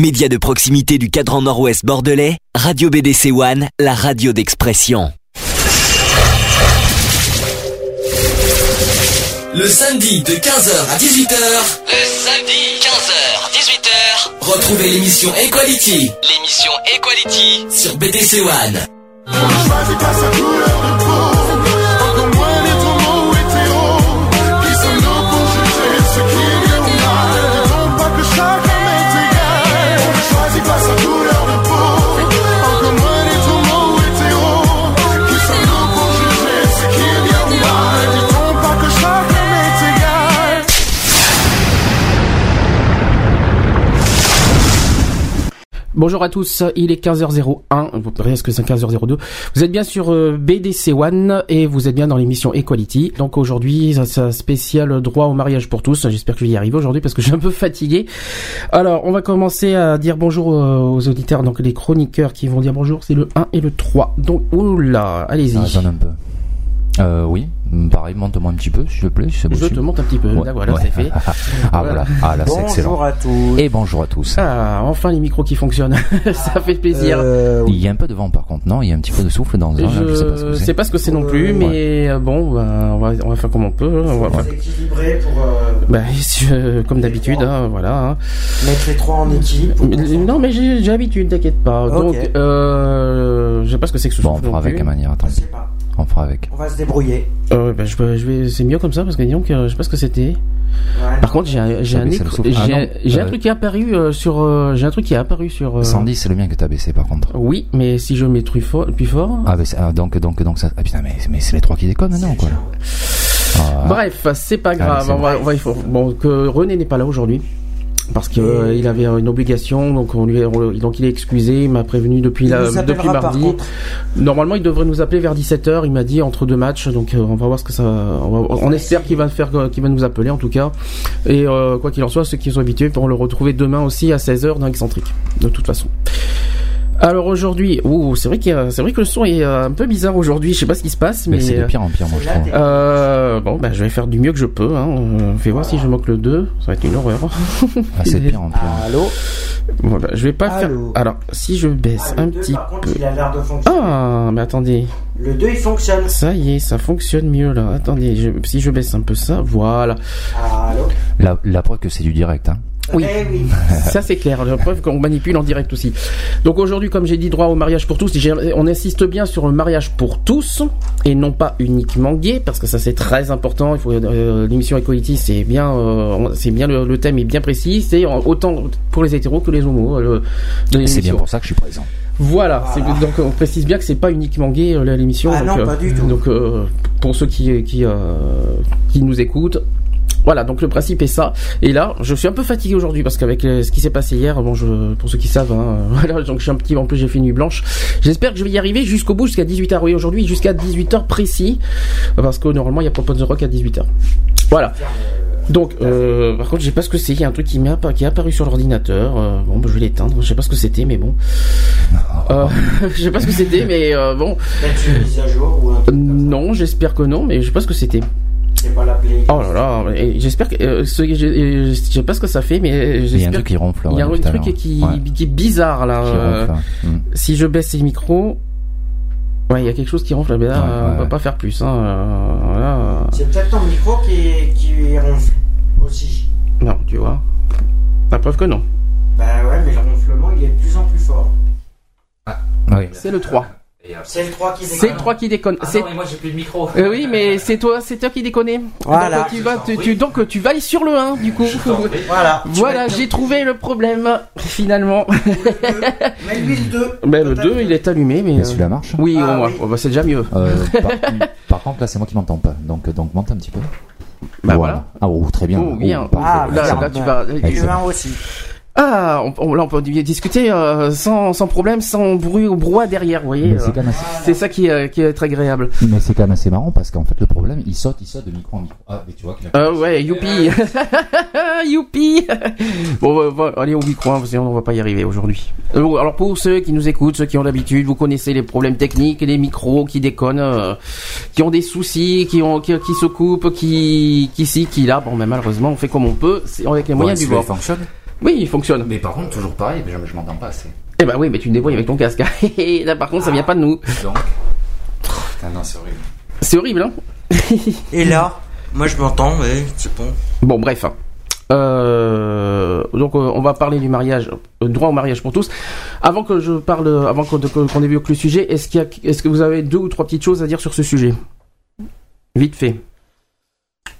Média de proximité du cadran nord-ouest bordelais, Radio BDC One, la radio d'expression. Le samedi de 15h à 18h. Le samedi 15h 18h. Retrouvez l'émission Equality. L'émission Equality sur BDC One. Bonjour à tous, il est 15h01, vous que c'est 15h02 Vous êtes bien sur euh, BDC One et vous êtes bien dans l'émission Equality. Donc aujourd'hui, ça spécial droit au mariage pour tous. J'espère que je vais y arriver aujourd'hui parce que je suis un peu fatigué. Alors, on va commencer à dire bonjour euh, aux auditeurs, donc les chroniqueurs qui vont dire bonjour, c'est le 1 et le 3. Donc, oula, allez-y. Ah, un peu. Euh, oui, pareil, monte-moi un petit peu, s'il te plaît. Si Je te monte un petit peu. Ouais, Là, voilà, ouais. c'est fait. ah voilà, ah là c'est excellent. Bonjour à tous. Et bonjour à tous. Ah, enfin les micros qui fonctionnent. ça fait plaisir. Euh, Il y a un peu de vent par contre, non? Il y a un petit peu de souffle dans un. je je sais pas ce que c'est. sais pas ce que c'est non plus, Euh, mais euh, bon, bah, on va on va faire comme on peut. hein, On va faire- équilibré pour euh, bah, je- comme d'habitude, hein, voilà. hein. mettre les trois en équipe. Non, mais j'ai j'ai l'habitude, t'inquiète pas. Donc, euh, je sais pas ce que c'est que ce Bon, on souffle fera non avec plus. à manière, attends. Je sais pas. On fera avec. On va se débrouiller. Euh, bah, je, vais- je vais, c'est mieux comme ça parce que disons que euh, je sais pas ce que c'était. Ouais. Par contre, j'ai un, j'ai un. Ah, j'ai non. un- truc qui est apparu euh, sur, euh, j'ai un truc qui est apparu sur. euh, 110, c'est le mien que t'as baissé par contre. Oui, mais si je mets plus fort, plus fort. Ah, bah, c'est- ah, donc, donc, donc ça. Ah putain, mais, mais c'est les trois qui déconnent maintenant, quoi. Ah, Bref, c'est pas grave. c'est on va, on va- il faut- bon, que René n'est pas là aujourd'hui. Parce qu'il il avait une obligation, donc on lui, on- donc il est excusé. Il m'a prévenu depuis Il la, depuis mardi. Normalement, il devrait nous appeler vers 17h. Il m'a dit entre deux matchs, donc euh, on va voir ce que ça. On, va- on espère qu'il va faire, euh, qu'il va nous appeler en tout cas. Et euh, quoi qu'il en soit, ceux qui sont habitués pourront le retrouver demain aussi à 16h dans Excentrique. De toute façon. Alors aujourd'hui, ouh, c'est vrai a- c'est vrai que le son est euh, un peu bizarre aujourd'hui. Je sais pas ce qui se passe, mais. mais c'est de pire en pire, moi je trouve. Euh, bon, bah, je vais faire du mieux que je peux. Hein. Euh, fais voir si je moque le 2. Ça va être une horreur. Ah, c'est de pire en pire. Allô Voilà, je vais pas Allô faire. Alors, si je baisse Ah, un le 2, petit par contre, peu. il a l'air de fonctionner. Ah, mais attendez. Le 2, il fonctionne. Ça y est, ça fonctionne mieux là. Attendez, je- si je baisse un peu ça, voilà. Allô La, la preuve que c'est du direct, hein. Oui. Eh oui. Ça c'est clair, la preuve qu'on manipule en direct aussi. Donc aujourd'hui, comme j'ai dit, droit au mariage pour tous, on insiste bien sur le mariage pour tous et non pas uniquement gay, parce que ça c'est très important. Il faut euh, l'émission Equality, c'est bien, euh, c'est bien le, le thème est bien précis. C'est autant pour les hétéros que les homos. euh, le- C'est bien pour ça que je suis présent. Voilà, donc on précise bien que c'est pas uniquement gay l'émission. Ah donc, non, pas du tout. Donc euh, pour ceux qui qui euh, qui nous écoutent. Voilà, donc le principe est ça. Et là, je suis un peu fatigué aujourd'hui parce qu'avec euh, ce qui s'est passé hier, bon, je, pour ceux qui savent, hein, voilà, donc je suis un petit, en plus j'ai fait nuit blanche. J'espère que je vais y arriver jusqu'au bout, jusqu'à 18h. Oui, aujourd'hui, jusqu'à 18h précis, parce que normalement il y a Pop on the Rock à 18h. Voilà. Donc, euh, par contre, je sais pas ce que c'est. Il y a un truc qui m'est appa- qui est apparu sur l'ordinateur. Euh, bon, bah, je vais l'éteindre. Je sais pas ce que c'était, mais bon. Euh, je sais pas ce que c'était, mais bon. Une mise à jour ou un. Non, j'espère que non, mais je sais pas ce que c'était. Pas la. Oh là là, j'espère que euh, ce- je, euh, je sais pas ce que ça fait, mais Il y a un j'espère. truc qui ronfle. Il y a un truc qui, Ouais, qui est bizarre là. qui euh. Hmm. si je baisse les micros, ouais, il y a quelque chose qui ronfle. Mais là, Ouais, euh, on ouais, va pas faire plus. Hein, euh, voilà. C'est peut-être ton micro qui, qui ronfle aussi. Non, tu vois. La preuve que non. Bah ouais, mais le ronflement, il est de plus en plus fort. Oui. C'est le 3. C'est le 3 qui C'est déconne. le 3 qui déconne. C'est moi j'ai plus de micro. Euh, oui, mais c'est toi, c'est toi qui déconne. Voilà. Donc tu vas, tu, tu- donc tu vas aller sur le 1 du coup. Voilà. Voilà, j'ai trouvé le problème finalement. Mais lui, le 2. Ben le 2 il est allumé, mais. Et euh, celui-là marche Oui, Ah, au moins. oui. Oh, bah, c'est déjà mieux. Euh, par, par contre, là, c'est moi qui m'entends pas. Donc, donc, monte un petit peu. Bah voilà. Ah, oh, très bien. Oh, bien. parfait. Ah, Là, bien. là, tu vas. Tu Excellent. veux aussi. Ah, on, on- là on peut discuter euh, sans, sans problème, sans bruit ou brouhaha derrière, vous voyez. Euh. c'est même assez... Ça qui, est- qui est très agréable. mais c'est quand même assez marrant parce qu'en fait, le problème, il saute, il saute de micro en micro. Ah, mais tu vois qu'il a. Euh, ouais, youpi Youpi Bon, euh, va- allez au micro, hein, sinon on va pas y arriver aujourd'hui. Euh, Alors pour ceux qui nous écoutent, ceux qui ont l'habitude, vous connaissez les problèmes techniques, les micros qui déconnent, euh, qui ont des soucis, qui, ont, qui, qui se coupent, qui, qui ci, qui là. Bon, mais malheureusement, on fait comme on peut, avec les moyens du celui-là, bord. fonctionne. Oui, il fonctionne. Mais par contre, toujours pareil, je, je m'entends pas assez. Eh ben oui, mais tu te débrouilles avec ton casque. Là, par contre, ça vient pas de nous. Donc. Putain, non, c'est horrible. C'est horrible, hein Et là, moi je m'entends, mais c'est bon. Bon, bref. Euh, donc, euh, on va parler du mariage, euh, droit au mariage pour tous. Avant que je parle, avant qu'on qu'on évoque le sujet, est-ce qu'il y a, est-ce que vous avez deux ou trois petites choses à dire sur ce sujet? Vite fait.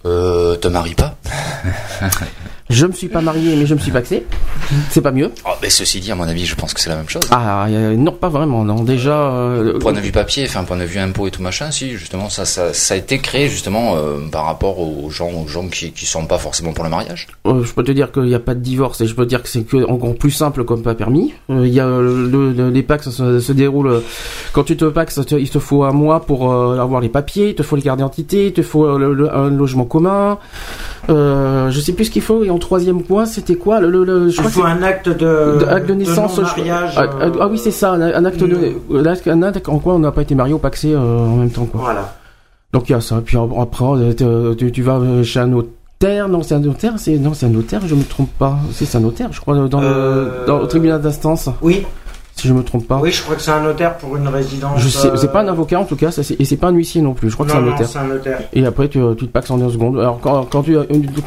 Euh, te marie pas Je me suis pas marié, mais je me suis vacciné. C'est pas mieux. oh, mais Ceci dit, à mon avis, je pense que c'est la même chose. Ah, euh, non, pas vraiment. Non, déjà. euh, Point de vue papier, enfin point de vue impôt et tout machin, si justement ça, ça, ça a été créé justement euh, par rapport aux gens, aux gens qui, qui sont pas forcément pour le mariage. Euh, je peux te dire qu'il n'y a pas de divorce et je peux te dire que c'est encore plus simple comme pas permis. Euh, Il y a euh, le, le- les packs se, se déroulent euh, quand tu te packs, il te faut un mois pour euh, avoir les papiers, il te faut les cartes d'identité, il te faut euh, le- un logement commun. Euh, je sais plus ce qu'il faut et troisième point c'était quoi le, le, le- je Il crois faut un acte de, acte de naissance. mariage. ah, ah, ah oui c'est ça un, un acte de un acte en quoi on n'a pas été marié ou paxé euh, en même temps quoi. Voilà. Donc il y a ça. Puis après, euh, tu, tu vas euh, chez un notaire. Non, c'est un notaire. C'est non, c'est un notaire. Je me trompe pas. C'est un notaire, je crois dans Euh, le dans le tribunal d'instance. Oui, Si je me trompe pas. oui, je crois que c'est un notaire pour une résidence. Je sais. euh, C'est pas un avocat en tout cas. Ça, et c'est pas un huissier non plus. Je crois que c'est Non, un non, notaire. c'est un notaire. Et après, tu, tu te paxes en deux secondes. Alors, quand, quand tu,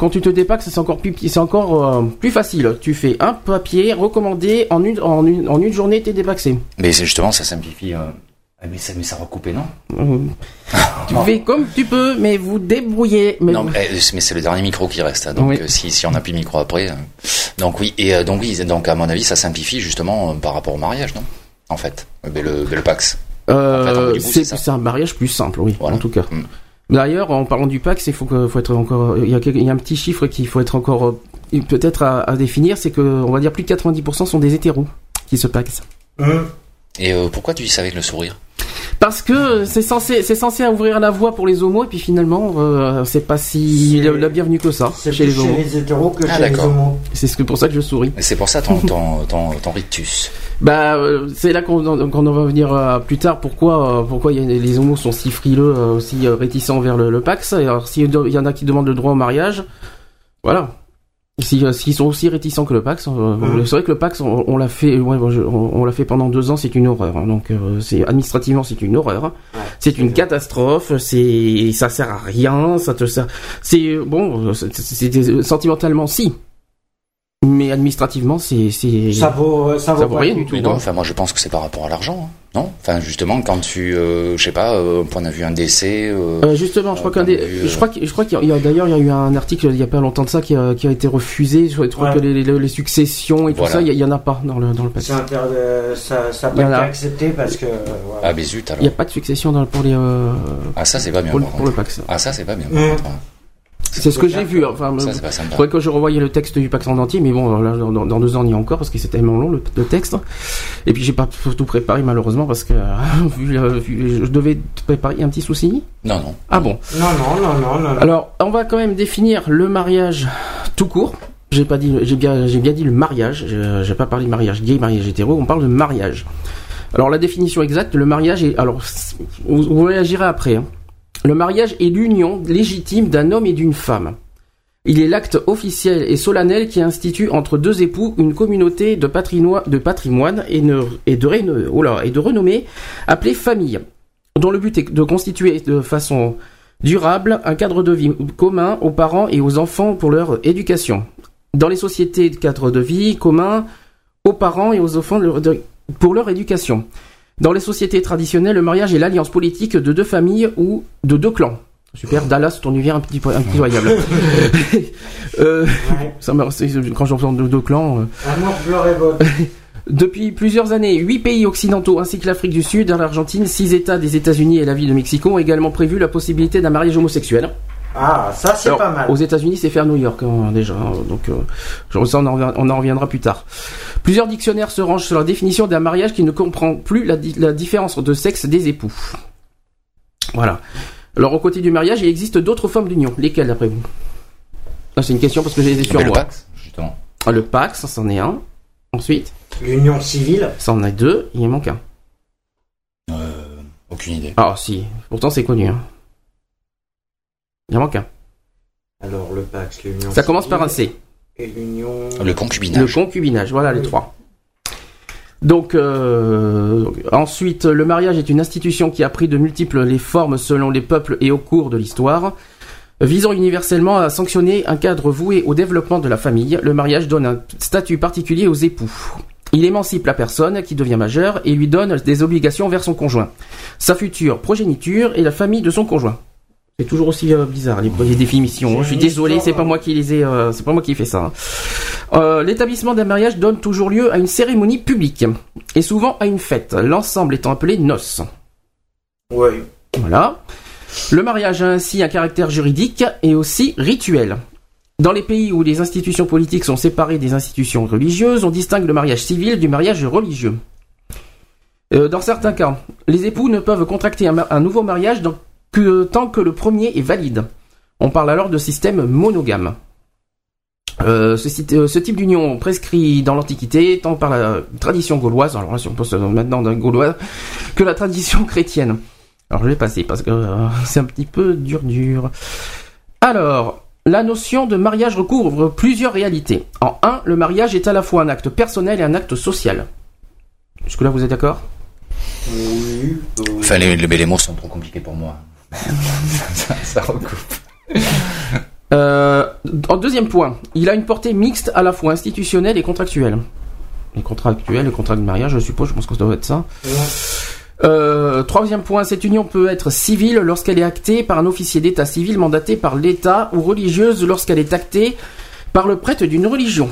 quand tu te dépaxes, c'est encore plus, c'est encore euh, plus facile. Tu fais un papier recommandé en une, en une, en une journée, t'es dépaxé. Mais c'est justement ça simplifie. euh, Mais ça, mais ça recoupé non Euh, tu fais comme tu peux, mais vous débrouillez. Mais Non, mais, eh, mais c'est le dernier micro qui reste. hein, donc Oui. euh, si, si on n'a plus de micro après, euh, donc oui et euh, donc oui donc à mon avis ça simplifie justement par rapport au mariage non? En fait, mais le, mais le Pax. Euh, En fait, c'est un mariage plus simple, oui, Voilà. en tout cas. Mm. D'ailleurs, en parlant du Pax, il faut faut être encore, il y a, quel- il y a un petit chiffre qu'il faut être encore, peut-être à, à définir, c'est que, on va dire, plus de 90% sont des hétéros qui se paxent. Et euh, pourquoi tu dis ça avec le sourire? Parce que c'est censé, c'est censé ouvrir la voie pour les homos, et puis finalement, euh, c'est pas si la bienvenue que ça C'est chez les chez homos. les hétéros que Ah, chez les homos. C'est ce que pour ça que je souris. Et c'est pour ça ton ton ton, ton rictus. Bah, euh, c'est là qu'on en va venir euh, plus tard. Pourquoi, euh, pourquoi il y a- les homos sont si frileux, euh, aussi réticents vers le, le Pax Et Alors, s'il y en a qui demandent le droit au mariage, voilà. Si, euh, S'ils sont aussi réticents que le Pax, euh, Mhm. c'est vrai que le Pax, on, on l'a fait, ouais, on, on l'a fait pendant deux ans, c'est une horreur. hein. donc, euh, c'est administrativement, c'est une horreur. Ouais. C'est une catastrophe. C'est, ça sert à rien. Ça te sert. C'est bon. c'est- sentimentalement, si. Mais administrativement, c'est, c'est. Ça vaut, ça vaut, Ça vaut pas rien du tout. Non, enfin moi je pense que c'est par rapport à l'argent, hein, non? Enfin justement quand tu, euh, je sais pas, euh, point de vue un décès. euh, Euh, justement, je crois Euh, qu'un de vue, je crois que, je crois qu'il y a, d'ailleurs, il y a eu un article il y a pas longtemps de ça qui a, qui a été refusé les trucs, Ouais. les, les, les successions et tout Voilà. ça. Il y, il en a pas dans le dans le pass. C'est inter- euh, ça ça Il en pas accepté parce que. euh, voilà. Ah mais zut Il alors. n'y a pas de succession dans le, pour les euh, Ah ça c'est pas bien. pour, pour le. Pax. Ah ça c'est pas bien. Mm. par contre, hein. C'est ce que j'ai vu. Enfin, Ça faudrait que je revoyais le texte du Pax en entier, mais bon, là, dans, dans deux ans, est encore parce que c'est tellement long le, le texte. Et puis j'ai pas tout préparé malheureusement parce que vu, vu- je devais te préparer un petit souci. Non non. Ah bon. Non, non, non, non, non. non. Alors, on va quand même définir le mariage tout court. J'ai pas dit, j'ai bien, j'ai bien dit le mariage. Je- J'ai pas parlé de mariage gay, mariage hétéro. On parle de mariage. Alors, la définition exacte, le mariage est, alors, vous, vous réagirez après. hein. Le mariage est l'union légitime d'un homme et d'une femme. Il est l'acte officiel et solennel qui institue entre deux époux une communauté de, patrimoine, oh et de renommée appelée famille, dont le but est de constituer de façon durable, un cadre de vie commun aux parents et aux enfants pour leur éducation. Dans les sociétés de cadre de vie commun aux parents et aux enfants pour leur éducation. Dans les sociétés traditionnelles, le mariage est l'alliance politique de deux familles ou de deux clans. Super, Dallas, ton univers un petit peu impitoyable. euh, ça me- quand j'entends deux, deux clans, euh, depuis plusieurs années, huit pays occidentaux ainsi que l'Afrique du Sud, l'Argentine, six États des États-Unis et la ville de Mexico ont également prévu la possibilité d'un mariage homosexuel. Ah, ça c'est pas mal. Aux États-Unis, c'est fait à New York hein, déjà, hein, donc euh, ça, on, en, revient- on en reviendra plus tard. Plusieurs dictionnaires se rangent sur la définition d'un mariage qui ne comprend plus la, di- la différence de sexe des époux. Voilà. Alors, au côté du mariage, il existe d'autres formes d'union. Lesquelles, d'après vous? Là, c'est une question parce que j'ai des sur Mais le moi. Pax justement. Ah, Le Pax, ça, c'en est un. Ensuite, L'union civile? ça en a deux. Il en manque un. Euh, aucune idée. Ah, si. Pourtant, c'est connu. Hein. Il en manque un. Alors le Pax, l'union Ça commence par un C. Et l'union. Le Le concubinage. concubinage, voilà les Oui. trois. Donc euh, ensuite, le mariage est une institution qui a pris de multiples les formes selon les peuples et au cours de l'histoire. Visant universellement à sanctionner un cadre voué au développement de la famille, le mariage donne un statut particulier aux époux. Il émancipe la personne qui devient majeure et lui donne des obligations vers son conjoint, sa future progéniture et la famille de son conjoint. C'est toujours aussi euh, bizarre les, définitions. Je suis désolé, c'est pas hein. moi qui les ai, euh, c'est pas moi qui ai fait ça. hein. Euh, L'établissement d'un mariage donne toujours lieu à une cérémonie publique et souvent à une fête, l'ensemble étant appelé noces. Ouais. Voilà. Le mariage a ainsi un caractère juridique et aussi rituel. Dans les pays où les institutions politiques sont séparées des institutions religieuses, on distingue le mariage civil du mariage religieux. Dans certains cas, les époux ne peuvent contracter un, un nouveau mariage dans- que tant que le premier est valide. On parle alors de système monogame. Euh, ce, euh, ce type d'union prescrit dans l'Antiquité, tant par la tradition gauloise, alors là si on pense maintenant d'un gaulois, que la tradition chrétienne. Alors je vais passer parce que euh, c'est un petit peu dur dur. Alors, la notion de mariage recouvre plusieurs réalités. En un, le mariage est à la fois un acte personnel et un acte social. Jusque là vous êtes d'accord? Oui. Enfin, les, les mots sont trop compliqués pour moi. Ça, ça recoupe. Euh, en deuxième point, il a une portée mixte à la fois institutionnelle et contractuelle. Et contractuelle et contrat de mariage, je suppose, je pense que ça doit être ça. Euh, troisième point, cette union peut être civile lorsqu'elle est actée par un officier d'état civil mandaté par l'État ou religieuse lorsqu'elle est actée par le prêtre d'une religion.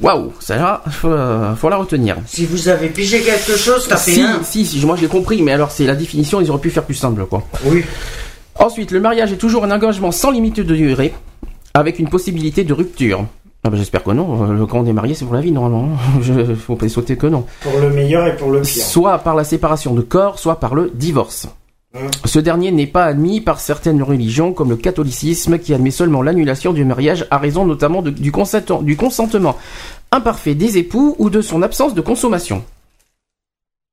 Waouh, ça là, faut, euh, faut la retenir. Si vous avez pigé quelque chose, tapez Si, un. si, si, moi j'ai compris, mais alors c'est la définition, ils auraient pu faire plus simple, quoi. Oui. Ensuite, le mariage est toujours un engagement sans limite de durée, avec une possibilité de rupture. Ah bah, J'espère que non. Euh, Quand on est marié, c'est pour la vie, normalement. Je, faut pas sauter que non. Pour le meilleur et pour le pire. Soit par la séparation de corps, soit par le divorce. Ce dernier n'est pas admis par certaines religions, comme le catholicisme, qui admet seulement l'annulation du mariage à raison notamment de- du, consentement, du consentement imparfait des époux ou de son absence de consommation.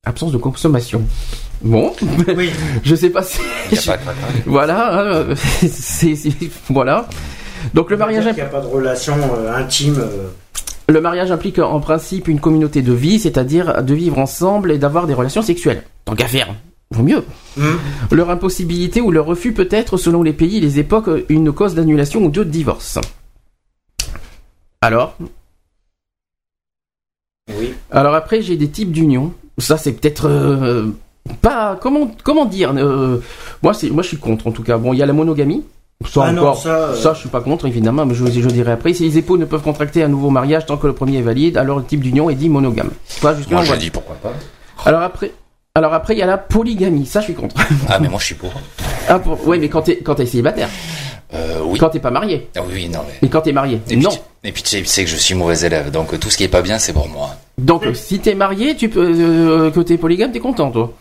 Absence de consommation. Bon, Oui. je sais pas si... Il n'y a pas de craquage. Voilà, c'est, c'est- voilà. Donc le mariage, Il n'y a pas de relation euh, intime. euh, le mariage implique en principe une communauté de vie, c'est-à-dire de vivre ensemble et d'avoir des relations sexuelles. Tant qu'à faire, vaut mieux. hmm. Leur impossibilité ou leur refus peut être, selon les pays et les époques, une cause d'annulation ou de divorce. Alors, Oui. alors après j'ai des types d'unions. Ça c'est peut-être euh, pas comment comment dire. euh, moi c'est moi je suis contre en tout cas. Bon il y a la monogamie. Ça Ah non, encore. ça, euh, Ça, je suis pas contre, évidemment, mais je, je dirai après. Si les époux ne peuvent contracter un nouveau mariage tant que le premier est valide, alors le type d'union est dit monogame. Jusque-là, Moi, je dis pourquoi pas. Alors après, alors après, il y a la polygamie. Ça, je suis contre. Ah, mais moi, je suis pour. ah, pour... Ouais, mais quand t'es, quand t'es célibataire. Euh, oui. Quand t'es pas marié. Ah oui, non, mais. Mais quand t'es marié. Et non. Puis, et puis tu sais- que je suis mauvais élève, donc euh, tout ce qui est pas bien, c'est pour moi. Donc, euh, si t'es marié, tu peux, euh, que t'es polygame, t'es content, toi.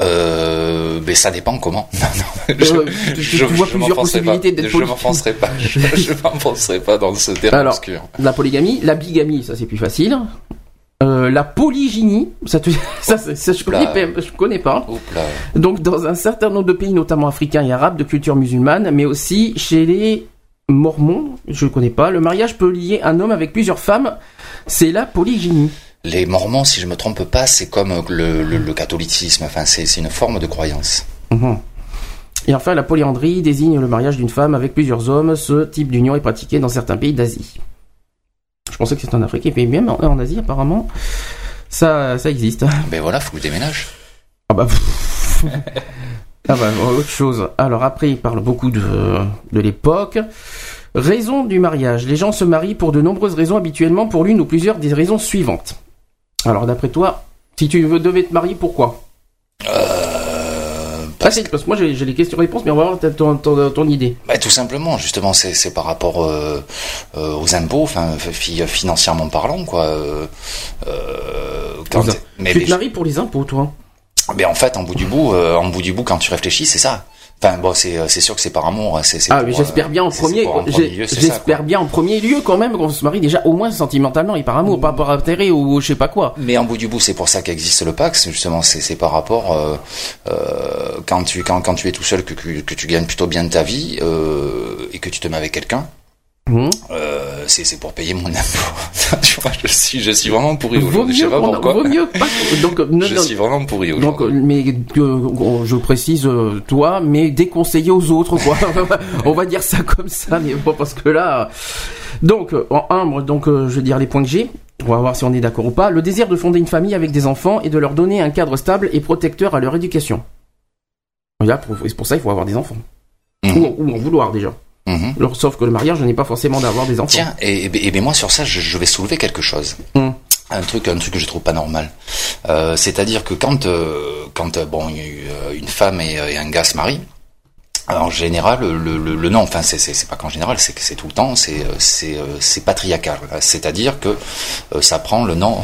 Euh, mais ça dépend comment. Non, non, Euh, tu- tu- tu vois plusieurs m'enfoncerai possibilités pas. d'être Je m'enfoncerai pas. Je, je m'enfoncerai pas dans ce terrain Alors, obscur. La polygamie, la bigamie, ça c'est plus facile. Euh, la polygynie, ça, te... ça, ça, ça, je, connais je connais pas. Donc dans un certain nombre de pays, notamment africains et arabes, de culture musulmane, mais aussi chez les mormons, je connais pas, le mariage peut lier un homme avec plusieurs femmes, c'est la polygynie. Les Mormons, si je me trompe pas, c'est comme le, le, le catholicisme. Enfin, c'est c'est une forme de croyance. Mhm. Et enfin, la polyandrie désigne le mariage d'une femme avec plusieurs hommes. Ce type d'union est pratiqué dans certains pays d'Asie. Je pensais que c'était en Afrique, mais même en, en Asie, apparemment, ça, ça existe. Ben voilà, faut que je déménage. Ah bah, pff. ah bah, autre chose. Alors après, il parle beaucoup de, de l'époque. Raison du mariage. Les gens se marient pour de nombreuses raisons, habituellement pour l'une ou plusieurs des raisons suivantes. Alors d'après toi, si tu veux- devais te marier, pourquoi? Euh, C'est- Parce que moi j'ai les questions-réponses, mais on va voir ton, ton, ton idée. Ben, tout simplement, justement, c'est par rapport euh, euh, aux impôts, enfin fi- financièrement parlant, quoi. Euh, euh, quand tu te maries pour les impôts, toi? Mais en fait, en bout du bout, en bout du bout, quand tu réfléchis, c'est ça. Enfin, bon, c'est euh, c'est sûr que c'est par amour. hein, C'est c'est Ah, pour, mais j'espère euh, bien en premier. J'espère bien en premier lieu quand même qu'on se marie déjà au moins sentimentalement et par amour, pas par intérêt ou je sais pas quoi. Mais en bout du bout, c'est pour ça qu'existe le Pax. Justement, c'est c'est par rapport euh, euh, quand tu quand, quand tu es tout seul que, que, que tu gagnes plutôt bien ta vie euh, et que tu te mets avec quelqu'un. Hum. Euh, c'est pour payer mon impôt. tu vois, je suis je suis vraiment pourri aujourd'hui. Je sais pas pourquoi. vaut mieux pas. Donc, non, je non, suis vraiment pourri donc, aujourd'hui. mais euh, je précise euh, toi, mais déconseillé aux autres, quoi. On va dire ça comme ça, mais bon, parce que là. Donc, euh, en un, donc, je vais dire les points que j'ai. On va voir si on est d'accord ou pas. Le désir de fonder une famille avec des enfants et de leur donner un cadre stable et protecteur à leur éducation. Là, pour, c'est pour ça, il faut avoir des enfants. Ou, ou en vouloir déjà. Mhm. Alors, sauf que le mariage n'est pas forcément d'avoir des enfants. Tiens, et, et, et moi sur ça, je, je vais soulever quelque chose. Hum. Un truc, un truc que je trouve pas normal. Euh, C'est-à-dire que quand, euh, quand euh, bon, une femme et, et un gars se marient, en général, le, le, le nom, enfin, c'est- pas qu'en général, c'est que c'est tout le temps, c'est euh, c'est euh, c'est patriarcal. C'est-à-dire que euh, ça prend le nom.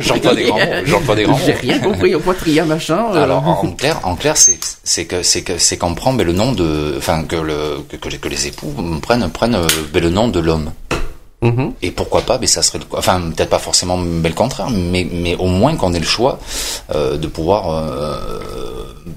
J'emploie des grands mots. J'emploie des grands. J'ai rien compris au poitria machin. euh, Alors en, clair, en clair, c'est c'est que c'est que c'est qu'on prend ben, le nom de, enfin que le que, que les, époux prennent prennent euh, le nom de l'homme. Mhm. Et pourquoi pas, mais ça serait, le- enfin peut-être pas forcément ben, le contraire, mais mais au moins qu'on ait le choix euh, de pouvoir euh,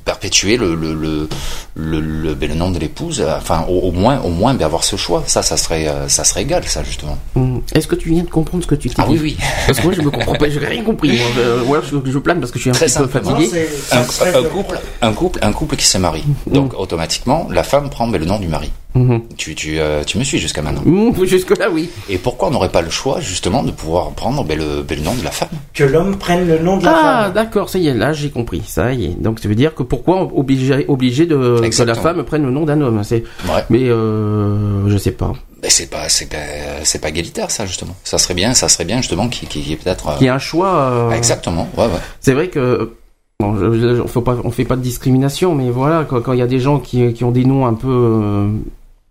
perpétuer le le le le, le, ben, le nom de l'épouse, enfin au, au moins au moins ben, avoir ce choix. Ça, ça serait euh, ça serait égal, ça justement. Mhm. Est-ce que tu viens de comprendre ce que tu t'es Ah oui oui. Parce que moi je me comprends pas, j'ai rien compris. Moi. Euh, Ou alors je, je plane parce que je suis un Très petit peu fatigué. c'est- Un, couple, un couple, un couple qui se marie. Donc automatiquement, la femme prend ben, le nom du mari. Mhm. Tu, tu, euh, tu me suis jusqu'à maintenant. Mhm, Jusque là oui. Et pourquoi on n'aurait pas le choix justement de pouvoir prendre ben, le, ben, le nom de la femme? Que l'homme prenne le nom de la Ah femme. d'accord, ça y est, là j'ai compris. Ça y est. Donc ça veut dire que pourquoi obligé, obligé de que la femme prenne le nom d'un homme. C'est. Ouais. Mais euh, je sais pas. Ben, c'est pas, c'est pas, c'est pas égalitaire ça justement. Ça serait bien, ça serait bien justement qu'il qu'il y ait peut-être. euh, Il y a un choix. euh, Exactement. Ouais, ouais. C'est vrai que bon, je- je- on fait pas, on fait pas de discrimination, mais voilà, quand quand il y a des gens qui, qui ont des noms un peu euh,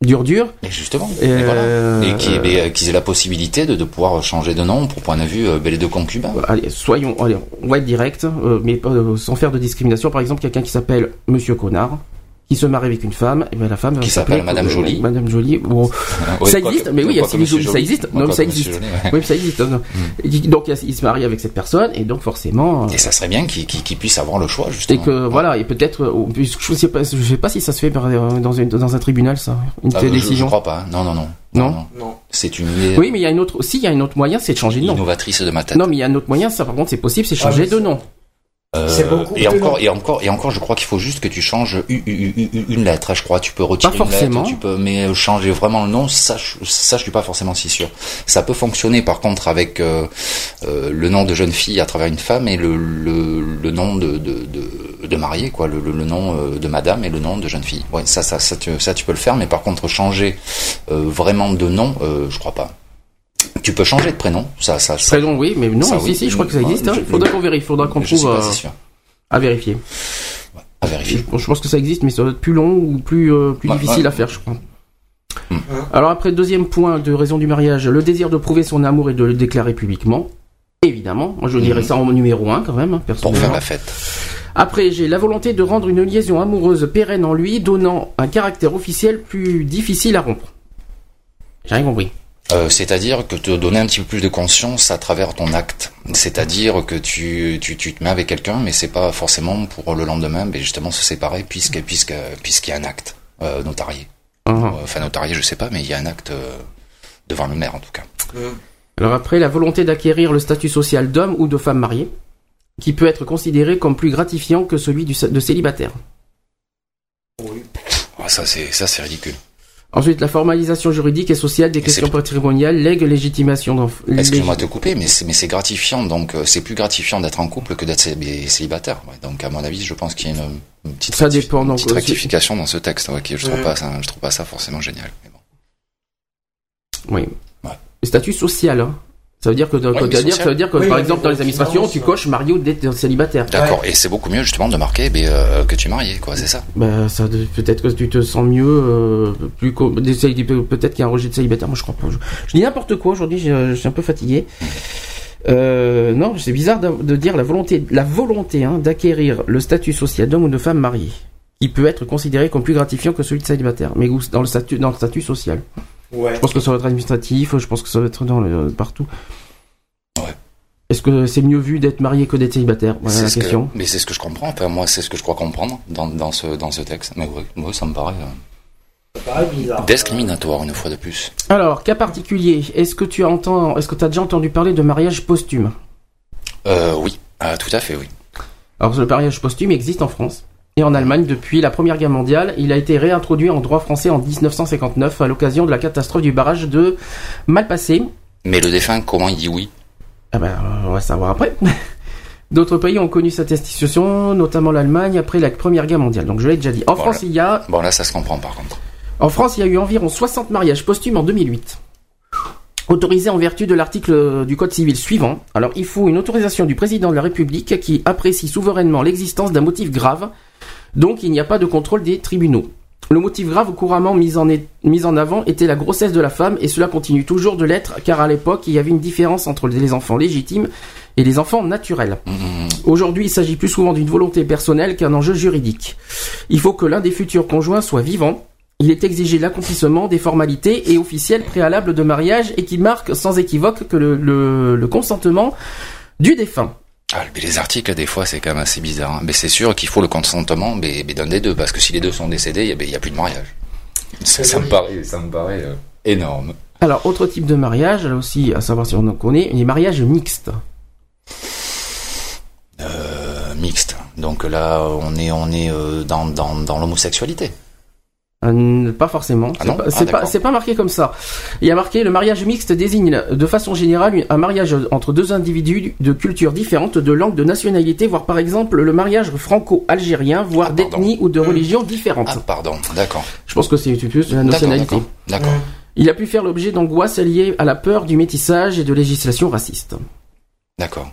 dur dur, Et justement. Et, voilà. euh, Et qui, qu'ils aient la possibilité de, de pouvoir changer de nom pour point de vue euh, les deux concubins. allez, soyons, allez, on va être direct, euh, mais euh, sans faire de discrimination. Par exemple, quelqu'un qui s'appelle Monsieur Connard, qui se marie avec une femme, et ben la femme Qui s'appelle Madame euh, Jolie. Madame Jolie. Bon, Ouais, ça existe, que- mais oui, il y a Sylvie Jolie, ça existe. Non, ça existe. Ouais. Oui, ça existe. Et Donc il se marie avec cette personne, et donc forcément. euh, Et ça serait bien qu'ils puissent avoir le choix Et justement. que voilà, et peut-être, euh, je sais pas, je sais pas si ça se fait euh, dans, une- dans un tribunal, ça, une Ah, telle je, je décision. crois pas. hein. Non, non, non. Non Non. C'est une Oui, mais il y a une autre, si il y a un autre moyen, c'est de changer de nom. innovatrice de ma tête. Non, mais il y a un autre moyen, ça par contre c'est possible, c'est changer oui, de nom. Euh, C'est beaucoup et encore, et encore, et encore, je crois qu'il faut juste que tu changes u- u- u- u- une lettre. hein, Je crois, tu peux retirer Pas une forcément. lettre, tu peux, mais changer vraiment le nom, ça, je- ça, je suis pas forcément si sûr. Ça peut fonctionner, par contre, avec euh, euh, le nom de jeune fille à travers une femme et le, le, le nom de, de, de, de mariée, quoi, le, le, le nom euh, de madame et le nom de jeune fille. Ouais, ça, ça, ça, tu, ça, tu peux le faire, mais par contre, changer euh, vraiment de nom, euh, je crois pas. Tu peux changer de prénom, ça, ça, ça, Prénom, oui, mais non, Ça, si, oui. si, je crois que ça Ouais, existe. hein. je- faudra qu'on vérifie, faudra qu'on trouve pas euh, sûr. à vérifier. À vérifier. Je, je pense que ça existe, mais ça doit être plus long ou plus, euh, plus Ouais, difficile ouais. à faire, je crois. Hmm. Alors après, deuxième point de raison du mariage, le désir de prouver son amour et de le déclarer publiquement. Évidemment, moi je dirais Mhm. ça en numéro un quand même, hein, Pour personnellement. faire la fête. Après, j'ai la volonté de rendre une liaison amoureuse pérenne en lui, donnant un caractère officiel plus difficile à rompre. J'ai rien compris. Euh, c'est-à-dire que te donner un petit peu plus de conscience à travers ton acte. C'est-à-dire que tu, tu, tu te mets avec quelqu'un, mais c'est pas forcément pour le lendemain, mais justement se séparer puisque, puisque, puisqu'il y a un acte euh, notarié. Ah. Euh, Enfin notarié, je sais pas, mais il y a un acte euh, devant le maire en tout cas. Alors après, la volonté d'acquérir le statut social d'homme ou de femme mariée, qui peut être considéré comme plus gratifiant que celui du, de célibataire. Ah, ça c'est ça c'est ridicule. Ensuite, la formalisation juridique et sociale des questions patrimoniales, lègue légitimation d'enf- Excuse-moi de te couper, mais c'est gratifiant, donc euh, c'est plus gratifiant d'être en couple que d'être célib- célibataire. Ouais, donc à mon avis, je pense qu'il y a une, une petite, Ça rectif- dépend, une donc, petite rectification dans ce texte. Ouais, qui- je trouve Ouais. je trouve pas ça forcément génial. Mais bon. Oui. Le statut social, hein. Ça veut dire que, mais ça veut dire, social. ça veut dire que Oui, par exemple, dans les administrations, tu coches marié ou d'être célibataire. D'accord, et c'est beaucoup mieux justement de marquer mais, euh, que tu es marié, quoi, c'est ça. Bah, ça, peut-être que tu te sens mieux, euh, plus peut-être qu'il y a un rejet de célibataire. Moi, je crois pas. Je, je dis n'importe quoi aujourd'hui. Je, je suis un peu fatigué. Euh, non, c'est bizarre de, de dire la volonté, la volonté hein, d'acquérir le statut social d'homme ou de femme mariée, qui peut être considéré comme plus gratifiant que celui de célibataire, mais dans le statut, dans le statut social. Ouais. Je pense que ça va être administratif. Je pense que ça va être dans le, partout. Ouais. Est-ce que c'est mieux vu d'être marié que d'être célibataire? Voilà la ce que- question. mais c'est ce que je comprends. Enfin, moi, c'est ce que je crois comprendre dans, dans ce dans ce texte. Mais oui, moi, ça me paraît. euh, Ça paraît bizarre. Discriminatoire une fois de plus. Alors, cas particulier, est-ce que tu entends, est-ce que tu as déjà entendu parler de mariage posthume? Euh, oui, Ah, tout à fait, oui. Alors, le mariage posthume existe en France et en Allemagne depuis la Première Guerre mondiale. Il a été réintroduit en droit français en 1959 à l'occasion de la catastrophe du barrage de Malpassé. Mais le défunt, comment il dit oui? Ah ben, on va savoir après. D'autres pays ont connu cette institution, notamment l'Allemagne après la Première Guerre mondiale. Donc je l'ai déjà dit. En. France, il y a Bon, là, ça se comprend par contre. En France, il y a eu environ 60 mariages posthumes en 2008. Autorisés en vertu de l'article du Code civil suivant. Alors, il faut une autorisation du président de la République qui apprécie souverainement l'existence d'un motif grave. Donc, il n'y a pas de contrôle des tribunaux. Le motif grave couramment mis en, est- mis en avant était la grossesse de la femme et cela continue toujours de l'être car à l'époque, il y avait une différence entre les enfants légitimes et les enfants naturels. Mhm. Aujourd'hui, il s'agit plus souvent d'une volonté personnelle qu'un enjeu juridique. Il faut que l'un des futurs conjoints soit vivant. Il est exigé l'accomplissement des formalités et officielles préalables de mariage et qui marquent sans équivoque que le, le- le consentement du défunt. Ah, mais les articles, des fois, c'est quand même assez bizarre. hein. Mais c'est sûr qu'il faut le consentement mais, mais d'un des deux, parce que si les deux sont décédés, il n'y a, plus de mariage. Ça, ça me paraît, ça me paraît euh, énorme. Alors, autre type de mariage, là aussi, à savoir si on en connaît, les mariages mixtes. Euh, mixte. Donc là, on est, on est euh, dans, dans, dans l'homosexualité. Euh, pas forcément. Ah C'est non pas- Ah, c'est pas, marqué comme ça. Il y a marqué le mariage mixte désigne de façon générale un mariage entre deux individus de cultures différentes, de langues, de nationalités, voire par exemple le mariage franco-algérien, voire Ah, d'ethnie ou de religion différentes. Ah, pardon, d'accord. Je pense que c'est plus la nationalité. d'accord. D'accord. Il a pu faire l'objet d'angoisses liées à la peur du métissage et de législation raciste. D'accord.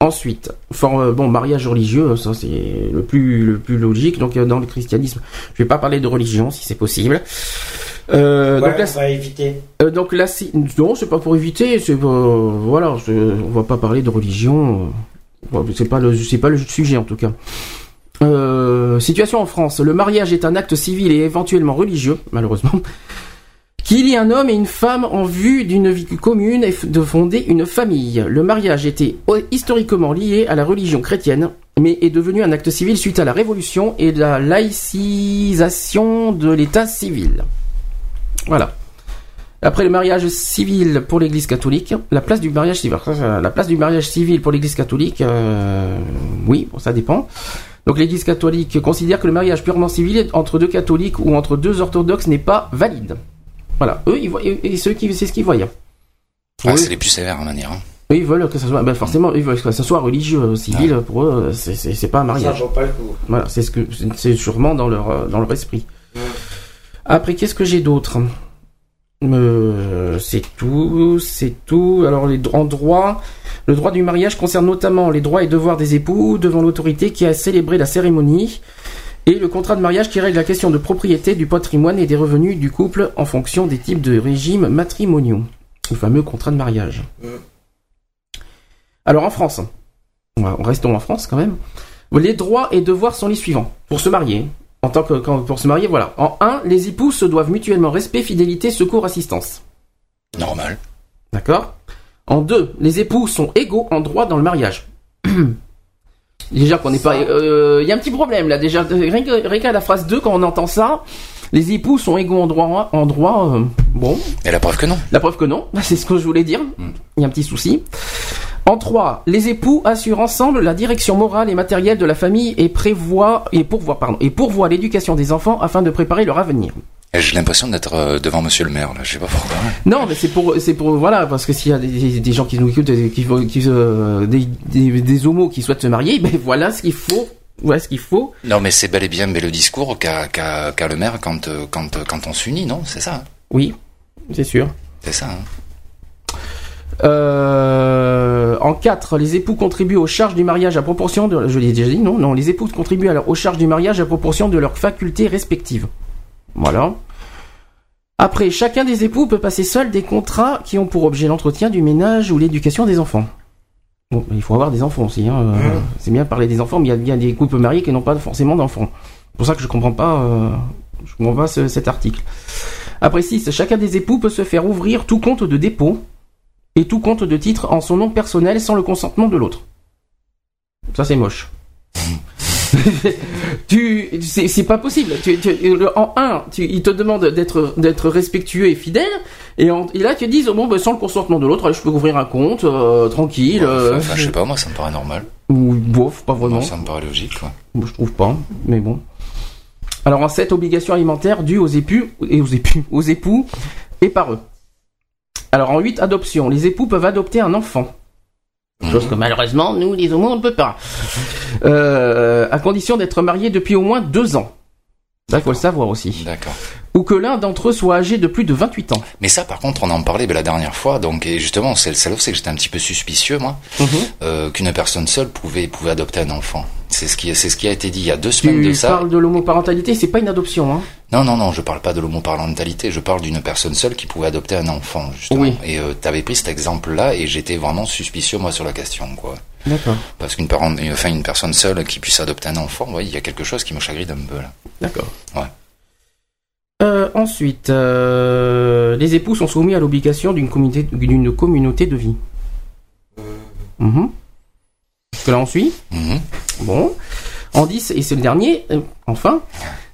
Ensuite, for- euh, bon, mariage religieux, ça c'est le plus le plus logique. Donc euh, dans le christianisme, je vais pas parler de religion si c'est possible. Euh, Ouais, donc là, on va éviter. Euh, donc là, si... non, c'est pas pour éviter, c'est pas... voilà, on va pas parler de religion, euh, c'est pas le, c'est pas le sujet en tout cas. Euh, situation en France, le mariage est un acte civil et éventuellement religieux, malheureusement. Qu'il y ait un homme et une femme en vue d'une vie commune et de fonder une famille. Le mariage était o- historiquement lié à la religion chrétienne, mais est devenu un acte civil suite à la Révolution et la laïcisation de l'État civil. Voilà. Après le mariage civil pour l'Église catholique, la place du mariage civil, la place du mariage civil pour l'Église catholique, euh, oui, ça dépend. Donc l'Église catholique considère que le mariage purement civil entre deux catholiques ou entre deux orthodoxes n'est pas valide. Voilà, eux, ils voient, et ceux qui, c'est ce qu'ils voient. Ah, Oui. c'est les plus sévères en manière. hein. Ils veulent que ça soit, ben forcément, ils veulent que ça soit religieux, euh, civil, pour eux, c'est- c'est c'est pas un Ça mariage. vaut pas le coup. Voilà, c'est ce que c'est- c'est sûrement dans leur euh, dans leur esprit. Après, qu'est-ce que j'ai d'autre? Euh, C'est tout, c'est tout. Alors, les en droit, le droit du mariage concerne notamment les droits et devoirs des époux devant l'autorité qui a célébré la cérémonie et le contrat de mariage qui règle la question de propriété du patrimoine et des revenus du couple en fonction des types de régimes matrimoniaux. Le fameux contrat de mariage. Alors, en France, restons en France quand même. Les droits et devoirs sont les suivants. Pour se marier, en tant que quand- pour se marier, voilà. En 1, les époux se doivent mutuellement respect, fidélité, secours, assistance. Normal. D'accord? En 2, les époux sont égaux en droit dans le mariage. déjà qu'on n'est pas... euh, Il y a un petit problème là, déjà. Rien qu'à la phrase 2, quand on entend ça, les époux sont égaux en droit. En droit euh, bon, Et la preuve que non. la preuve que non, c'est ce que je voulais dire. Mm. Il y a un petit souci. En 3, les époux assurent ensemble la direction morale et matérielle de la famille et prévoient et pourvoient pardon et pourvoient l'éducation des enfants afin de préparer leur avenir. J'ai l'impression d'être euh, devant Monsieur le maire, là. Je sais pas pourquoi. Non, mais c'est pour c'est pour voilà parce que s'il y a des, gens qui nous écoutent qui, qui euh, des, des des homos qui souhaitent se marier, ben voilà ce qu'il faut, voilà ce qu'il faut. Non, mais c'est bel et bien mais le discours qu'a qu'a qu'a le maire quand, euh, quand, euh, quand on s'unit, non? C'est ça. hein? Oui, c'est sûr. C'est ça. hein? Euh, en 4, les époux contribuent aux charges du mariage à proportion de... Je l'ai déjà dit, non Non, les époux contribuent alors aux charges du mariage à proportion de leurs facultés respectives. Voilà. Après, chacun des époux peut passer seul des contrats qui ont pour objet l'entretien du ménage ou l'éducation des enfants. Bon, il faut avoir des enfants aussi. Hein. C'est bien de parler des enfants, mais il y a bien des couples mariés qui n'ont pas forcément d'enfants. C'est pour ça que je comprends pas, euh, je comprends pas ce- cet article. Après 6, chacun des époux peut se faire ouvrir tout compte de dépôt et tout compte de titre en son nom personnel sans le consentement de l'autre. Ça c'est moche. Tu, c'est pas possible. Tu, tu- le- en un, tu, ils te demandent d'être d'être respectueux et fidèle, et, en- et là tu dis bon, ben, sans le consentement de l'autre, je peux ouvrir un compte euh, tranquille. euh, Enfin, je sais pas, moi ça me paraît normal. ou bof, pas vraiment. Moi, ça me paraît logique. quoi. Je trouve pas, mais bon. Alors en 7, obligations alimentaires dues aux époux et aux époux, aux époux et par eux. Alors en 8, adoption. Les époux peuvent adopter un enfant. Chose que malheureusement, nous, les homos, on ne peut pas. Euh, à condition d'être mariés depuis au moins deux ans. Ça, il faut le savoir aussi. D'accord. Ou que l'un d'entre eux soit âgé de plus de 28 ans. Mais ça, par contre, on en parlait ben, la dernière fois, donc et justement, c'est c'est là où c'est que j'étais un petit peu suspicieux, moi, euh, qu'une personne seule pouvait pouvait adopter un enfant. C'est ce qui c'est ce qui a été dit il y a deux semaines de Tu ça. parles de l'homoparentalité, c'est pas une adoption, hein. Non, non, non, je parle pas de l'homoparentalité, je parle d'une personne seule qui pouvait adopter un enfant, justement. Oui. Et euh, t'avais pris cet exemple-là, et j'étais vraiment suspicieux, moi, sur la question, quoi. D'accord. Parce qu'une parent, enfin, une personne seule qui puisse adopter un enfant, ouais, il y a quelque chose qui me chagrine un peu, là. D'accord. Ouais. Euh, ensuite, euh, les époux sont soumis à l'obligation d'une communauté, d'une communauté de vie. Que là on suit. Mhm. Bon. En 10, et c'est le dernier, euh, enfin,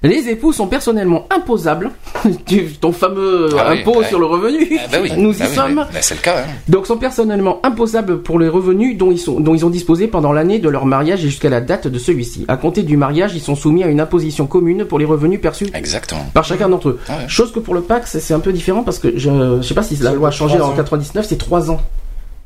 les époux sont personnellement imposables. Ton fameux Ah oui, impôt ouais. sur le revenu. Ah, bah oui, Nous bah y oui, sommes. Bah, c'est le cas, hein. Donc sont personnellement imposables pour les revenus dont ils, sont, dont ils ont disposé pendant l'année de leur mariage et jusqu'à la date de celui-ci. À compter du mariage, ils sont soumis à une imposition commune pour les revenus perçus Exactement. par chacun d'entre eux. Ah ouais. Chose que pour le PAC, c'est un peu différent parce que je, je sais pas si la loi a changé en ans. 99, c'est 3 ans.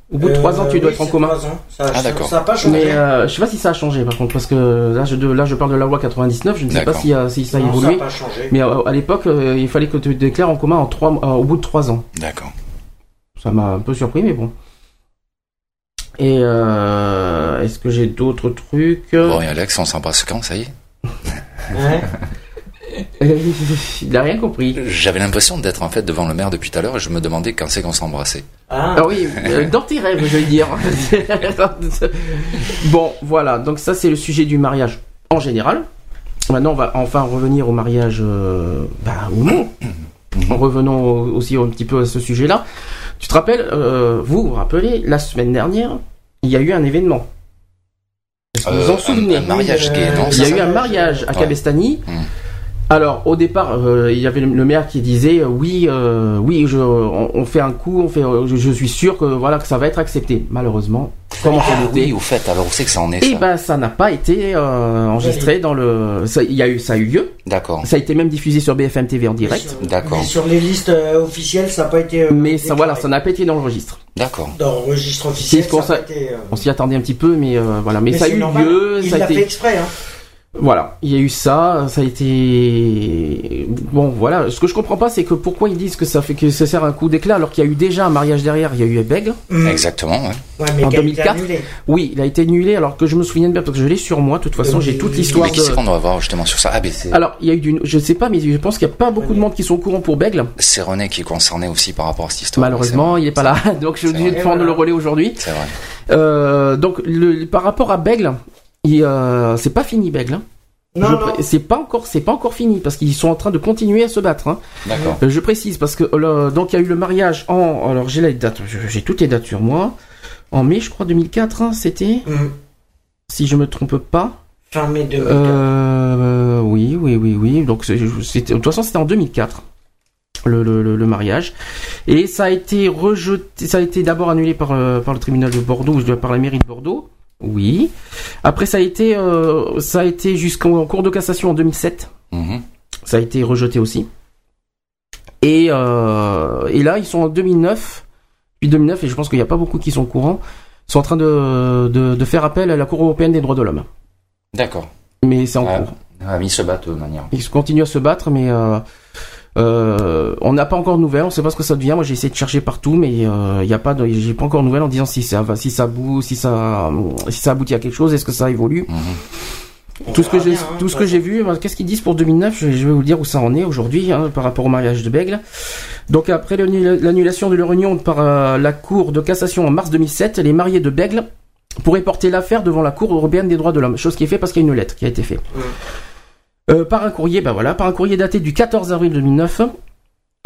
Au bout de 3 ans, tu Euh, dois oui, être en commun. ans. Ça, Ah, ça- d'accord. Ça n'a pas changé. Mais euh, je sais pas si ça a changé par contre parce que là je, de- là, je parle de la loi 99, je ne sais pas si, euh, si ça a Non, évolué. n'a pas changé. Mais euh, à l'époque, euh, il fallait que tu te déclares en commun en trois, mois- euh, au bout de 3 ans. D'accord. Ça m'a un peu surpris, mais bon. Et euh, est-ce que j'ai d'autres trucs? Bon, et Alex, on s'embrasse quand, ça y est? Ouais. Il n'a rien compris. J'avais l'impression d'être en fait devant le maire depuis tout à l'heure et je me demandais quand c'est qu'on s'embrassait. Ah, Ah oui, euh, dans tes rêves, je veux dire. bon, voilà. Donc ça, c'est le sujet du mariage en général. Maintenant, on va enfin revenir au mariage euh, bah, ou non. En revenant au- aussi un petit peu à ce sujet-là. Tu te rappelles, euh, vous vous rappelez, la semaine dernière, il y a eu un événement. Est-ce que vous vous Euh, en souvenez un, un mariage gay, non Il y a eu un mariage à Ouais. Cabestany. Mm. Alors au départ, euh, il y avait le, maire qui disait euh, oui, euh, oui, je, on, on fait un coup, on fait, euh, je, je suis sûr que voilà que ça va être accepté. Malheureusement, comment Ah oui, au fait, alors où c'est que ça en est Et ça ben ça n'a pas été euh, enregistré dans le. ça- Il y a eu, ça a eu lieu. D'accord, Ça a été même diffusé sur BFM TV en direct. D'accord. Sur les listes euh, officielles, ça n'a pas été. euh, Mais ça, voilà, ça n'a pas été dans le registre. d'accord. Dans le registre officiel, ça n'a ça- pas été. euh, On s'y attendait un petit peu, mais euh, voilà. Mais, mais ça a eu normal. lieu. Il ça a l'a été. fait exprès, hein. Voilà, il y a eu ça, ça a été bon. Voilà, ce que je comprends pas, c'est que pourquoi ils disent que ça fait que ça sert un coup d'éclat alors qu'il y a eu déjà un mariage derrière. Il y a eu Beg. Mm. Exactement, ouais. Ouais, mais En qui a été 2004, annulé. Oui, il a été annulé alors que je me souviens bien parce que je l'ai sur moi. De toute façon, Euh, j'ai toute l'histoire Mais qui c'est qu'on doit voir justement sur ça? Ah, Alors, il y a eu du, je sais pas, mais je pense qu'il y a pas beaucoup de monde qui sont au courant pour Bègle. c'est René qui est concerné aussi par rapport à cette histoire. Malheureusement, il est pas là, donc je suis obligé de prendre le relais aujourd'hui. C'est vrai. Euh, donc, le, par rapport à Bègle, il, euh, c'est pas fini Bègle. hein. Non, C'est pas encore, c'est pas encore fini parce qu'ils sont en train de continuer à se battre. hein. D'accord. Euh, Je précise parce que euh, donc il y a eu le mariage en, alors j'ai la date, j'ai toutes les dates sur moi. En mai, je crois 2004, hein, c'était, Mm. si je me trompe pas. Fin mai 2004. Euh, oui, oui, oui, oui. Donc, c'était, de toute façon, c'était en 2004. Le, le, le- le mariage et ça a été rejeté ça a été d'abord annulé par, par le tribunal de Bordeaux ou par la mairie de Bordeaux oui après ça a été euh, ça a été jusqu'en cours de cassation en 2007 Mhm. ça a été rejeté aussi et, euh, et là ils sont en 2009 puis 2009 et je pense qu'il n'y a pas beaucoup qui sont au courant sont en train de, de, de faire appel à la Cour européenne des droits de l'homme D'accord. mais c'est en Ah, cours ah, ils se battent de manière. Ils continuent à se battre, mais euh, euh, on n'a pas encore de nouvelles. On sait pas ce que ça devient. Moi, j'ai essayé de chercher partout, mais il y a pas, de, j'ai pas encore de nouvelles en disant si ça va, si ça bout, si ça, si ça aboutit à quelque chose, est-ce que ça évolue? Mhm. Tout ce que bien, hein, tout ce que j'ai vu, ben, qu'est-ce qu'ils disent pour 2009 je, je vais vous dire où ça en est aujourd'hui hein, par rapport au mariage de Bègle. Donc après l'annula- l'annulation de leur union par euh, la Cour de cassation en mars 2007, les mariés de Bègle pourraient porter l'affaire devant la Cour européenne des droits de l'homme, chose qui est faite parce qu'il y a une lettre qui a été faite. Euh, par un courrier, ben voilà, par un courrier daté du 14 avril 2009.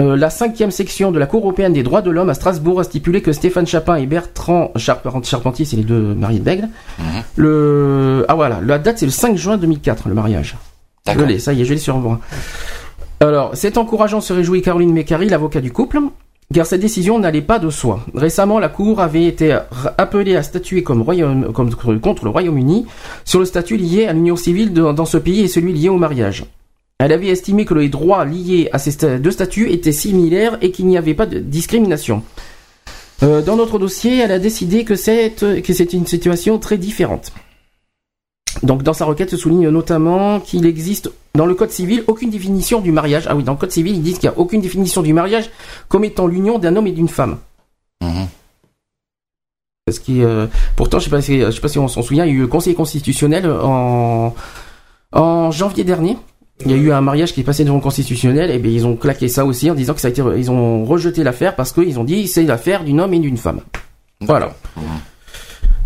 Euh, la cinquième section de la Cour européenne des droits de l'homme à Strasbourg a stipulé que Stéphane Chapin et Bertrand Charpent- Charpentier, c'est les deux mariés de Bègle, Mhm. le... Ah voilà, la date c'est le 5 juin 2004, le mariage. Je l'ai, ça y est, je l'ai sur moi. Alors, c'est encourageant se réjouit Caroline Mécari, l'avocat du couple, car cette décision n'allait pas de soi. Récemment, la Cour avait été appelée à statuer contre le Royaume-Uni sur le statut lié à l'union civile dans ce pays et celui lié au mariage. Elle avait estimé que les droits liés à ces deux statuts étaient similaires et qu'il n'y avait pas de discrimination. Euh, dans notre dossier, elle a décidé que c'est une situation très différente. Donc dans sa requête se souligne notamment qu'il existe dans le code civil aucune définition du mariage. Ah oui, dans le code civil ils disent qu'il n'y a aucune définition du mariage comme étant l'union d'un homme et d'une femme. Mhm. Parce que euh, pourtant je sais si je sais pas si on s'en souvient, il y a eu le Conseil constitutionnel en en janvier dernier. Il y a eu un mariage qui est passé devant le constitutionnel et bien ils ont claqué ça aussi en disant que ça a été ils ont rejeté l'affaire parce qu'ils ont dit c'est l'affaire d'un homme et d'une femme. Voilà. Mhm.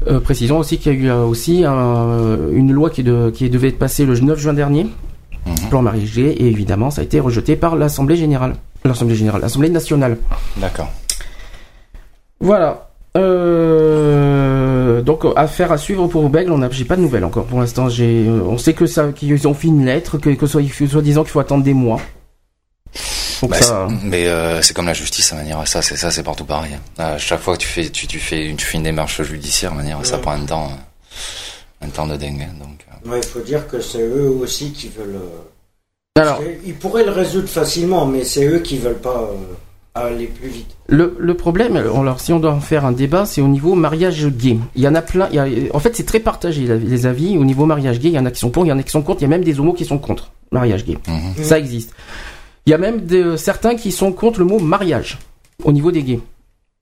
Euh, précisons aussi qu'il y a eu euh, aussi un- une loi qui, de- qui devait être passée le 9 juin dernier, Mhm. plan mariage gay, et évidemment ça a été rejeté par l'Assemblée générale. L'Assemblée générale, l'Assemblée nationale. D'accord. Voilà. Euh, donc affaire à suivre pour Bègle, on n'a j'ai pas de nouvelles encore pour l'instant. J'ai, euh, on sait que ça, qu'ils ont fait une lettre, que, que soit, soit disant qu'il faut attendre des mois. Bah, ça, mais euh, c'est comme la justice à manière ça c'est ça c'est partout pareil à chaque fois que tu fais tu, tu fais tu fais une démarche judiciaire à manière ça prend un temps euh, un temps de dingue hein, donc euh, Ouais, il faut dire que c'est eux aussi qui veulent. euh, alors Ils pourraient le résoudre facilement, mais c'est eux qui veulent pas euh, aller plus vite. Le, le problème, alors si on doit en faire un débat, c'est au niveau mariage gay. Il y en a plein. il y a- en fait, c'est très partagé les avis au niveau mariage gay. Il y en a qui sont pour, il y en a qui sont contre. Il y a même des homos qui sont contre mariage gay. mhm. Ça existe. Il y a même de, certains qui sont contre le mot mariage au niveau des gays.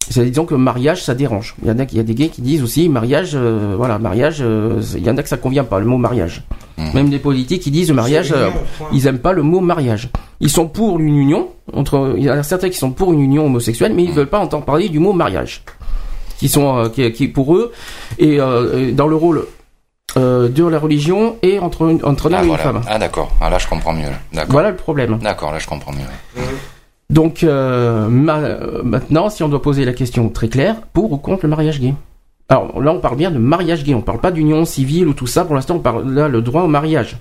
C'est disons que mariage ça dérange. Il y en a, il y a des gays qui disent aussi mariage, euh, voilà mariage. euh, il y en a que ça convient pas le mot mariage. Mhm. Même des politiques qui disent mariage. Euh, ils aiment pas le mot mariage. Ils sont pour une union entre. Il y en a certains qui sont pour une union homosexuelle, mais ils Mm. veulent pas entendre parler du mot mariage. Qui sont euh, qui, qui pour eux et euh, dans le rôle euh, de la religion et entre une- entre un ah, homme et une femme. ah d'accord ah, là je comprends mieux Voilà le problème. d'accord là je comprends mieux. Donc euh, ma- euh, maintenant, si on doit poser la question très claire, pour ou contre le mariage gay? Alors là, on parle bien de mariage gay. On parle pas d'union civile ou tout ça. Pour l'instant, on parle là le droit au mariage.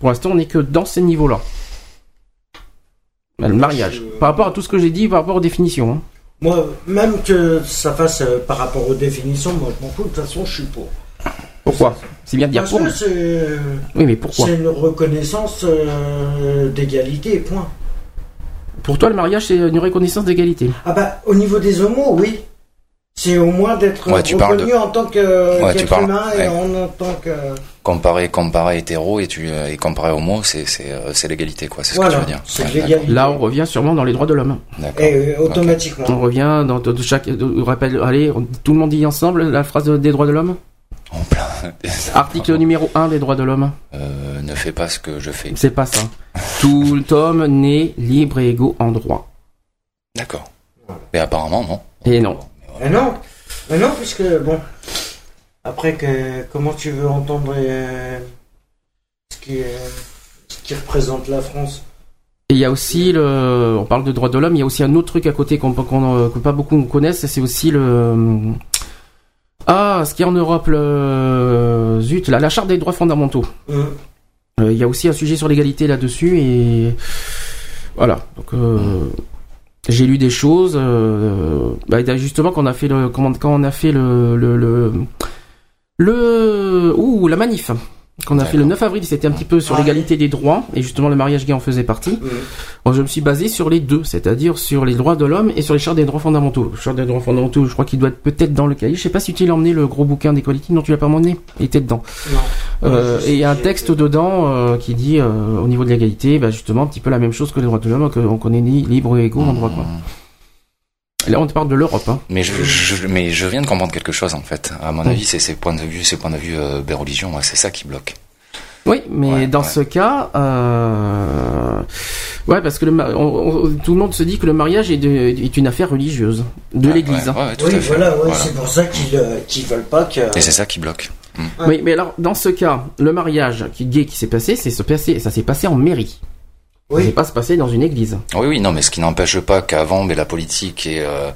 Pour l'instant, on n'est que dans ces niveaux-là. Le mariage. Je- Par rapport à tout ce que j'ai dit, par rapport aux définitions. hein. Moi, même que ça fasse euh, par rapport aux définitions, moi je m'en fous, de toute façon je suis pour. Pourquoi C'est bien de dire Parce pour. que Oui, mais pourquoi c'est une reconnaissance euh, d'égalité, point. Pour toi, le mariage, c'est une reconnaissance d'égalité. Ah bah, au niveau des homos, oui. C'est au moins d'être Ouais, tu parles reconnu de- en tant que Ouais, tu qu'être parles- humain et ouais. en, en tant que... comparer comparer hétéro et tu euh, et comparer homo c'est c'est euh, c'est l'égalité quoi c'est ce que tu veux dire c'est Ouais, l'égalité. Là, on revient sûrement dans les droits de l'homme. d'accord Et euh, automatiquement. On revient dans de, de chaque. rappelle, allez, on- tout le monde dit ensemble la phrase des droits de l'homme? En plein Article numéro 1 des droits de l'homme. Euh, ne fais pas ce que je fais C'est pas ça. Tout homme né libre et égaux en droit. d'accord mais apparemment non Et non. Mais non, mais non, puisque bon, après que comment tu veux entendre euh, ce qui est, ce qui représente la France? Et il y a aussi le. On parle de droits de l'homme, il y a aussi un autre truc à côté qu'on qu'on, euh, que pas beaucoup connaissent, c'est aussi le. Ah, ce qu'il y a en Europe, le. Zut, la, la charte des droits fondamentaux. Hum. Euh, Il y a aussi un sujet sur l'égalité là-dessus et. Voilà. Donc. euh, J'ai lu des choses. euh, bah, justement, quand on a fait le. Quand on a fait le. Le. Le. le ouh, la manif. Qu'on a fait le 9 avril, c'était un petit peu sur Ah, l'égalité des droits, et justement le mariage gay en faisait partie. Bon, je me suis basé sur les deux, c'est-à-dire sur les droits de l'homme et sur les chartes des droits fondamentaux. Le charte des droits fondamentaux, je crois qu'il doit être peut-être dans le cahier. Je sais pas si tu l'as emmené, le gros bouquin d'Equality. Non, tu l'as pas emmené. Il était dedans. Non. Euh, et il y a un texte dedans euh, qui dit, euh, au niveau de l'égalité, bah, justement, un petit peu la même chose que les droits de l'homme, qu'on connaît ni libre et égaux en droit. Quoi. Là, on te parle de l'Europe. Hein. Mais je, je- mais je viens de comprendre quelque chose en fait. À mon Mm. avis, c'est ces points de vue, ces points de vue euh, des religions, ouais, c'est ça qui bloque. Oui, mais Ouais, dans ouais. ce cas, euh... ouais, parce que le ma- on- on- tout le monde se dit que le mariage est, de- est une affaire religieuse de Ouais, l'Église. ouais. Oui, ouais, tout à fait. voilà, ouais, Voilà. c'est pour ça qu'ils euh, qu'ils veulent pas que. Et c'est ça qui bloque. Oui, mais alors dans ce cas, le mariage qui gay qui s'est passé, c'est passer, ça s'est passé en mairie. Oui. C'est pas se passer dans une église. Oui, oui, non, mais ce qui n'empêche pas qu'avant, mais la politique et euh,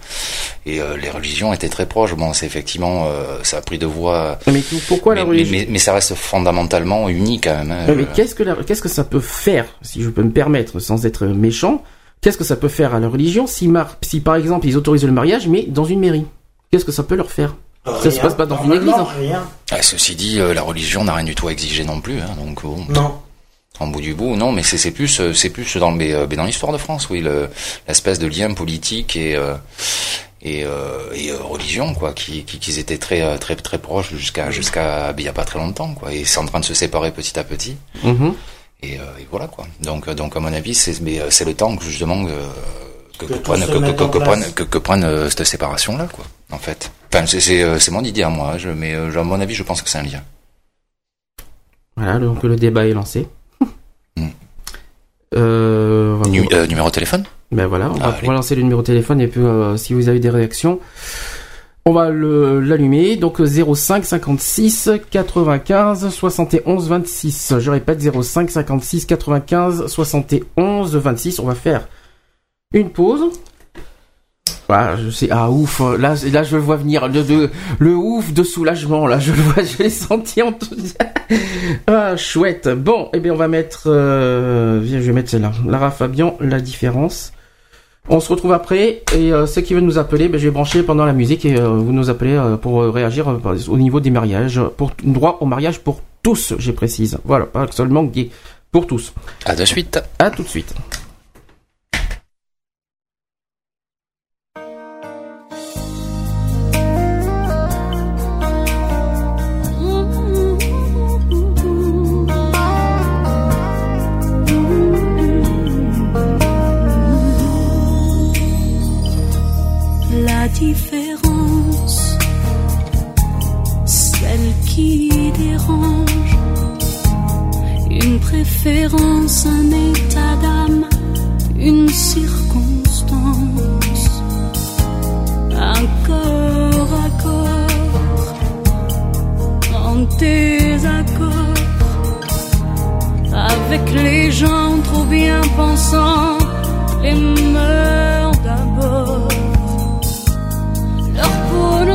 et euh, les religions étaient très proches. Bon, c'est effectivement, euh, ça a pris de voix. Mais pourquoi la religion mais, mais, ça reste fondamentalement unique quand même. Hein, mais qu'est-ce que qu'est-ce que ça peut faire, si je peux me permettre, sans être méchant, qu'est-ce que ça peut faire à la religion si, mar si par exemple ils autorisent le mariage, mais dans une mairie, qu'est-ce que ça peut leur faire? Ça se passe pas dans une église. Hein. Rien. Ah, ceci dit, la religion n'a rien du tout à exiger non plus. Hein, donc bon. Non en bout du bout, non, mais c'est plus euh, c'est plus dans euh, dans l'histoire de France, oui, l'espèce de lien politique et euh, et, et religion quoi, qui, qui, étaient très très très proches jusqu'à jusqu'à il y a pas très longtemps quoi, et c'est en train de se séparer petit à petit. Mm-hmm. Et, voilà quoi. Donc donc à mon avis c'est c'est le temps que justement que que, prenne, que, que, prenne, cette séparation là quoi en fait enfin c'est c'est mon idée à moi je, mais à mon avis je pense que c'est un lien voilà donc le débat est lancé euh, euh, numéro de téléphone Ben voilà, on va ah, lancer le numéro de téléphone et puis euh, si vous avez des réactions, on va l'allumer. Donc 05 56 95 71 26. Je répète 05 56 95 71 26. On va faire une pause. Ah, je sais, ah ouf, là, là je vois venir le, le, ouf de soulagement, là je le vois, je l'ai senti en tout Ah chouette. Bon, eh bien on va mettre, euh, je vais mettre celle-là, Lara Fabian, la différence. On se retrouve après et euh, ceux qui veulent nous appeler, ben, je vais brancher pendant la musique et euh, vous nous appelez euh, pour réagir au niveau des mariages, pour droit au mariage pour tous, j'ai précise. Voilà, pas seulement gay, pour tous. À de suite. À tout de suite. Un état d'âme, une circonstance, un corps à corps, en désaccord, avec les gens trop bien pensants, les mœurs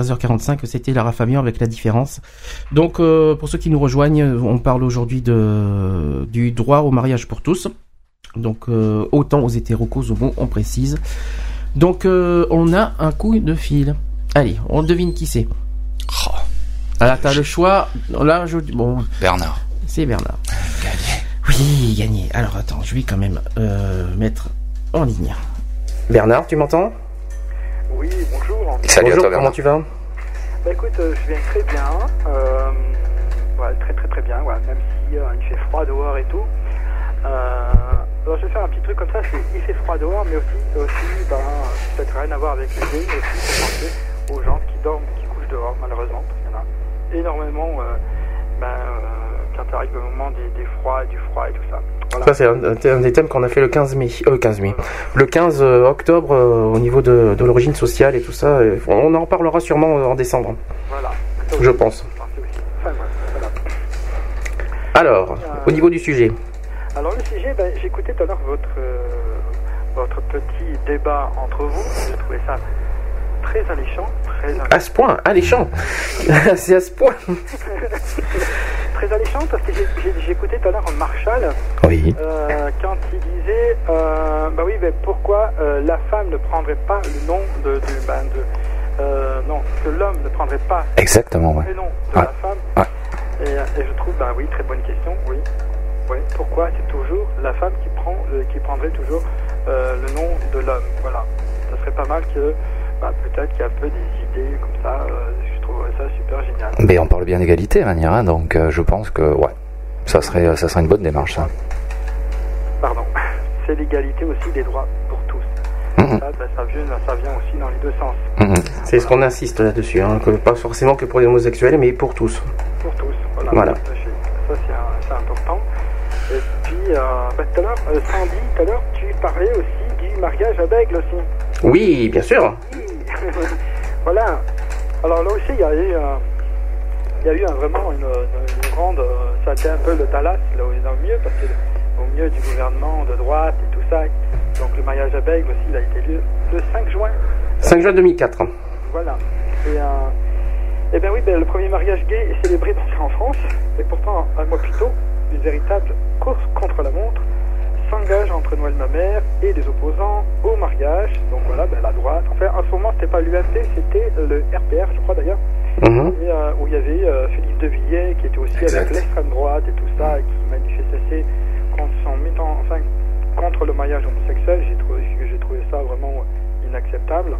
15h45, c'était Lara Fabian avec la différence. Donc, euh, pour ceux qui nous rejoignent, on parle aujourd'hui de du droit au mariage pour tous. Donc, euh, autant aux hétéros qu'aux homos, on précise. Donc, euh, on a un coup de fil. Allez, on devine qui c'est. Oh, Alors, t'as le choix. Là, je bon, Bernard. c'est Bernard. Oui, gagné. Alors, attends, je vais quand même euh, mettre en ligne. Bernard, tu m'entends? Salut Bonjour, à toi comment tu vas Bah écoute, euh, je viens très bien. Euh, ouais, très très très bien, ouais, même si euh, il fait froid dehors et tout. Euh, alors je vais faire un petit truc comme ça, c'est il fait froid dehors, mais aussi, aussi ben, peut-être rien à voir avec les mais aussi pour penser aux gens qui dorment, qui couchent dehors, malheureusement, parce qu'il y en a énormément euh, ben, euh, quand arrive le moment des, des froids, du froid et tout ça. Voilà. Ça, c'est un, un des thèmes qu'on a fait le 15 mai. Euh, 15 mai. Le 15 octobre, euh, au niveau de, de l'origine sociale et tout ça. euh, On en reparlera sûrement euh, en décembre, Voilà. Je pense. Alors, au niveau du sujet. Alors le sujet, ben, j'écoutais tout à l'heure votre, euh, votre petit débat entre vous. J'ai trouvé ça très alléchant, très, À ce point, alléchant. c'est à ce point. très alléchant parce que écouté tout à l'heure Marshall Oui. euh, quand il disait, euh, bah oui, ben, pourquoi euh, la femme ne prendrait pas le nom de, de, ben, de euh, non, que l'homme ne prendrait pas Exactement, ouais. le nom de Ouais. la femme. Ouais. Et, et je trouve, bah oui, très bonne question, oui. Oui, pourquoi c'est toujours la femme qui prend, qui prendrait toujours le nom de l'homme Voilà, ça serait pas mal que, bah, peut-être qu'il y a un peu des idées comme ça. euh, je trouverais ça super génial. Mais on parle bien d'égalité, manière, hein, donc euh, je pense que ouais, ça serait, ça serait une bonne démarche. Ça. Pardon. C'est l'égalité aussi des droits pour tous. Mhm. Ça, ben, ça, vient, ça vient aussi dans les deux sens. Mhm. C'est ce qu'on insiste là-dessus. Hein, que pas forcément que pour les homosexuels, mais pour tous. Pour tous. Voilà. Voilà. Ça, c'est- important. Et puis, euh, bah, tout à l'heure, euh, Sandy, tout à l'heure, tu parlais aussi du mariage à bègle aussi. Oui, bien sûr. Voilà. Alors là aussi, il y a eu, euh, il y a eu un- vraiment une, une- une grande. euh, ça a été un peu le Dallas, là où il est au milieu, parce que au milieu du gouvernement de droite et tout ça. Donc le mariage à bègle aussi, il a été lieu le 5 juin. 5 juin 2004. Voilà. Et, euh, eh bien oui, ben, le premier mariage gay est célébré en France, et pourtant un mois plus tôt, une véritable course contre la montre s'engage entre Noël ma mère et les opposants au mariage. Donc voilà, ben, la droite. Enfin, en ce moment, c'était pas l'UMP, c'était euh, le RPR, je crois d'ailleurs, Mhm. et, euh, où il y avait euh, Philippe de Villiers qui était aussi Exact. avec l'extrême droite et tout ça, et qui manifestait contre son mettant, enfin, contre le mariage homosexuel. J'ai trouvé, j'ai trouvé ça vraiment inacceptable.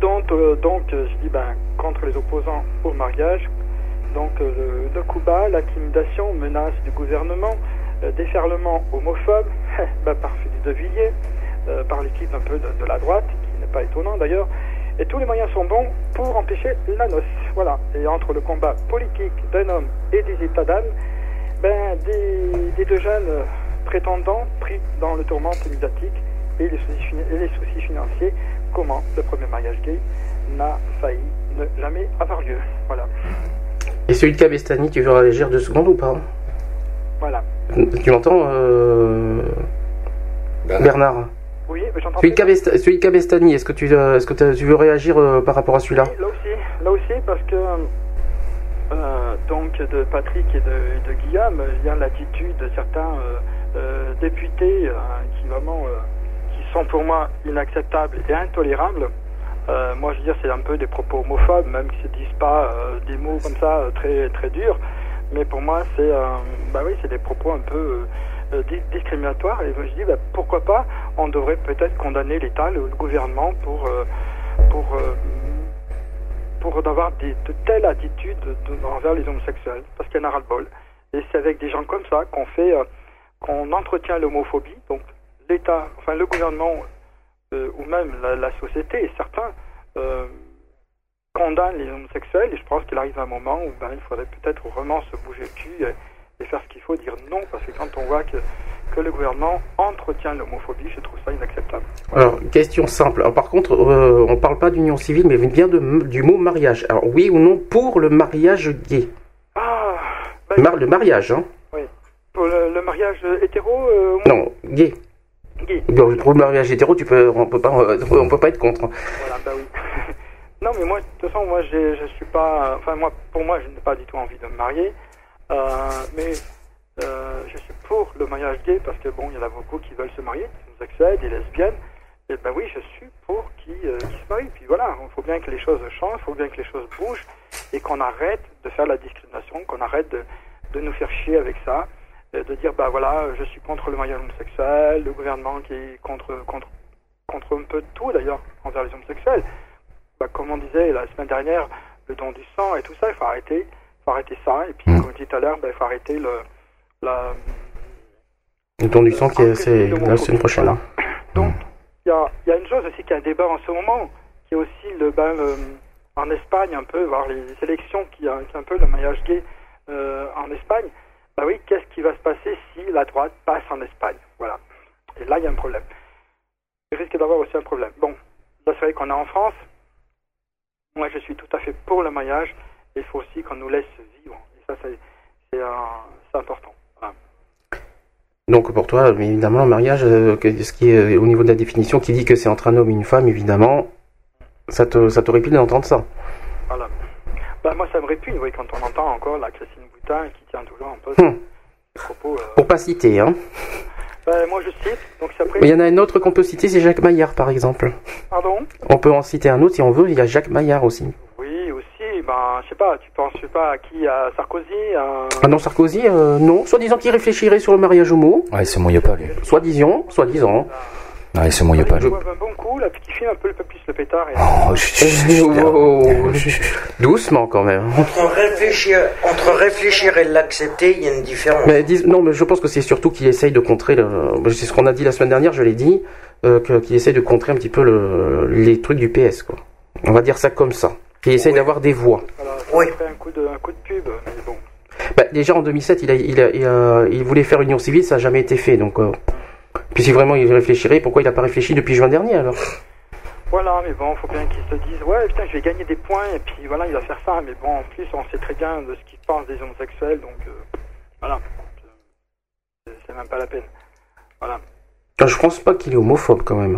Donc, euh, donc euh, je dis ben, contre les opposants au mariage. Donc euh, le, le coup bas, l'intimidation, menace du gouvernement, euh, déferlement homophobe ben, par Philippe de Villiers, euh, par l'équipe un peu de, de la droite, qui n'est pas étonnant d'ailleurs. Et tous les moyens sont bons pour empêcher la noce. Voilà. Et entre le combat politique d'un homme et des états d'âme, ben, des, des deux jeunes euh, prétendants pris dans le tourment médiatique et les soucis, fina- et les soucis financiers, comment le premier mariage gay n'a failli ne jamais avoir lieu. Voilà. Et celui de Cabestani, tu veux réagir deux secondes ou pas? Voilà. Tu m'entends, euh, Bernard Oui, mais j'entends celui de, celui Cabestani, est-ce que, tu, euh, est-ce que tu veux réagir euh, par rapport à celui-là? Oui, là aussi, là aussi, parce que euh, donc de Patrick et de, Guillaume vient l'attitude de certains euh, euh, députés qui vraiment euh, qui sont pour moi inacceptables et intolérables. Euh, moi, je veux dire, c'est un peu des propos homophobes, même qu'ils ne disent pas euh, des mots comme ça très très durs. Mais pour moi, c'est euh, bah oui, c'est des propos un peu euh, di- discriminatoire. Et je dis, bah, pourquoi pas, on devrait peut-être condamner l'État, le, gouvernement, pour, euh, pour, euh, pour avoir des, de telles attitudes de- envers les homosexuels, parce qu'il y en a ras-le-bol. Et c'est avec des gens comme ça qu'on fait, euh, qu'on entretient l'homophobie. Donc l'État, enfin le gouvernement, euh, ou même la, la société, certains euh, condamnent les homosexuels. Et je pense qu'il arrive un moment où ben, il faudrait peut-être vraiment se bouger le cul et, et faire ce qu'il faut, dire non, parce que quand on voit que, que le gouvernement entretient l'homophobie, je trouve ça inacceptable. Alors, question simple. Alors, par contre, euh, on parle pas d'union civile, mais bien de, du mot mariage. Alors, oui ou non pour le mariage gay? Ah, ben, Mar- Le mariage, hein? Pour le, le mariage hétéro, euh, Non, gay. gay. Pour le mariage hétéro, tu peux, on peut pas, euh, on peut pas être contre. Voilà, bah oui. non, mais moi, de toute façon, moi, je suis pas. Enfin, moi, pour moi, je n'ai pas du tout envie de me marier. Euh, mais euh, je suis pour le mariage gay parce que, bon, il y en a beaucoup qui veulent se marier, des homosexuels, des lesbiennes. Et ben oui, je suis pour qui, euh, qui se marient. Puis voilà, il faut bien que les choses changent, il faut bien que les choses bougent et qu'on arrête de faire la discrimination, qu'on arrête de, de nous faire chier avec ça, de dire, bah voilà, je suis contre le mariage homosexuel, le gouvernement qui est contre, contre, contre un peu de tout d'ailleurs envers les homosexuels. Bah, comme on disait la semaine dernière, le don du sang et tout ça, il faut arrêter, faut arrêter ça. Et puis, Mm. comme je disais tout à l'heure, bah, il faut arrêter le, la, Le ton du sang, qui est- c'est la semaine prochaine. hein. donc, il y a, y a une chose aussi qui est un débat en ce moment, qui est aussi le, ben, le- en Espagne un peu, voir les élections qui a, qui a un peu le mariage gay euh, en Espagne. Bah oui, qu'est-ce qui va se passer si la droite passe en Espagne? Voilà. Et là, il y a un problème. Il risque d'avoir aussi un problème. Bon, là, c'est vrai qu'on est en France. Moi, je suis tout à fait pour le mariage. Il faut aussi qu'on nous laisse vivre. Et ça, c'est euh, important. Voilà. Donc pour toi, évidemment, le mariage, euh, que- ce qui est euh, au niveau de la définition, qui dit que c'est entre un homme et une femme, évidemment, ça te, ça te répugne d'entendre ça. Voilà. Bah, moi, ça me répugne, oui, quand on entend encore la Christine Boutin qui tient toujours un peu ses propos. euh, Pour pas citer, hein. bah, moi, je cite, donc c'est après. Mais il y en a un autre qu'on peut citer, c'est Jacques Maillard, par exemple. Pardon? On peut en citer un autre si on veut, il y a Jacques Maillard aussi. Oui, aussi, ben, je sais pas, tu penses, je sais pas, à qui À Sarkozy à... Ah non, Sarkozy, euh, non. Soit disant qu'il réfléchirait sur le mariage homo, Ouais, il se mouille pas, lui. soit disant, soit disant. Il se mouille pas, Je un bon coup, là, puis qui filme un peu le plus le pétard. Et... Oh, chut, Oh, doucement quand même. Entre réfléchir, entre réfléchir et l'accepter, il y a une différence. Mais dis- non, mais je pense que c'est surtout qu'il essaye de contrer. Le, c'est ce qu'on a dit la semaine dernière, je l'ai dit, euh, qu'il essaye de contrer un petit peu le, les trucs du PS, quoi. On va dire ça comme ça. Qu'il essaye d'avoir des voix. Voilà, Oui. fait un coup, de, un coup de pub, mais bon. Bah, déjà en 2007, il, a, il, a- il, a- il voulait faire union civile, ça n'a jamais été fait. Donc, euh, puis si vraiment il réfléchirait, pourquoi il n'a pas réfléchi depuis juin dernier alors? Voilà, mais bon, faut bien qu'ils se disent, ouais, putain, je vais gagner des points, et puis voilà, il va faire ça. Mais bon, en plus, on sait très bien de ce qu'ils pensent des homosexuels, donc euh, voilà. C'est- même pas la peine. Voilà. Ah, Je pense pas qu'il est homophobe quand même.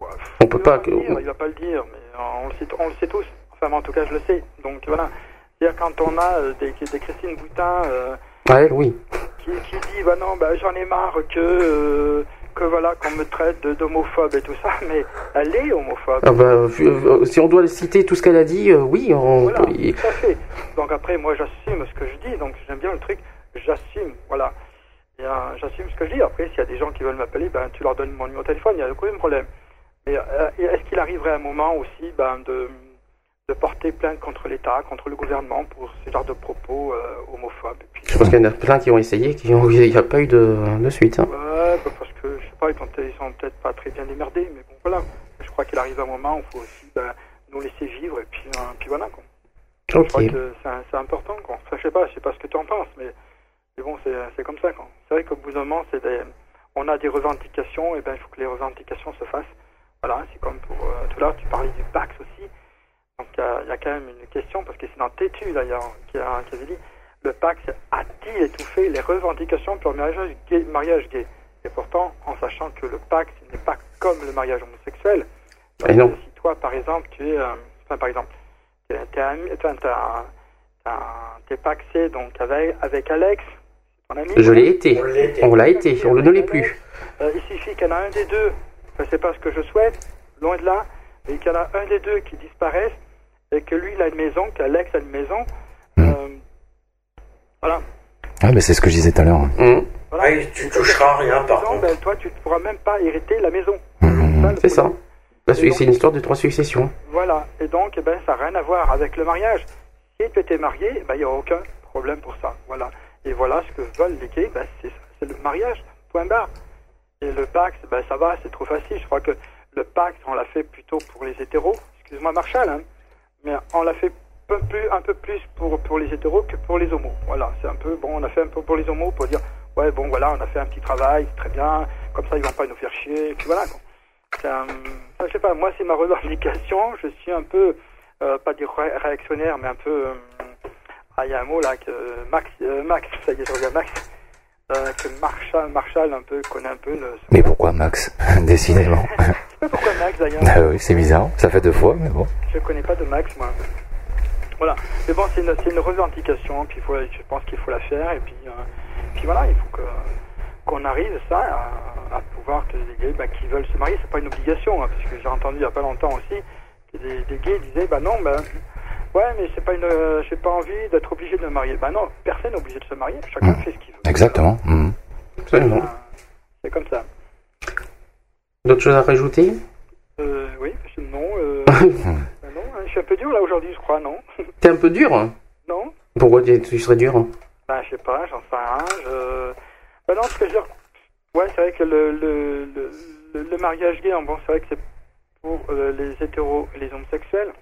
Ouais, On peut pas dire, il va pas le dire, mais euh, on le sait, on le sait tous. Enfin, en tout cas, je le sais. Donc voilà. C'est-à-dire quand on a euh, des, des Christine Boutin euh, Ouais, oui. qui, qui dit, bah non, bah j'en ai marre que que voilà qu'on me traite d'homophobe et tout ça, mais elle est homophobe. Ah bah, euh, si on doit citer tout ce qu'elle a dit, euh, oui, on Voilà, y- tout à fait. Donc après, moi, j'assume ce que je dis. Donc j'aime bien le truc, j'assume, voilà. J'assume ce que je dis. Après, s'il y a des gens qui veulent m'appeler, ben tu leur donnes mon numéro de téléphone, il n'y a aucun problème. Mais euh, est-ce qu'il arriverait un moment aussi ben, de, de porter plainte contre l'État, contre le gouvernement pour ce genre de propos euh, homophobes? Je pense qu'il y en a plein qui ont essayé, qui ont, il n'y a pas eu de, de suite. hein. Ouais, bah, parce que je sais pas, ils sont, peut-être pas très bien démerdés, mais bon, voilà. Je crois qu'il arrive un moment où il faut aussi ben, nous laisser vivre et puis, euh, puis voilà. Quoi. Je Ok. crois que c'est important. Quoi. Je sais pas, je sais pas ce que tu en penses, mais, mais bon, c'est c'est comme ça. quoi. C'est vrai qu'au bout d'un moment, c'est des, on a des revendications, et ben il faut que les revendications se fassent. Voilà, c'est comme pour euh, tout à l'heure, tu parlais du Pax aussi. Donc il y a- il y, a quand même une question, parce que c'est dans Tétu d'ailleurs qui, a- qui avait dit le Pax a-t-il étouffé les revendications pour le mariage gay, mariage gay Et pourtant, en sachant que le Pax n'est pas comme le mariage homosexuel. Et non. Si toi, par exemple, tu es. euh, enfin, par exemple, t'es paxé donc avec, avec Alex, ton ami. Je l'ai été. On l'est été. On l'a été, on ne l'est plus. Euh, il suffit qu'il y en a un des deux, enfin, c'est pas ce que je souhaite, loin de là, et qu'il y en a un des deux qui disparaisse, et que lui, il a une maison, qu'Alex a une maison. Mm. Euh, voilà. Ouais, mais c'est ce que je disais tout à l'heure. Hum. Voilà. Tu toucheras rien, par non, contre. ben, toi, tu ne pourras même pas hériter la maison. Le C'est ça. problème. Parce que c'est une histoire de trois successions. Voilà. Et donc, eh ben, ça n'a rien à voir avec le mariage. Si tu étais marié, eh ben, il n'y aura aucun problème pour ça. Voilà. Et voilà ce que veulent les gays, ben, c'est le mariage. Point barre. Et le pacte, ben, ça va, c'est trop facile. Je crois que le pacte, on l'a fait plutôt pour les hétéros. Excuse-moi, Marshall, hein. Mais on l'a fait peu un peu plus pour, pour les hétéros que pour les homos. Voilà. C'est un peu, bon, on a fait un peu pour les homos pour dire, ouais, bon, voilà, on a fait un petit travail, c'est très bien. Comme ça, ils vont pas nous faire chier. Et puis voilà, quoi. Un- ça, je sais pas, moi c'est ma revendication, je suis un peu, euh, pas dire ré- réactionnaire, mais un peu, euh, ah il y a un mot là, que Max, euh, Max, ça y est je reviens Max, euh, que Marshall, Marshall un peu connaît un peu le... Mais pourquoi Max Décidément? Je sais pas pourquoi Max d'ailleurs, Ah oui, c'est bizarre. Ça fait deux fois, mais bon. je connais pas de Max moi. Voilà, mais bon c'est une, c'est une revendication, puis il faut, je pense qu'il faut la faire, et puis, euh, puis voilà, il faut que qu'on arrive ça à, à pouvoir que les gays bah, qui veulent se marier, c'est pas une obligation, hein, parce que j'ai entendu il y a pas longtemps aussi que des, des gays disaient bah non bah ouais mais c'est pas une euh, j'ai pas envie d'être obligé de me marier. Bah non, personne n'est obligé de se marier, chacun Mm. fait ce qu'il veut. Exactement. Mhm. Absolument. Euh, C'est comme ça. D'autres choses à rajouter? Euh, oui, parce que non, euh, hein, je suis un peu dur là aujourd'hui, je crois, non? T'es un peu dur hein? Non Pourquoi tu tu serais dur? Hein Bah, je sais pas, j'en sais rien. Je... Bah non, ce que je veux dire, ouais, c'est vrai que le, le, le, mariage gay, bon, c'est vrai que c'est pour euh, les hétéros et les homosexuels.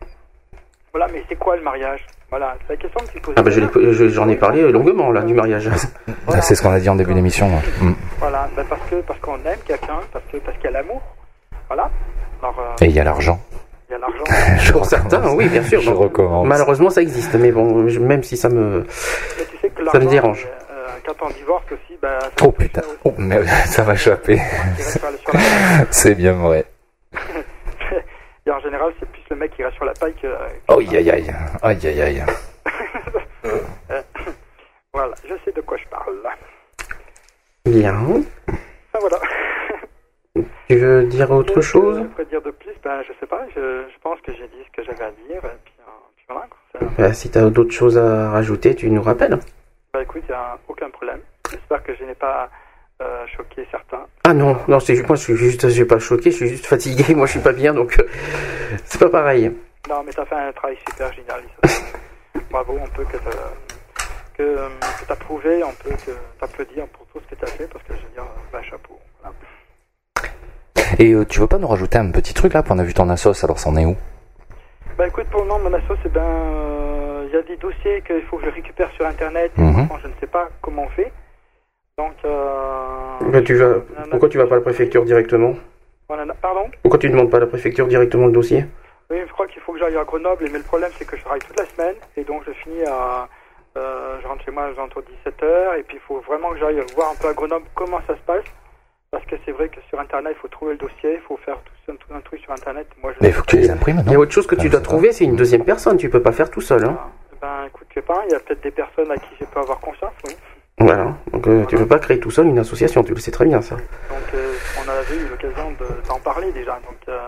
Voilà, mais c'est quoi le mariage? Voilà, c'est la question que tu poses. Ah bah je l'ai- je- j'en ai parlé longuement là du mariage. Voilà. C'est ce qu'on a dit en début d'émission. ouais. Mhm. Voilà, bah, parce que parce qu'on aime quelqu'un, parce que parce qu'il y a l'amour. Voilà. Alors, euh, Et il y a l'argent. Il y a l'argent. Je Pour recommence. certains, oui, bien sûr. Je Donc. Malheureusement, ça existe, mais bon, je- même si ça me. Tu sais que Ça me dérange. euh, quand on divorce aussi, bah, ça Oh putain. Oh, mais ça sur la- C'est bien vrai. Et en général, c'est plus le mec qui reste sur la paille que. Oh, aïe aïe aïe. Aïe aïe aïe. Euh, voilà, je sais de quoi je parle. Bien. Ah, voilà. Tu veux dire autre chose Je dire de plus, ben, je sais pas, je, je pense que j'ai dit ce que j'avais à dire, et puis, euh, puis voilà. Quoi. C'est- Bah, Si t'as d'autres choses à rajouter, tu nous rappelles. Bah écoute, il n'y a aucun problème. J'espère que je n'ai pas euh, choqué certains. Ah non, non, c'est moi, je suis juste, je suis pas choqué, je suis juste fatigué. Moi, je suis pas bien, donc euh, c'est pas pareil. Non, mais tu as fait un travail super génial. Bravo, on peut que t'as- que, que t'as prouvé, on peut que t'applaudir pour tout ce que tu as fait, parce que je veux dire, bah, chapeau. Voilà. Et euh, tu veux pas nous rajouter un petit truc là On a vu ton assos, alors c'en est où? Bah écoute, pour le moment, mon asso, c'est ben, euh, il y a des dossiers qu'il faut que je récupère sur Internet, et franchement, je ne sais pas comment on fait. Donc, euh, Bah, tu vas, pourquoi tu vas pas à la préfecture directement? Pardon? Pourquoi tu demandes pas à la préfecture directement le dossier? Oui, je crois qu'il faut que j'aille à Grenoble, mais le problème c'est que je travaille toute la semaine et donc je finis à. Euh, je rentre chez moi aux 17h et puis il faut vraiment que j'aille voir un peu à Grenoble comment ça se passe. Parce que c'est vrai que sur internet il faut trouver le dossier, il faut faire tout, un- tout un truc sur internet. Moi je Mais il faut que tu les imprimes, Il y a autre chose que Ah, tu je dois trouver, c'est une deuxième personne. Tu peux pas faire tout seul. Hein. Ah, Ben écoute, je sais pas, il y a peut-être des personnes à qui je peux avoir confiance, oui. Voilà. Donc euh, tu peux pas créer tout seul une association. Tu le sais très bien ça. Donc euh, on avait eu l'occasion de- d'en parler déjà. Donc, euh,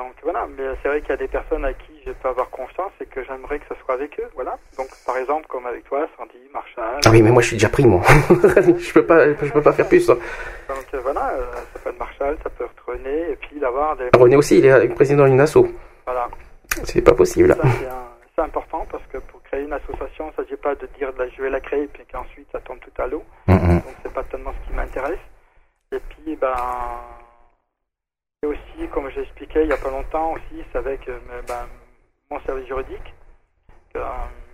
donc voilà, mais c'est vrai qu'il y a des personnes à qui je peux avoir confiance et que j'aimerais que ce soit avec eux. Voilà. Donc par exemple comme avec toi, Sandy, Marshall. Ah oui, mais moi je suis déjà pris moi. je peux pas, je peux pas faire plus. hein. Donc euh, voilà, euh, ça peut être Marshall, ça peut être René, et puis d'avoir des... René aussi, il est président d'une asso. Voilà, C'est pas possible. c'est important parce que pour créer une association, il ne s'agit pas de dire de la, je vais la créer et puis qu'ensuite ça tombe tout à l'eau. Mhm. Donc c'est pas tellement ce qui m'intéresse. Et puis ben... Et aussi, comme j'ai expliqué il y a pas longtemps aussi, c'est avec euh, ben, mon service juridique que, euh,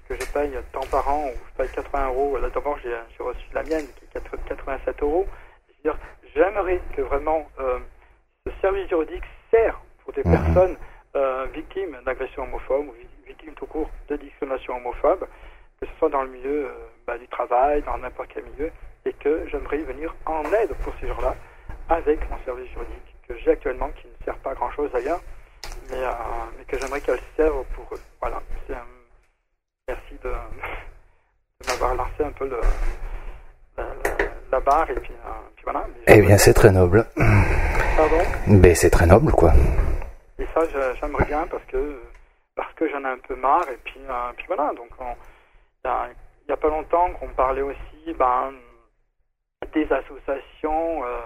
que je paye tant par an, ou je paye 80 euros. Là d'abord j'ai j'ai reçu la mienne qui est 80 87 euros. C'est-à-dire, j'aimerais que vraiment euh, ce service juridique sert pour des Mhm. personnes euh, victimes d'agressions homophobes ou vi- victimes tout court de discrimination homophobe, que ce soit dans le milieu euh, bah, du travail, dans n'importe quel milieu, et que j'aimerais venir en aide pour ces gens-là avec mon service juridique que j'ai actuellement, qui ne sert pas à grand-chose d'ailleurs, mais, euh, mais que j'aimerais qu'elle serve pour eux. Voilà. Euh, merci de, de m'avoir lancé un peu le, la, la- la barre, et puis, euh, puis voilà. Eh bien, c'est très noble. Pardon? Mais c'est très noble, quoi. Et ça, j'aimerais bien parce que parce que j'en ai un peu marre. Et puis, puis voilà. Donc, on- il y a, pas longtemps qu'on parlait aussi, ben, des associations euh,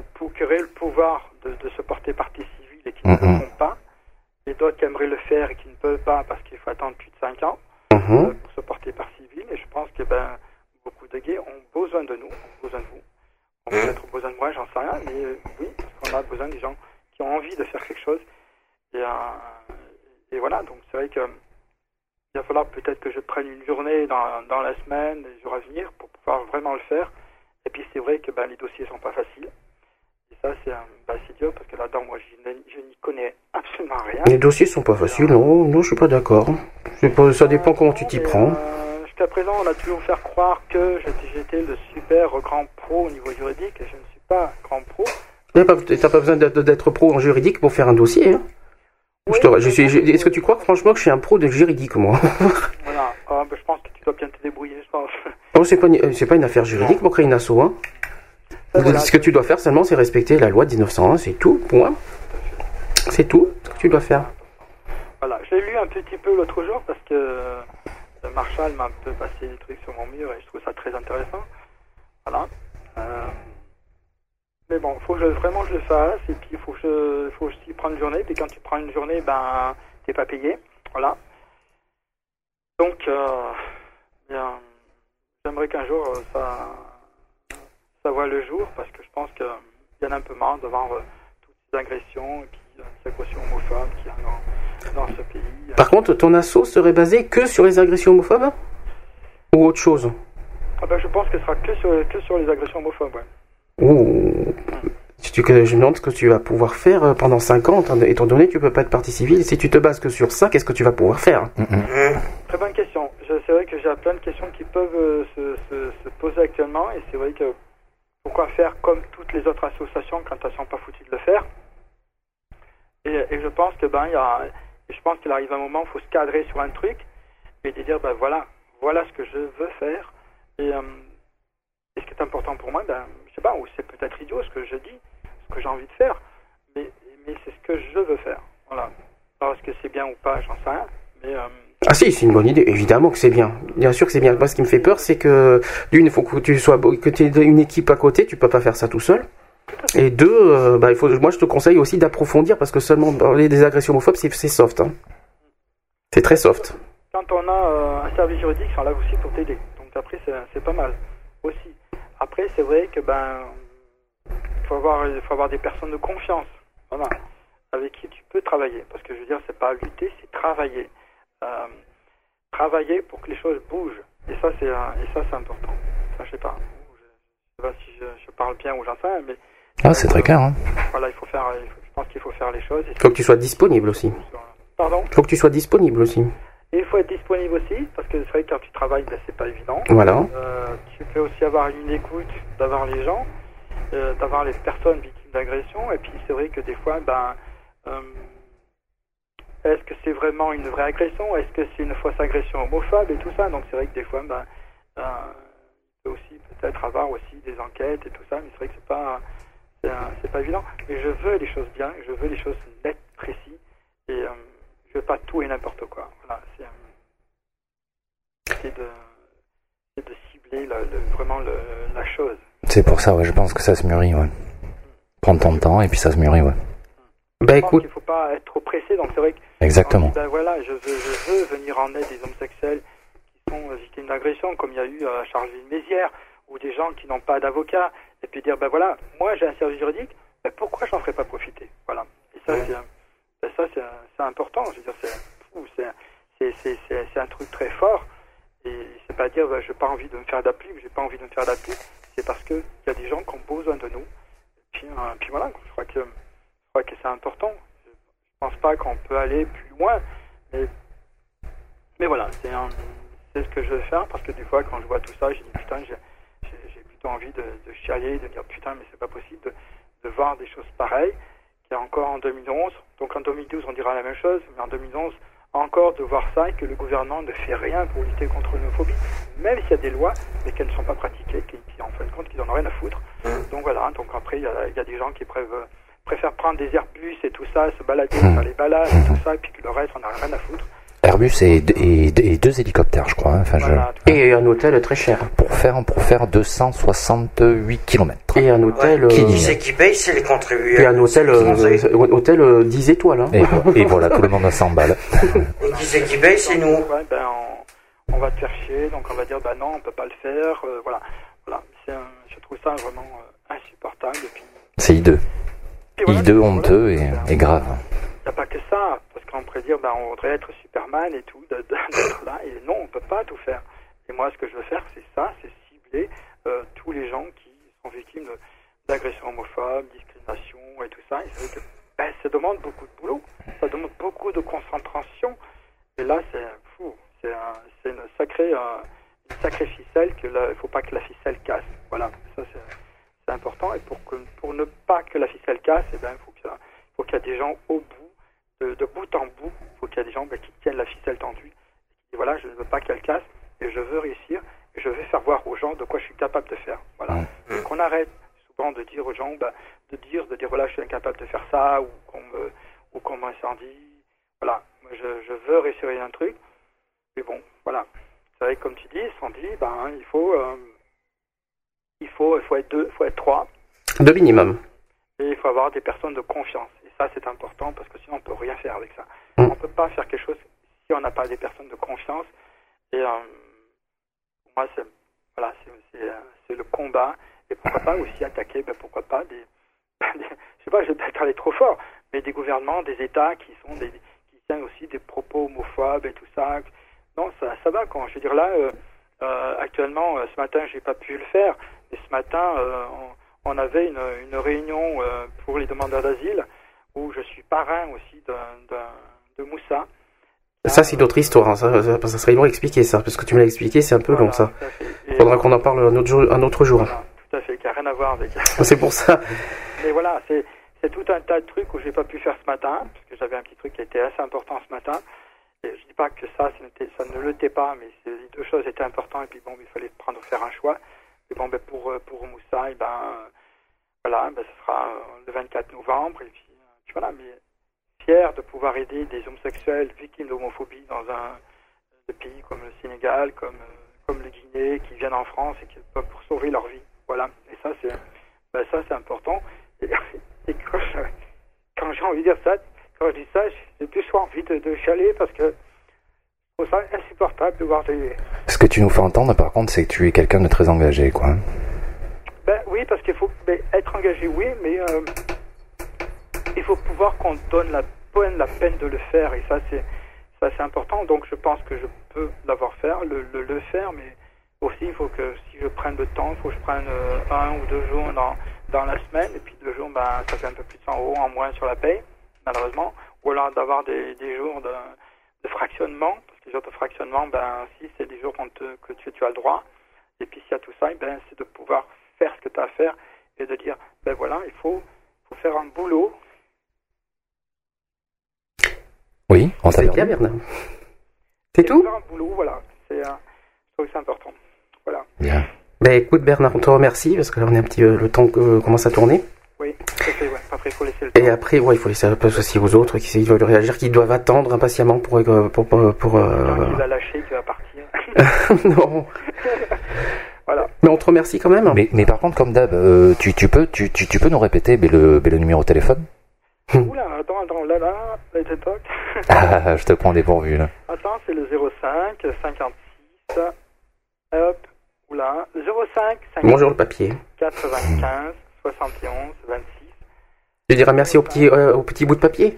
qui, ont, qui auraient le pouvoir de, de se porter partie civile et qui ne le font pas, et d'autres qui aimeraient le faire et qui ne peuvent pas parce qu'il faut attendre plus de 5 ans Mhm. euh, pour se porter par civil. Et je pense que ben, beaucoup de gays ont besoin de nous, ont besoin de vous. Ont peut-être besoin de moi, j'en sais rien, mais euh, oui, parce qu'on a besoin des gens qui ont envie de faire quelque chose. Et, euh, et voilà, donc c'est vrai que il va falloir peut-être que je prenne une journée dans, dans la semaine, les jours à venir, pour pouvoir vraiment le faire. Et puis c'est vrai que ben, les dossiers sont pas faciles. Et ça, c'est un- c'est dur parce que là-dedans, moi, je, n'y connais absolument rien. Les dossiers sont pas faciles, non, non, je suis pas d'accord. Ça dépend comment tu t'y Mais, prends. euh, Jusqu'à présent, on a toujours faire croire que j'étais le super grand pro au niveau juridique et je ne suis pas grand pro. T'as pas, pas besoin d'être pro en juridique pour faire un dossier. Hein. Je te- je suis- je- Est-ce que tu crois que franchement que je suis un pro de juridique, moi? Voilà. Ah, ben, je pense que tu dois bien te débrouiller, je pense. Oh, c'est pas, une- euh, c'est pas une affaire juridique pour créer une asso. Hein. Voilà. Ce que tu dois faire seulement, c'est respecter la loi de 1901, c'est tout, point. C'est tout ce que tu dois faire. Voilà, j'ai lu un petit peu l'autre jour parce que euh, Marshall m'a un peu passé des trucs sur mon mur et je trouve ça très intéressant. Voilà. Euh, mais bon, faut que je, vraiment je le fasse et puis il faut que je, faut aussi prendre une journée. Puis quand tu prends une journée, ben t'es pas payé. Voilà. Donc, euh, bien, j'aimerais qu'un jour ça, ça voit le jour parce que je pense qu'il y en a un peu marre de voir euh, toutes ces agressions et puis euh, ces agressions homophobes qu'il y a dans, dans ce pays. Par contre, ton asso serait basé que sur les agressions homophobes Ou autre chose? Ah ben, je pense que ce sera que sur, que sur les agressions homophobes. Ouais. Ouh. Si tu, que je me demande ce que tu vas pouvoir faire euh, pendant 5 ans, étant- donné que tu peux pas être partie civile. Si tu te bases que sur ça, qu'est-ce que tu vas pouvoir faire? Très bonne question. C'est vrai que j'ai plein de questions qui peuvent se, se- se poser actuellement et c'est vrai que pourquoi faire comme toutes les autres associations quand elles sont pas foutues de le faire et, et je pense que ben y a, je pense qu'il arrive un moment où il faut se cadrer sur un truc et de dire ben voilà, voilà ce que je veux faire et, euh, et ce qui est important pour moi, ben je sais pas, ou c'est peut-être idiot ce que je dis, ce que j'ai envie de faire, mais, mais c'est ce que je veux faire. Voilà. Alors est-ce que c'est bien ou pas, j'en sais rien, mais euh, Ah si, c'est une bonne idée. Évidemment que c'est bien. Bien sûr que c'est bien. Moi, ce qui me fait peur, c'est que d'une, il faut que tu sois que tu aies une équipe à côté. Tu peux pas faire ça tout seul. Et deux, euh, bah, il faut. Moi, je te conseille aussi d'approfondir parce que seulement parler des agressions homophobes, c'est soft. hein. C'est très soft. quand on a euh, un service juridique, ils sont là aussi pour t'aider. Donc après, c'est pas mal aussi. Après, c'est vrai que ben, faut avoir, faut avoir des personnes de confiance, voilà, avec qui tu peux travailler. Parce que je veux dire, c'est pas lutter, c'est travailler. Euh, travailler pour que les choses bougent. Et ça, c'est et ça, c'est important. Ça, je sais pas. Je sais pas si je, je parle bien ou j'en sais, mais Ah, c'est très clair. Hein. voilà, il faut faire. il faut- je pense qu'il faut faire les choses. Il faut que tu sois disponible aussi. Pardon? Il faut que tu sois disponible aussi. Et il faut être disponible aussi, parce que c'est vrai que quand tu travailles, ben, c'est pas évident. Voilà. Euh, tu peux aussi avoir une écoute, d'avoir les gens, euh, d'avoir les personnes victimes d'agression. Et puis c'est vrai que des fois, ben, euh, est-ce que c'est vraiment une vraie agression? Est-ce que c'est une fausse agression homophobe et tout ça? Donc c'est vrai que des fois, ben, il peut aussi peut-être avoir aussi des enquêtes et tout ça, mais c'est vrai que c'est pas, c'est, euh, c'est pas évident. Mais je veux les choses bien, je veux les choses nettes, précises, et euh, je veux pas tout et n'importe quoi. Voilà, c'est, euh, c'est de, cibler le- le- vraiment le- la chose. C'est pour ça, ouais, je pense que ça se mûrit, ouais. Prendre ton temps et puis ça se mûrit, ouais. Bah écoute, qu'il faut pas être trop pressé, donc c'est vrai que Exactement. dit, ben voilà, je veux, je veux venir en aide des homosexuels qui sont euh, victimes d'agression, comme il y a eu à Charleville-Mézières, ou des gens qui n'ont pas d'avocat, et puis dire, ben voilà, moi j'ai un service juridique, ben pourquoi j'en ferais pas profiter? Voilà. Et ça, c'est, euh, ben ça c'est, euh, important, je veux dire, c'est, c'est, un truc très fort, et c'est pas dire, ben, j'ai pas envie de me faire d'appui, ou j'ai pas envie de me faire d'appui, c'est parce que il y a des gens qui ont besoin de nous, et puis, euh, puis voilà, je crois que, je crois que c'est important. Je pense pas qu'on peut aller plus loin, mais, mais voilà, c'est un- ce que je veux faire parce que des fois, quand je vois tout ça, j'ai dit putain, j'ai plutôt envie de, de chialer, de dire putain, mais c'est pas possible de, de voir des choses pareilles qu'il y a encore en 2011. Donc en 2012, on dira la même chose, mais en 2011, encore de voir ça et que le gouvernement ne fait rien pour lutter contre l'homophobie, même s'il y a des lois, mais qu'elles ne sont pas pratiquées, qui, qui en fin de compte, qu'ils en ont rien à foutre. Donc voilà, donc après, il y a, il y a des gens qui préfèrent, préfèrent prendre des Airbus et tout ça, se balader, faire les balades et tout ça, et puis que le reste, on n'a rien à foutre. Airbus et, et, et deux hélicoptères, je crois. hein. Enfin, Voilà. Et un hôtel très cher. pour faire pour faire 268 km. Et un hôtel. Qui euh, dit Qui c'est qui paye C'est les contribuables. et un hôtel, C'est euh, hôtel euh, 10 étoiles. Hein. Et, vo- et voilà, tout le monde a 100 balles. Et qui c'est qui paye C'est nous. Ouais, ben, on, on va te faire chier, donc on va dire, bah non, on peut pas le faire, euh, voilà. voilà. C'est un- je trouve ça vraiment euh, insupportable. Et puis, C'est hideux. Hideux, voilà. honteux et, et grave. Il n'y a pas que ça, parce qu'on pourrait dire, ben, on voudrait être Superman et tout, de- de- d'être là, et non, on peut pas tout faire. Et moi, ce que je veux faire, c'est ça, c'est cibler euh, tous les gens qui sont victimes de- d'agressions homophobes, discrimination et tout ça. Et c'est que ben, ça demande beaucoup de boulot, ça demande beaucoup de concentration. Et là, c'est fou, c'est un- une sacrée, euh, une sacrée ficelle que il faut pas que la ficelle casse. Voilà, ça c'est c'est important. Et pour que pour ne pas que la ficelle casse, eh ben, il faut qu'il y ait des gens au bout, de, de bout en bout, il faut qu'il y ait des gens ben, qui tiennent la ficelle tendue. Et voilà, je ne veux pas qu'elle casse et je veux réussir et je veux faire voir aux gens de quoi je suis capable de faire. Voilà. Qu'on arrête souvent de dire aux gens, ben, de dire, de dire voilà, je suis incapable de faire ça ou qu'on me, ou qu'on m'incendie. Voilà, je, je veux réussir un truc. Mais bon, voilà. C'est vrai que comme tu dis, Sandy, ben, il faut, euh, il faut, il faut être deux, il faut être trois. De minimum. Et il faut avoir des personnes de confiance. Et ça, c'est important parce que sinon, on peut rien faire avec ça. Mm. On peut pas faire quelque chose si on n'a pas des personnes de confiance. Et euh, pour moi, c'est voilà, c'est euh, c'est le combat. Et pourquoi pas aussi attaquer, ben, pourquoi pas des, des- je sais pas, je vais peut-être aller trop fort, mais des gouvernements, des États qui sont des, qui tiennent aussi des propos homophobes et tout ça. Non, ça, ça va. Quand je veux dire là, euh, euh, actuellement, ce matin, j'ai pas pu le faire. Et ce matin, euh, on, on avait une, une réunion euh, pour les demandeurs d'asile où je suis parrain aussi de Moussa. Ça, c'est d'autres histoires. hein. Ça, ça, ça serait long à expliquer ça, parce que tu me l'as expliqué, c'est un peu long ça. Et, Faudra qu'on en parle un autre jour. Un autre jour. voilà, tout à fait, qui n'a rien à voir avec. C'est pour ça. Mais voilà, c'est tout un tas de trucs où j'ai pas pu faire ce matin, parce que j'avais un petit truc qui était assez important ce matin. Et je dis pas que ça, ça, ne l'était pas, mais ces deux choses étaient importantes, et puis bon, il fallait prendre, faire un choix. Bon, ben pour, euh, pour Moussa, et ben, euh, voilà, ben, ce sera euh, le 24 novembre, et puis, puis voilà, mais fier de pouvoir aider des homosexuels victimes d'homophobie dans un pays comme le Sénégal, comme, comme le Guinée, qui viennent en France et qui peuvent pour sauver leur vie. Voilà, et ça, c'est ben, ça, c'est important. Et, quand, j'ai envie de dire ça, quand j'ai plus envie de, de chialer parce que trouve ça insupportable de voir des. Ce que tu nous fais entendre, par contre, c'est que tu es quelqu'un de très engagé, quoi. Ben oui, parce qu'il faut ben, être engagé, oui, mais euh, il faut pouvoir qu'on donne la peine, la peine de le faire, et ça c'est ça c'est important. Donc je pense que je peux l'avoir faire, le, le, le faire, mais aussi il faut que si je prenne le temps, il faut que je prenne euh, un ou deux jours dans dans la semaine, et puis deux jours, ben ça fait un peu plus de 100 euros en moins sur la paye, malheureusement, ou alors d'avoir des, des jours de, de fractionnement, jours de fractionnement, ben si c'est des jours te- que tu, tu as le droit. Et puis s'il y a tout ça, eh ben, c'est de pouvoir faire ce que tu as à faire et de dire, ben voilà, il faut, faut faire un boulot. Oui, on perdu. bien, Bernard. C'est tout Faire un boulot, voilà. C'est, euh, c'est important. Voilà. Bien. Ben écoute, Bernard, on te remercie, parce que là, on est un petit peu le temps que commence à tourner. Oui, tout à fait, ouais. Après, il faut laisser. Et après, ouais, il faut laisser un peu aussi aux autres qui veulent réagir, qui doivent attendre impatiemment pour euh, pour pour, pour, euh, qui lâché, qui va partir. non. voilà. Mais on te remercie quand même. Mais, mais par contre, comme d'hab, euh, tu, tu, peux, tu, tu, tu peux nous répéter le, le numéro de téléphone? Oula, attends, attends, là, là, là, là, toc. Ah, je te prends dépourvu, là. Attends, c'est le 05 56. Hop, oula, 05 Bonjour le papier. 95 71 26. Je dirais merci au petit euh, au petit bout de papier.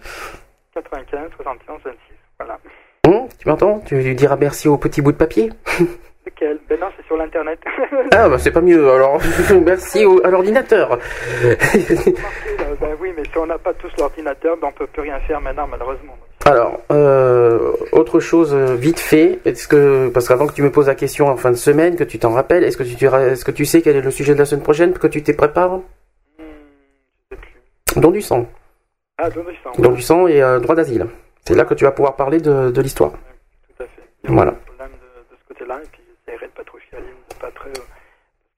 95 71 26. Voilà. Hum, tu m'entends? Tu diras merci au petit bout de papier? Lequel? Ben non, c'est sur l'internet. Ah bah c'est pas mieux. Alors merci au- à l'ordinateur. Ben oui, mais si on n'a pas tous l'ordinateur, ben on peut plus rien faire maintenant, malheureusement. Alors, euh, autre chose euh, vite fait, est-ce que parce qu'avant que tu me poses la question en fin de semaine, que tu t'en rappelles, est-ce que tu est-ce que tu sais quel est le sujet de la semaine prochaine, que tu t'y prépares Hmm, je sais plus. Don du sang, Ah, donne du sang. don du sang et euh, droit d'asile. C'est là que tu vas pouvoir parler de, de l'histoire. Tout à fait. Il y a Voilà. un problème de, de ce côté-là, et puis j'essaierai de pas trop chialer, de pas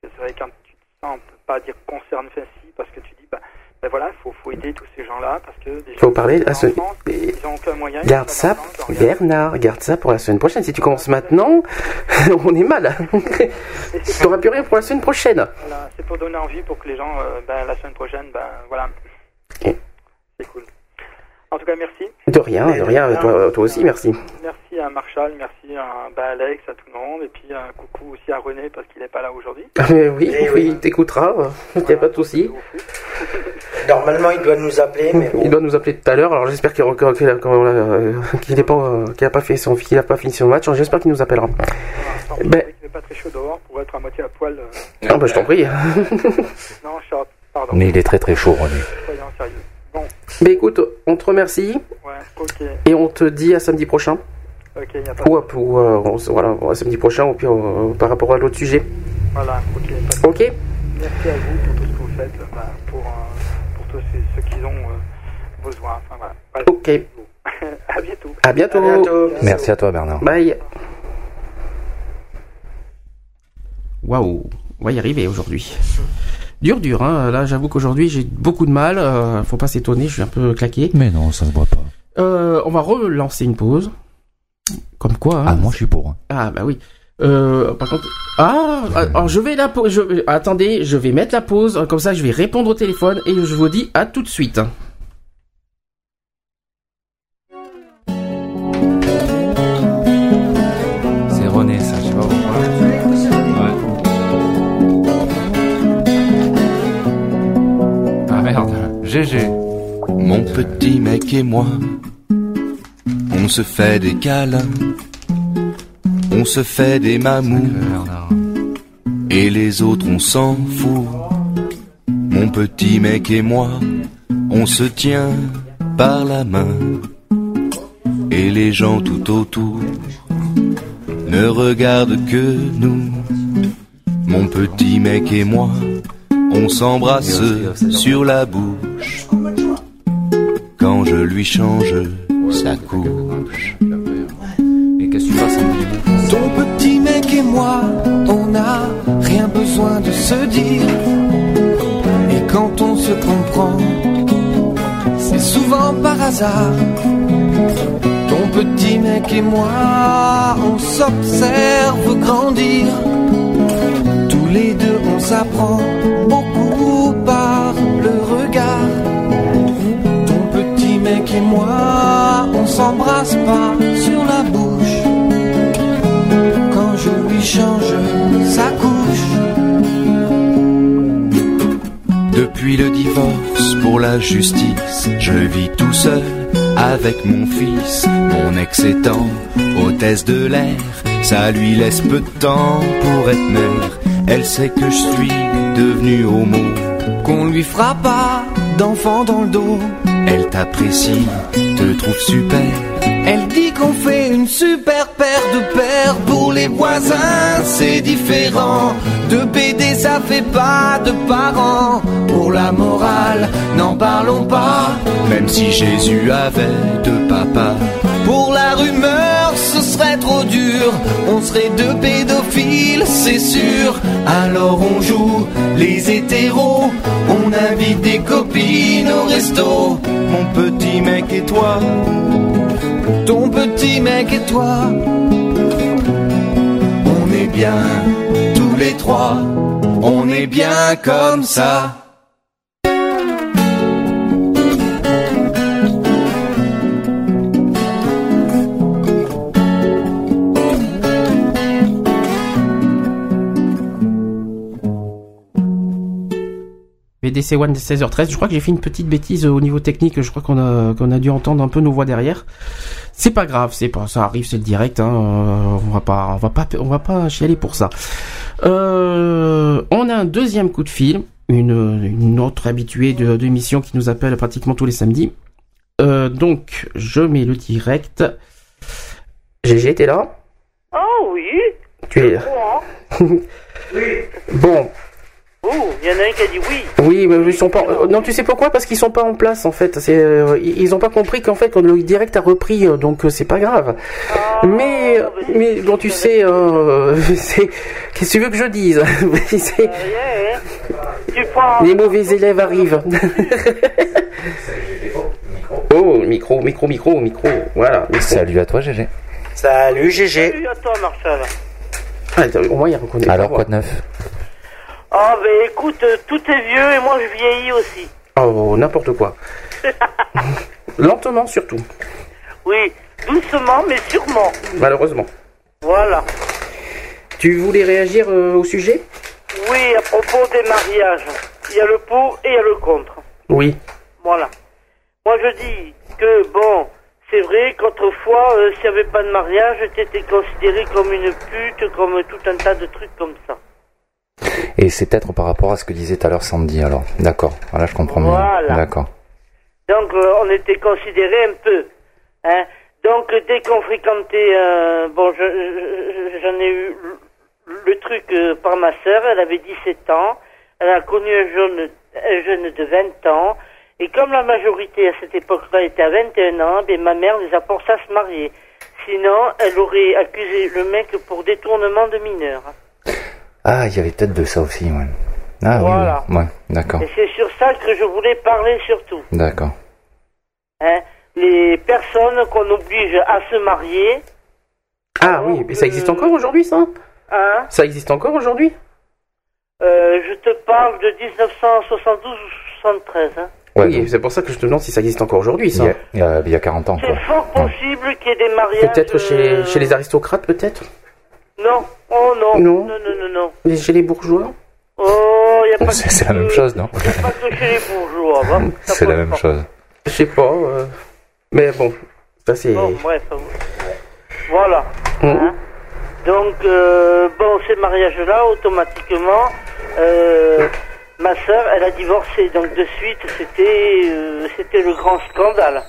c'est vrai, quand tu te sens, on peut pas dire concerne, enfin si, parce que tu dis, bah, ben voilà, il faut, faut aider tous ces gens-là parce que Faut parler à ce... ils aucun moyen. Garde ça. Bernard, garde ça pour la semaine prochaine. Si tu commences maintenant, on est mal. tu n'auras plus rien pour la semaine prochaine. Voilà, c'est pour donner envie pour que les gens, euh, ben, la semaine prochaine, ben voilà. Ok. C'est cool. En tout cas, merci. De rien, de rien. Toi, toi aussi, merci. Merci à Marshall, merci à ben, Alex, à tout le monde, et puis un coucou aussi à René parce qu'il n'est pas là aujourd'hui. Ah, mais oui, oui, t'écouteras. Il n'y a pas de souci. Normalement, il doit nous appeler, mais bon. Il doit nous appeler tout à l'heure. Alors j'espère qu'il qu'il a- qu'il a- euh, qu'il n'est pas, euh, a pas fait son, qu'il a pas fini son match. J'espère qu'il nous appellera. Ben, Il fait pas très chaud dehors pour être à moitié à poil. euh. ah bah je t'en prie. Non, short, pardon. Mais il est très très chaud, René. Soyons sérieux. Bon, Mais écoute, on te remercie ouais, ok, et on te dit à samedi prochain. ok, il n'y a pas Ou, à- ou, euh, on voilà, à samedi prochain, ou puis euh, par rapport à l'autre sujet. Voilà, ok. pas de- Ok Merci à vous pour tout ce que vous faites, euh, ben, pour, euh, pour tous ceux, ceux qui ont euh, besoin. Enfin, voilà. Voilà. Ok. à bientôt. À bientôt. À bientôt. Merci à toi, Bernard. Bye. Waouh, on va y arriver aujourd'hui. Dur, dur. Hein. Là, j'avoue qu'aujourd'hui, j'ai beaucoup de mal. Euh, faut pas s'étonner, je suis un peu claqué. Mais non, ça se voit pas. Euh, on va relancer une pause. Comme quoi. hein. Ah, moi je suis pour. hein. Ah, bah oui. Euh, par contre, ah, alors je vais la pause. Je... Attendez, je vais mettre la pause. Comme ça, je vais répondre au téléphone et je vous dis à tout de suite. Mon petit mec et moi, on se fait des câlins, on se fait des mamoux, et les autres on s'en fout. Mon petit mec et moi, on se tient par la main, et les gens tout autour ne regardent que nous. Mon petit mec et moi, on s'embrasse sur la bouche quand je lui change sa couche. Mais qu'est-ce que tu passes un Ton petit mec et moi, on n'a rien besoin de se dire. Et quand on se comprend, c'est souvent par hasard. Ton petit mec et moi, on s'observe grandir. Tous les deux, on s'apprend beaucoup par le regard. Ton petit mec et moi, on s'embrasse pas sur la bouche quand je lui change sa couche. Depuis le divorce pour la justice, je vis tout seul avec mon fils. Mon ex étant hôtesse de l'air, ça lui laisse peu de temps pour être mère. Elle sait que je suis devenu homo, qu'on lui fera pas d'enfant dans le dos. Elle t'apprécie, te trouve super. Elle dit qu'on fait une super paire de paires pour les voisins, c'est différent. De BD, ça fait pas de parents. Pour la morale, n'en parlons pas, même si Jésus avait deux papas. Pour la rumeur, serait trop dur. On serait deux pédophiles, c'est sûr. Alors on joue les hétéros. On invite des copines au resto. Mon petit mec et toi. Ton petit mec et toi. On est bien, tous les trois. On est bien comme ça. BDC One 16h13. Je crois que j'ai fait une petite bêtise au niveau technique. Je crois qu'on a qu'on a dû entendre un peu nos voix derrière. C'est pas grave, c'est pas ça arrive, c'est le direct. Hein. euh, On va pas, on va pas, on va pas chialer pour ça. Euh, on a un deuxième coup de fil, une, une autre habituée de, de l'émission qui nous appelle pratiquement tous les samedis. Euh, donc je mets le direct. GG, t'es là? Oh oui. Tu es là. Quoi Bon, Oh, il y en a un qui a dit oui. Oui, mais ils sont pas. euh, Non, tu sais pourquoi? Parce qu'ils sont pas en place en fait. C'est, euh, ils ils ont pas compris qu'en fait le direct a repris, euh, donc c'est pas grave. mais, euh, mais bon, tu sais, euh, c'est. Qu'est-ce que tu veux que je dise? C'est- Rien, hein. Tu prends. Les mauvais élèves arrivent. oh, micro, micro, micro, micro. Voilà. micro. Salut à toi, GG. Salut GG. Salut à toi, Marcel. Ah, au moins il reconnaît. Alors, quoi de neuf? Ah, ben écoute, euh, tout est vieux et moi je vieillis aussi. Oh, n'importe quoi. Lentement surtout, Oui, doucement mais sûrement. malheureusement. Voilà. Tu voulais réagir euh, au sujet? Oui, à propos des mariages, il y a le pour et il y a le contre. Oui. Voilà. Moi je dis que bon, c'est vrai qu'autrefois, euh, s'il n'y avait pas de mariage, t'étais considéré comme une pute, comme tout un tas de trucs comme ça. Et c'est peut-être par rapport à ce que disait tout à l'heure Sandy, alors. D'accord. Voilà, je comprends Voilà. mieux. D'accord. Donc euh, on était considéré un peu. Hein. Donc dès qu'on fréquentait, euh, bon, je- je- j'en ai eu le- le truc euh, par ma sœur, elle avait 17 ans, elle a connu un jeune, un jeune de 20 ans, et comme la majorité à cette époque-là était à 21 ans, ben, ma mère les a forcés à se marier. Sinon, elle aurait accusé le mec pour détournement de mineurs. Ah, il y avait peut-être de ça aussi, ouais. Ah Voilà. oui, ouais, d'accord. Et c'est sur ça que je voulais parler surtout. D'accord. Hein. Les personnes qu'on oblige à se marier, Ah oui, mais ça existe encore aujourd'hui ça? hein, Ça existe encore aujourd'hui? Euh, je te parle de 1972 ou 73. Hein? Ouais, Oui, c'est pour ça que je te demande si ça existe encore aujourd'hui il, ça. y a, il, y a, il y a 40 ans, quoi. C'est fort possible qu'il y ait des mariages. Peut-être chez, euh, chez les aristocrates peut-être? Non, oh non. Non. Non, non, non, non. Et Chez les bourgeois Oh, il n'y a pas C'est que- c'est la même chose, non y a pas que chez les bourgeois. va. Ça C'est la même pas. chose. Je sais pas. euh, Mais bon, ça c'est... Bon, bref. euh, Voilà. Mhm. Hein. Donc, euh, bon, ces mariages-là, automatiquement, euh, ma sœur, elle a divorcé. Donc, de suite, c'était euh, c'était le grand scandale.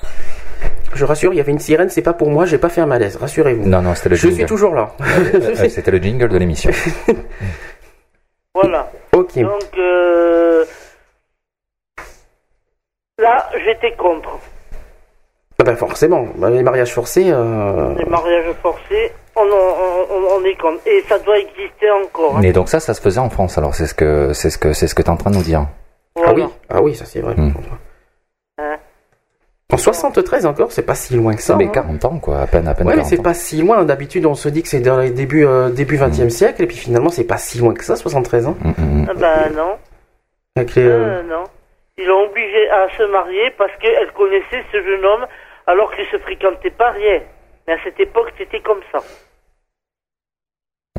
Je rassure, il y avait une sirène, c'est pas pour moi, j'ai pas fait un malaise, rassurez-vous. Non, non, c'était le Je jingle. suis toujours là. Euh, C'était le jingle de l'émission. Voilà. ok. Donc, euh, là, j'étais contre. Ah bah forcément, bah, les mariages forcés... euh, Les mariages forcés, on, on, on- on est contre. Et ça doit exister encore. hein. Mais donc ça, ça se faisait en France, alors c'est ce que c'est ce que c'est ce que t'es en train de nous dire. Voilà. Ah oui, ah oui, ça c'est vrai. Hmm. Hein. En 73 encore, c'est pas si loin que ça. mais hein. 40 ans, quoi, à peine, à peine Ouais, mais 40 c'est pas si loin. D'habitude, on se dit que c'est dans les débuts, euh, début 20e Hmm. siècle, et puis finalement, c'est pas si loin que ça, 73 ans. Mm, mm, mm. Ah ben non. Avec les, euh, Euh, non. Ils l'ont obligé à se marier parce qu'elle connaissait ce jeune homme alors qu'ils se fréquentaient pas rien. Mais à cette époque, c'était comme ça.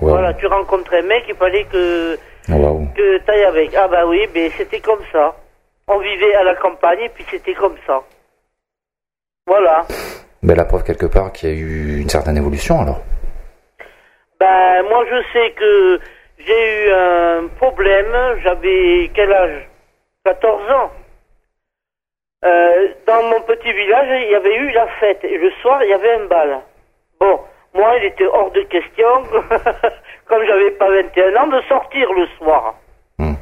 Wow. Voilà, tu rencontrais un mec, il fallait que, Waouh. que t'ailles avec. Ah bah oui, mais c'était comme ça. On vivait à la campagne et puis c'était comme ça. Voilà. Ben, la preuve quelque part qu'il y a eu une certaine évolution, alors. Ben, moi, je sais que j'ai eu un problème. J'avais quel âge? 14 ans. Euh, dans mon petit village, il y avait eu la fête. Et le soir, il y avait un bal. Bon, moi, il était hors de question, comme j'avais pas 21 ans, de sortir le soir. Hmm.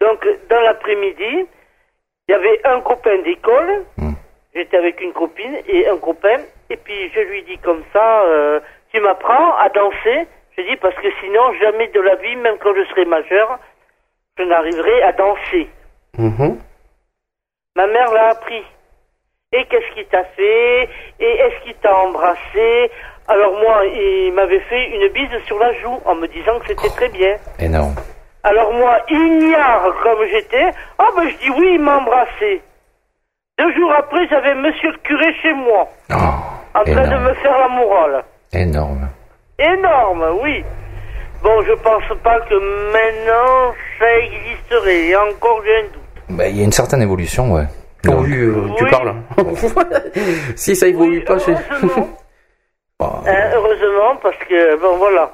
Donc, dans l'après-midi, il y avait un copain d'école. Hmm. J'étais avec une copine et un copain. Et puis, je lui dis comme ça, euh, tu m'apprends à danser? Je dis parce que sinon, jamais de la vie, même quand je serai majeur, je n'arriverai à danser. mhm. Ma mère l'a appris. Et qu'est-ce qu'il t'a fait? Et est-ce qu'il t'a embrassé? Alors moi, il m'avait fait une bise sur la joue en me disant que c'était très bien. Énorme. Alors moi, ignare comme j'étais, ah ben je dis oui, il m'a embrassé. Deux jours après, j'avais monsieur le curé chez moi, Oh, en train de me faire la morale. Énorme. Énorme, oui. Bon, je pense pas que maintenant ça existerait. Et encore, j'ai un doute. Ben, il y a une certaine évolution, ouais. Oh, Donc, oui, euh, tu Oui. parles. si ça évolue Oui, pas chez... heureusement. oh, Hein, heureusement, parce que, bon, voilà.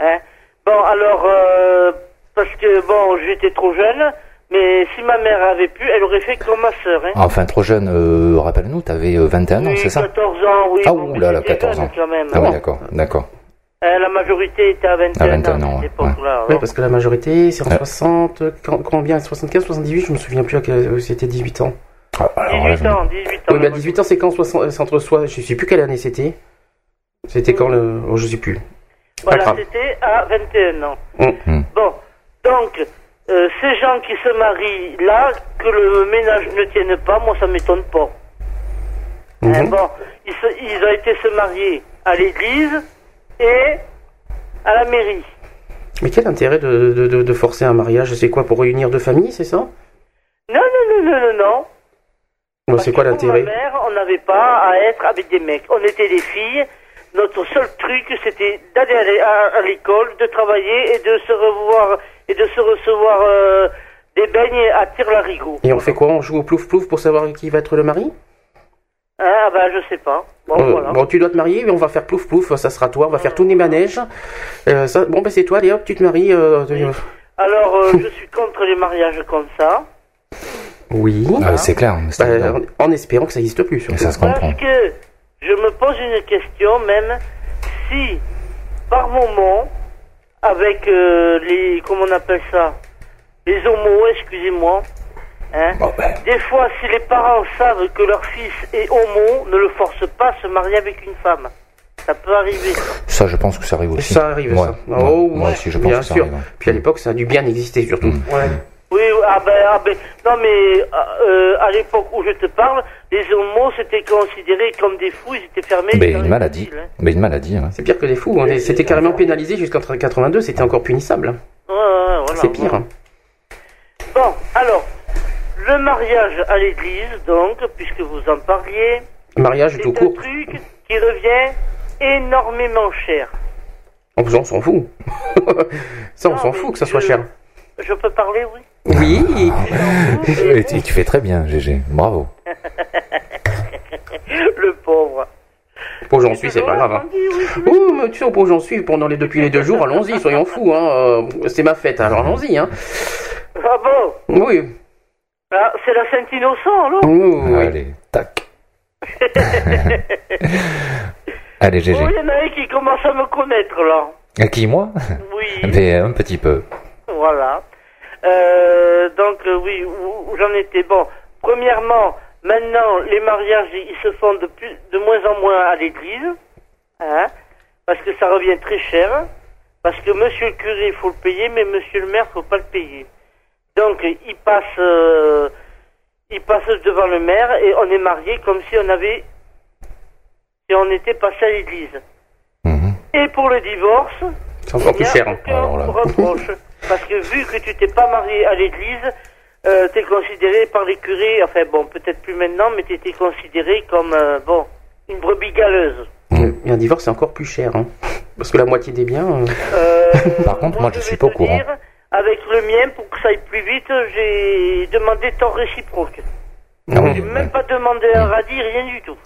Hein. Bon, alors, euh, parce que, bon, j'étais trop jeune, mais si ma mère avait pu, elle aurait fait comme ma sœur. Hein. Enfin, trop jeune, euh, rappelle-nous, t'avais euh, 21 ans, oui, c'est ça 14 ans, oui. Ah, bon, ouh là là, j'étais 14 jeune ans. Quand même. Ah oui, d'accord, d'accord. Euh, la majorité était à 21, À 21 ans, à ouais, cette époque-là. Oui, parce que la majorité, c'est en Ouais. 60, quand- combien 75, 78, je me souviens plus, à quel- c'était 18 ans. Ah, alors là, 18 ans, 18 ans. Oui, mais à 18 ans, c'est quand 60 c'est entre soi, je sais plus quelle année c'était. C'était quand le. Oh, je sais plus. Voilà, c'était à 21 ans. Mm. Bon, donc, euh, ces gens qui se marient là, que le ménage ne tienne pas, moi ça m'étonne pas. Hein, bon, ils, se- ils ont été se marier à l'église et à la mairie. Mais quel intérêt de, de, de- de forcer un mariage? C'est quoi pour réunir deux familles, c'est ça? Non, non, non, non, non, non. Bon, C'est quoi l'intérêt? mère, on n'avait pas à être avec des mecs. On était des filles. Notre seul truc, c'était d'aller à l'é- à, à l'école, de travailler et de se revoir et de se recevoir euh, des beignes à tire-larigot. Et on fait quoi? On joue au plouf plouf pour savoir qui va être le mari? Ah bah je sais pas. Bon Euh, voilà. Bon, tu dois te marier, mais on va faire plouf plouf, ça sera toi, on va faire tourner manège. Euh, ça, bon, ben c'est toi, allez hop, tu te maries. euh, Alors euh, je suis contre les mariages comme ça oui. Ah, c'est clair. Bah, en, en espérant que ça n'existe plus. Et ça se comprend. parce que je me pose une question même si par moment avec euh, les comment on appelle ça les homos excusez-moi hein, des fois si les parents savent que leur fils est homo ne le forcent pas à se marier avec une femme ça peut arriver Ça, je pense que ça arrive aussi. Ça arrive, Ouais. ça. Ouais. Oh, Moi aussi, je pense bien que ça sûr. arrive. Mm. Puis à l'époque, ça a dû bien exister, surtout. Oui, ah ben, ah ben, non mais euh, à l'époque où je te parle, les homos c'était considéré comme des fous, ils étaient fermés. Mais une maladie. hein. Mais une maladie. hein. C'est pire que les fous. hein. C'était carrément pénalisé jusqu'en 82, c'était encore punissable. Ouais, ouais, voilà. C'est pire. Bon, alors, le mariage à l'église, donc, puisque vous en parliez, Mariage tout c'est un court. truc qui revient énormément cher. On on s'en fout. ça, on s'en fout que ça soit je- cher. Je peux parler, oui Oui. Et tu, tu fais très bien, GG. Bravo. Le pauvre. Pour j'en suis, c'est pas grave. hein. Oh, mais tu sais, pour j'en suis, pendant les depuis les deux jours, allons-y, soyons fous. Hein. euh, C'est ma fête, alors allons-y. Hein. Ah bon Oui. Ah, C'est la Saint-Innocent, alors Oh, Allez, tac. Allez, GG. Oh, il y en a un qui commence à me connaître, là. À qui, moi? Oui. Mais un petit peu. Voilà. Euh, donc euh, oui, où, où j'en étais. Bon, premièrement, maintenant les mariages ils se font de plus, de moins en moins à l'église, hein, parce que ça revient très cher, parce que Monsieur le curé il faut le payer, mais Monsieur le maire faut pas le payer. Donc il passe, euh, il passe devant le maire et on est marié comme si on avait, si on était passé à l'église. Et pour le divorce, C'est encore plus cher. hein. aucun reproche. Parce que vu que tu t'es pas marié à l'église, euh, t'es considéré par les curés, enfin bon, peut-être plus maintenant, mais t'étais considéré comme, euh, bon, une brebis galeuse. Et un divorce, c'est encore plus cher. Hein. Parce que la moitié des biens. euh, Euh, Par contre, moi, je suis pas au courant. dire, avec le mien, pour que ça aille plus vite, j'ai demandé tort réciproque. Ah oui, J'ai même pas demandé un radis, rien du tout.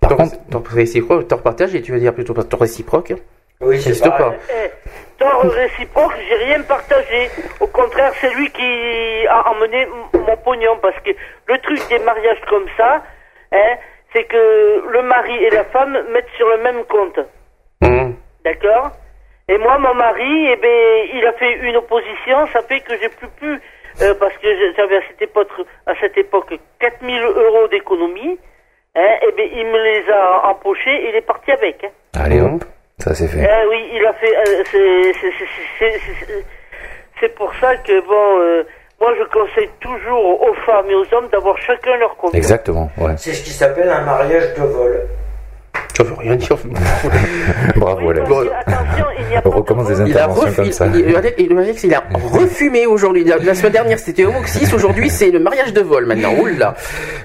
Par contre, tort réciproque, tort partagé, tu veux dire plutôt tort réciproque Oui, ça n'existe pas. Eh, tort réciproque, j'ai rien partagé. Au contraire, c'est lui qui a emmené mon pognon. Parce que le truc des mariages comme ça, hein, c'est que le mari et la femme mettent sur le même compte. Hum. D'accord? Et moi, mon mari, eh ben, il a fait une opposition. Ça fait que j'ai plus pu, euh, parce que j'avais à cette époque, à cette époque 4000 euros d'économie. Hein, eh ben, il me les a empochés et il est parti avec. hein. Allez, hop. Ça, c'est fait. Eh oui, il a fait. euh, c'est- c'est- c'est- c'est- c'est- c'est- C'est pour ça que, bon, euh, moi je conseille toujours aux femmes et aux hommes d'avoir chacun leur compte. Exactement, ouais. C'est ce qui s'appelle un mariage de vol. Ça veut rien dire. Bravo, Alex. On recommence des Il a interventions refu- comme ça. il- Alex- il- Alex, il a refumé aujourd'hui. La, la semaine dernière, c'était Homoxis. Aujourd'hui, c'est le mariage de vol maintenant. Oula.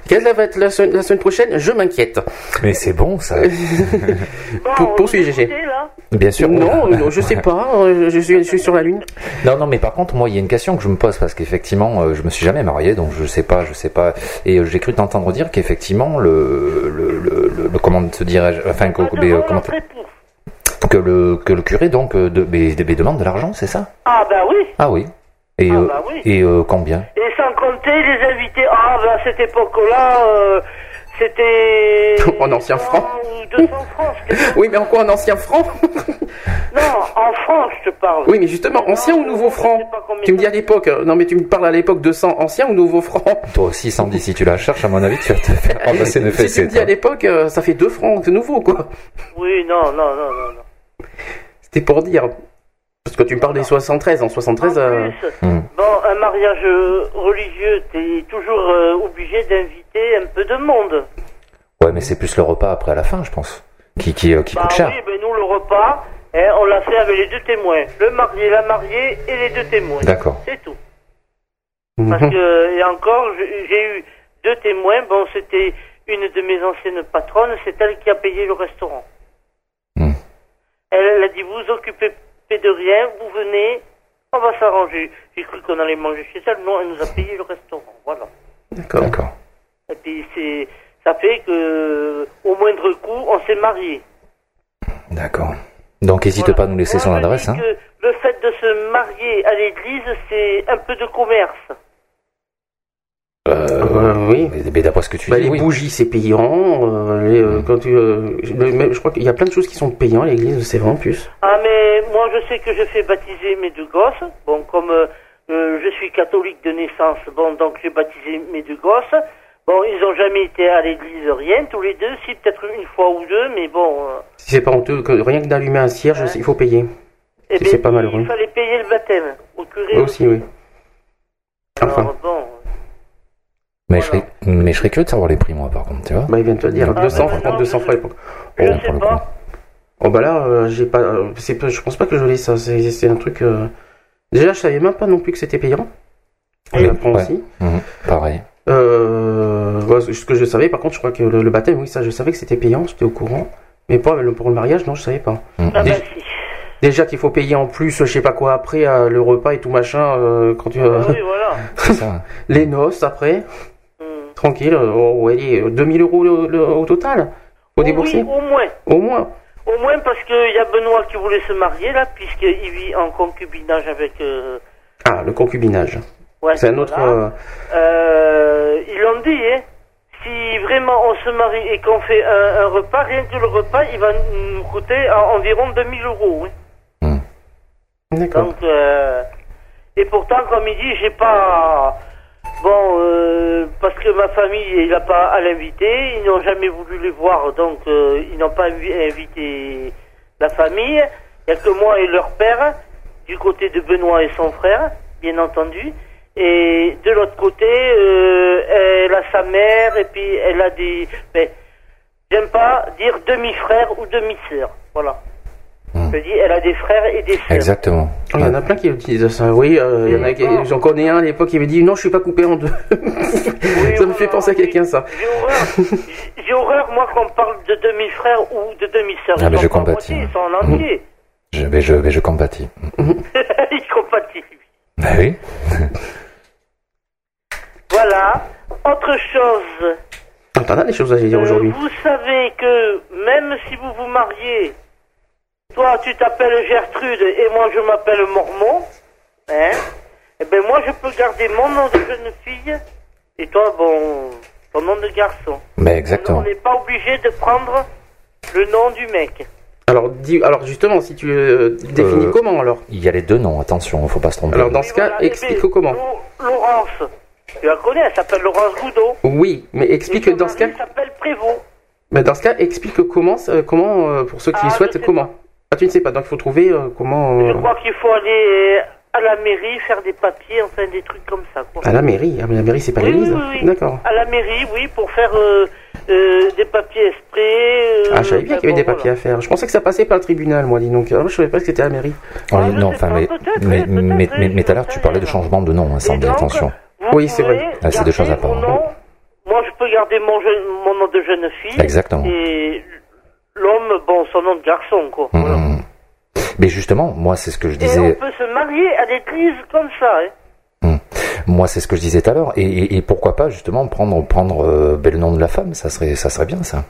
Quelle va être la, semaine- la semaine prochaine? Je m'inquiète. Mais c'est bon, ça. Pour, poursuis, GG. Bien sûr. Non, non, je sais pas. Je suis, je suis sur la lune. Non, non, mais par contre, moi, il y a une question que je me pose parce qu'effectivement, euh, je me suis jamais marié, donc je sais pas, je sais pas. Et euh, j'ai cru t'entendre dire qu'effectivement, le, le, le, le- le- comment te dirais-je, enfin, que, mais, euh, comment te- que le que le curé donc euh, de, mais- mais demande de l'argent, c'est ça? Ah, bah oui. Ah oui. Et Ah, euh, bah oui. et combien? Et sans compter les invités. Ah, bah à cette époque-là, C'était. En ancien franc. ou 200 francs. c'était- Oui, mais en quoi en ancien franc Non, en francs, je te parle. Oui, mais justement, ancien ou nouveau franc Tu me dis à l'époque, euh, non mais tu me parles à l'époque de 100 ancien ou nouveau franc Toi aussi, Sandy, si tu la cherches, à mon avis, tu vas te faire remplacer une Si tu me dis à l'époque, euh, ça fait 2 francs, c'est nouveau quoi. Oui, non, non, non, non. non. C'était pour dire. Parce que tu me parles des 73, en 73... euh, Hmm. Bon, un mariage religieux, t'es toujours euh, obligé d'inviter un peu de monde. Ouais, mais c'est plus le repas après à la fin, je pense. Qui, qui, euh, qui bah coûte cher. oui, ben nous, le repas, hein, on l'a fait avec les deux témoins. Le marié, la mariée et les deux témoins. D'accord. C'est tout. Mhm. Parce que, et encore, j'ai j'ai eu deux témoins. Bon, c'était une de mes anciennes patronnes, c'est elle qui a payé le restaurant. Hmm. Elle, elle a dit, vous occupez de rien, vous venez, on va s'arranger. J'ai cru qu'on allait manger chez elle. Non, elle nous a payé le restaurant. Voilà. D'accord. D'accord. Et puis, c'est, ça fait que, au moindre coup, on s'est mariés. D'accord. Donc, n'hésite pas à nous laisser son je adresse. dis Hein. que le fait de se marier à l'église, c'est un peu de commerce. Euh, oui. Mais, d'après ce que tu Bah, dis, les oui. bougies, c'est payant. euh, les, euh, quand tu, euh, je- crois qu'il y a plein de choses qui sont payantes à l'église, c'est vrai en plus. Ah, mais moi, je sais que je fais baptiser mes deux gosses. Bon, comme je suis catholique de naissance, bon, donc j'ai baptisé mes deux gosses. Bon, ils ont jamais été à l'église, rien, tous les deux, si peut-être une fois ou deux, mais bon, euh, Si c'est pas honteux, que rien que d'allumer un cierge, il faut payer. eh Si ben, c'est pas malheureux. il fallait payer le baptême au curé. Aussi, oui. Enfin, Alors, bon, Mais, je serais, mais je serais curieux de savoir les prix, moi, par contre, tu vois. bah, il vient de te dire, Ah, 200 bah, francs, non, 200 je- francs à l'époque. je Oh, sais pour le pas. coup. Oh bah là, euh, j'ai pas, euh, c'est pas, je pense pas que je l'ai ça. C'est, c'est un truc. euh, Déjà, je savais même pas non plus que c'était payant. On Oui, apprend ouais. aussi. Mhm, pareil. Euh, ce que je savais, par contre, je crois que le, le baptême, oui, ça, je savais que c'était payant, j'étais au courant. Mais pas le- pour le mariage, non, je savais pas. Mhm. Ah, bah, Déjà, si. déjà qu'il faut payer en plus, je sais pas quoi après, euh, le repas et tout machin, euh, quand tu, euh, Ah oui, voilà. Ça. les noces après. Tranquille. euh, Oh, ouais, allez, 2000 euros le- le- au total. Faut Oh débourser. Oui, au moins. Au moins. Au moins parce qu'il y a Benoît qui voulait se marier là, puisqu'il vit en concubinage avec. euh, Ah, le concubinage. ouais, C'est un autre. voilà. euh, Euh, ils l'ont dit, hein. Si vraiment on se marie et qu'on fait un, un repas, rien que le repas, il va nous coûter en- environ 2000 euros. hein. D'accord. Donc, euh, et pourtant, comme il dit, j'ai pas. Bon, euh, parce que ma famille, il n'a pas à l'inviter, ils n'ont jamais voulu les voir, donc euh, ils n'ont pas invi- invité la famille. Il n'y a que moi et leur père, du côté de Benoît et son frère, bien entendu. Et de l'autre côté, euh, elle a sa mère, et puis elle a des. ben, J'aime pas dire demi-frère ou demi-sœur. Voilà. Je dis, elle a des frères et des sœurs. Exactement. Il y en a plein qui utilisent ça. Oui, euh, il y en a qui- j'en connais un à l'époque qui avait dit non, je suis pas coupé en deux. ça me fait penser à quelqu'un ça. J'ai horreur, moi, qu'on parle de demi-frère ou de demi-sœur. Ah, mais je compatis. moitié, Ils sont en entier. Je vais, je vais, je compatis. Ils compatissent. Bah oui. Voilà. Autre chose. Ah, T'en as des choses à dire Euh, aujourd'hui. vous savez que même si vous vous mariez, toi tu t'appelles Gertrude et moi je m'appelle Mormon, hein Eh ben moi je peux garder mon nom de jeune fille et toi bon ton nom de garçon. Mais On exactement. n'est pas obligé de prendre le nom du mec. Alors, dis, alors justement, si tu euh, définis Euh, comment alors? Il y a les deux noms, attention, faut pas se tromper. Alors dans ce cas, explique comment. Laurence, tu la connais, elle s'appelle Laurence Goudot. Oui, mais explique dans ce cas. Elle s'appelle Prévost. Mais dans ce cas, explique comment, euh, comment pour ceux qui Ah, je souhaitent, comment. Ah, tu ne sais pas, donc il faut trouver euh, comment. euh, Je crois qu'il faut aller à la mairie faire des papiers, enfin des trucs comme ça. Quoi. À la mairie. Ah, mais la mairie, c'est pas Oui, l'église. oui, oui, oui. D'accord. À la mairie, oui, pour faire euh, euh, des papiers exprès. euh, Ah, je savais bien qu'il y avait des papiers à faire. Je pensais que ça passait par le tribunal, moi, dis donc. Ah, moi, je savais pas que c'était à la mairie. Oh, non, enfin, mais, mais, mais, mais, mais tout à l'heure, tu parlais de changement de nom, hein, Sandy, attention. voilà. Vous Oui, c'est vrai. Ah, c'est deux choses à part. nom. Moi, je peux garder mon, jeune- mon nom de jeune fille. Exactement. Et l'homme, bon, son nom de garçon, quoi. Hum. Mais justement, moi, c'est ce que je Et on disais. peut se marier à l'église comme ça, hein. Moi, c'est ce que je disais tout à l'heure. Et, et, et pourquoi pas justement prendre prendre euh, ben, le nom de la femme Ça serait ça serait bien ça.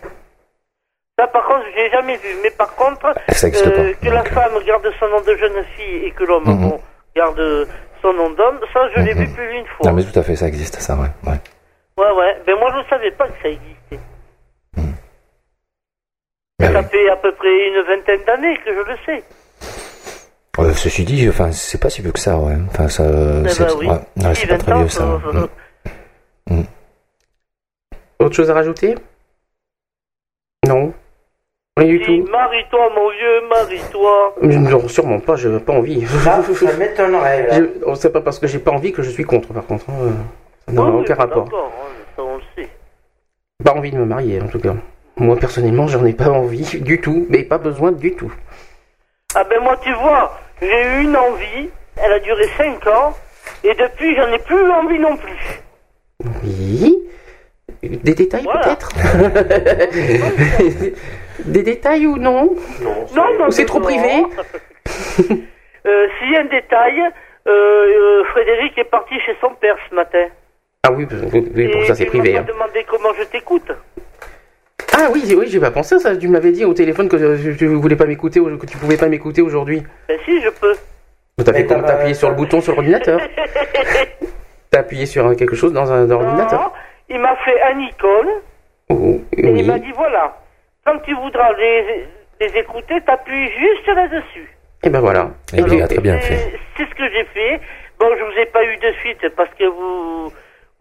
Ça, par contre, j'ai jamais vu. Mais par contre, euh, Ça existe pas, que la femme garde son nom de jeune fille et que l'homme bon, garde son nom d'homme, ça, je l'ai vu plus d'une fois. Non, mais tout à fait, ça existe, ça, ouais. ouais. Ouais, ouais. Ben moi, je ne savais pas que ça Ça fait à peu près une vingtaine d'années que je le sais. Euh, ceci dit, enfin, c'est pas si vieux que ça, ouais. Enfin, ça, Eh c'est ben oui. ouais, ouais, c'est Si, pas 20 très vieux ça. euh, Mm. Autre chose à rajouter? Non. Rien du tout. marie-toi, mon vieux, marie-toi. Non, sûrement pas, j'ai pas envie. Là, ça m'étonnerait. là. Je- oh, C'est pas parce que j'ai pas envie que je suis contre, par contre. hein. Ça n'a oui, aucun rapport. D'accord, hein, ça on le sait. Pas envie de me marier, en tout cas. Moi, personnellement, j'en ai pas envie du tout, mais pas besoin du tout. Ah ben moi, tu vois, j'ai eu une envie, elle a duré 5 ans, et depuis, j'en ai plus envie non plus. Oui. Des détails Voilà. peut-être Des détails ou non Non, non, Ou c'est trop non. privé Euh, S'il y a un détail, euh, euh, Frédéric est parti chez son père ce matin. Ah oui, oui, pour ça c'est il privé. m'a hein. demandé comment je t'écoute. Ah oui, oui, j'ai pas pensé à ça. Tu me l'avais dit au téléphone que euh, tu voulais pas m'écouter, que tu pouvais pas m'écouter aujourd'hui. Ben si, je peux. T'as fait Mais t'as comment pas- T'as appuyé sur le bouton sur l'ordinateur T'as appuyé sur quelque chose dans un dans l'ordinateur Non, il m'a fait un icône, Oh, et il Oui. m'a dit voilà, quand tu voudras les, les écouter, t'appuies juste là-dessus. Et ben voilà. Eh bien, très bien fait. C'est ce que j'ai fait. Bon, je vous ai pas eu de suite parce que vous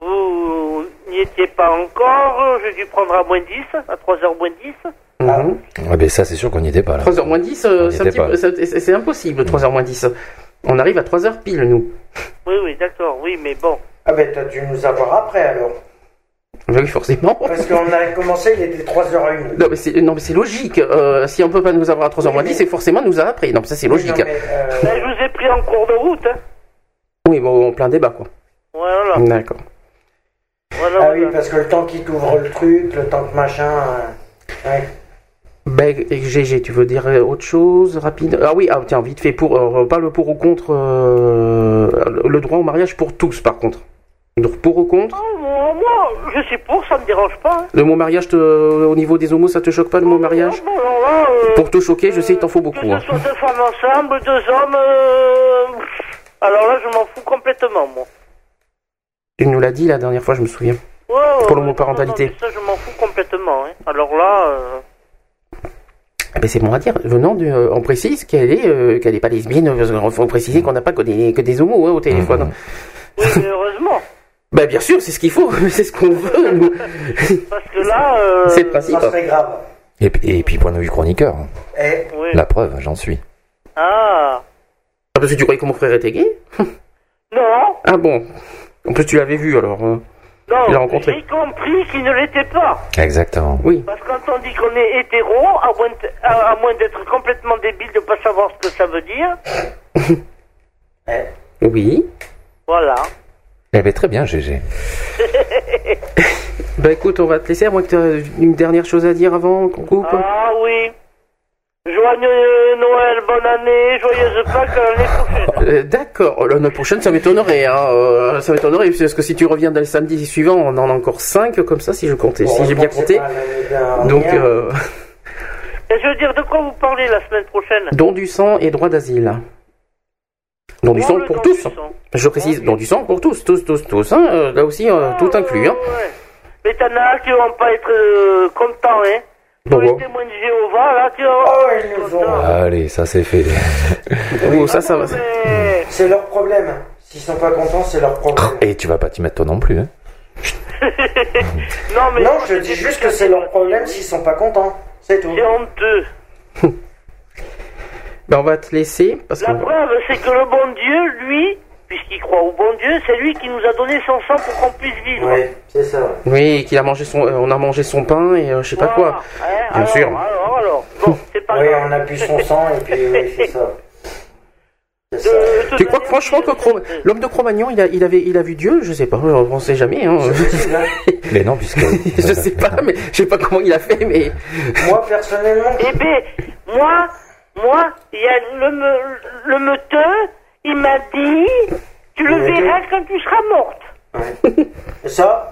vous n'y étiez pas encore. J'ai dû prendre à moins 10, à 3h moins 10. Mhm. Ouais, ben ça, c'est sûr qu'on n'y était pas là. 3h moins 10, euh, c'est impossible, 3h moins 10. On arrive à 3h pile, nous. Oui, oui, d'accord, oui, mais bon. Ah ben t'as dû nous avoir après alors. Oui, forcément. Parce qu'on a commencé, il était 3h01. Non, mais c'est, non, mais c'est logique. Euh, si on peut pas nous avoir à 3h moins 10, c'est forcément nous a appris. Non, mais ça c'est logique. Non, mais, euh, Ben, je vous ai pris en cours de route. Hein. Oui, bon, en plein débat, quoi. Voilà, D'accord. Voilà, Ah voilà. oui, parce que le temps qu'il t'ouvre le truc, le temps que machin. euh, ouais. Ben, GG, tu veux dire euh, autre chose rapide? Ah oui, ah, tiens, vite fait, pour, euh, pas le pour ou contre, euh, le droit au mariage pour tous, par contre. Donc, pour ou contre? Oh, moi, moi, je suis pour, ça me dérange pas. hein. Le mot mariage, te- au niveau des homos, ça te choque pas le mot mariage? Bon, alors là, euh, Pour te choquer, je sais, il t'en faut que beaucoup. ce hein. soit deux femmes ensemble, deux hommes. euh, Alors là, je m'en fous complètement, moi. Tu nous l'as dit la dernière fois, je me souviens. Ouais, ouais, Pour le ouais, mot non, parentalité. non, mais ça, je m'en fous complètement. Hein. Alors là, euh, ben, c'est bon à dire. Venant de, euh, on précise qu'elle est, euh, qu'elle est pas lesbienne. Il faut préciser qu'on n'a pas que des, que des homos hein, au téléphone. oui, mais heureusement. Ben, bien sûr, c'est ce qu'il faut. c'est ce qu'on veut. nous. Parce que là, euh, c'est le principe. Ça serait grave. Et, puis- et puis, point de vue chroniqueur, Eh, oui. la preuve, j'en suis. Ah, Ah, parce que tu croyais que mon frère était gay? Non, Ah bon. En plus, tu l'avais vu alors. euh. Il l'a non, rencontré. j'ai compris qu'il ne l'était pas. Exactement. Oui. Parce que quand on dit qu'on est hétéro, à moins, de- à, à moins d'être complètement débile de pas savoir ce que ça veut dire, Oui. voilà. Eh ben, très bien, GG. Bah écoute, on va te laisser, à moins que tu aies une dernière chose à dire avant qu'on coupe. Ah oui. Joyeux Noël, bonne année, joyeuse Pâques l'année prochaine. Euh, D'accord, l'année prochaine ça m'étonnerait, hein. euh, ça m'étonnerait, parce que si tu reviens dans le samedi suivant, on en a encore 5 comme ça, si je comptais, si j'ai bien compté. Donc, euh, Et je veux dire, de quoi vous parlez la semaine prochaine? Don du sang et droit d'asile. Don du sang pour tous. Je précise, don du sang pour tous, tous, tous, tous. Hein. euh, Là aussi, euh, tout inclus. Hein. Ouais. Mais t'en as qui vont pas être euh, contents, hein. Pour les Pourquoi témoins de Jéhovah, là, tu Oh, ils nous ont. Allez, ça c'est fait. Oh, ça, ça va. Mais... C'est leur problème. S'ils sont pas contents, c'est leur problème. Et tu vas pas t'y mettre toi non plus, hein Non, mais... Non, je dis juste que c'est leur problème s'ils sont pas contents. C'est tout. C'est honteux. Ben, on va te laisser, parce que... La preuve, c'est que le bon Dieu, lui, puisqu'il croit au bon Dieu, c'est lui qui nous a donné son sang pour qu'on puisse vivre. Oui, c'est ça. Oui, qu'il a mangé son, euh, on a mangé son pain et euh, je sais pas quoi. Hein, Bien alors, sûr. Alors, alors, bon, c'est pas Oui, grave. on a bu son sang et puis oui, c'est ça. De Tu crois que franchement l'homme de Cro-Magnon, il, a, il, avait, il a vu Dieu? Je sais pas, on sait jamais. Hein. Mais non, puisque. je sais pas, mais je sais pas comment il a fait, mais... Moi, personnellement, Eh ben, moi, moi, il y a le, me- le meuteux, il m'a dit, tu le verras quand tu seras morte. ça,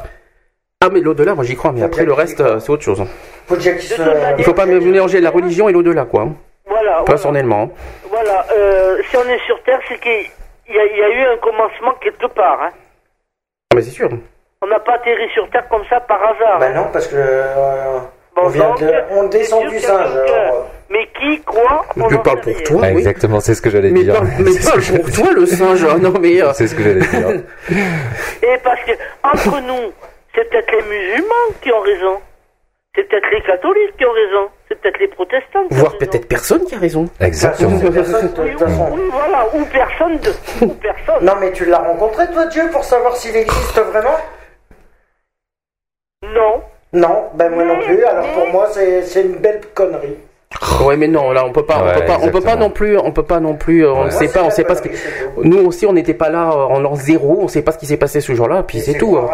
Ah, mais l'au-delà, moi j'y crois, mais après le qu'il reste, euh, c'est autre chose. hein. faut déjà qu'ils se. Il faut pas mélanger la religion et l'au-delà, quoi. hein. Voilà, voilà, Personnellement. hein. voilà. euh, si on est sur Terre, c'est qu'il y, a- il y a eu un commencement quelque part. Hein. Ah, mais c'est sûr. On n'a pas atterri sur Terre comme ça par hasard. Bah non, parce que euh, On, vient donc, de- on descend du singe. alors. Mais qui, quoi on Je parle pour toi, Ah, oui. Exactement, c'est ce que j'allais dire. mais parle pour toi, le singe. Non, mais. euh, C'est ce que j'allais dire. Et parce que, entre nous, c'est peut-être les musulmans qui ont raison. C'est peut-être les catholiques qui ont raison. C'est peut-être les protestants qui ont Voire peut-être personne qui a raison. Exactement. Voilà, ou personne de... Ou personne. Non, mais tu l'as rencontré, toi, Dieu, pour savoir s'il existe vraiment? Non. Non, ben moi non plus. Alors pour moi, c'est c'est une belle connerie. Ouais, mais non, là, on peut pas, on peut pas, on peut pas non plus, on peut pas non plus, euh, on Ouais. sait pas, on sait pas ce que. Nous aussi, on n'était pas là euh, en l'an zéro, on sait pas ce qui s'est passé ce jour-là, puis c'est tout. hein.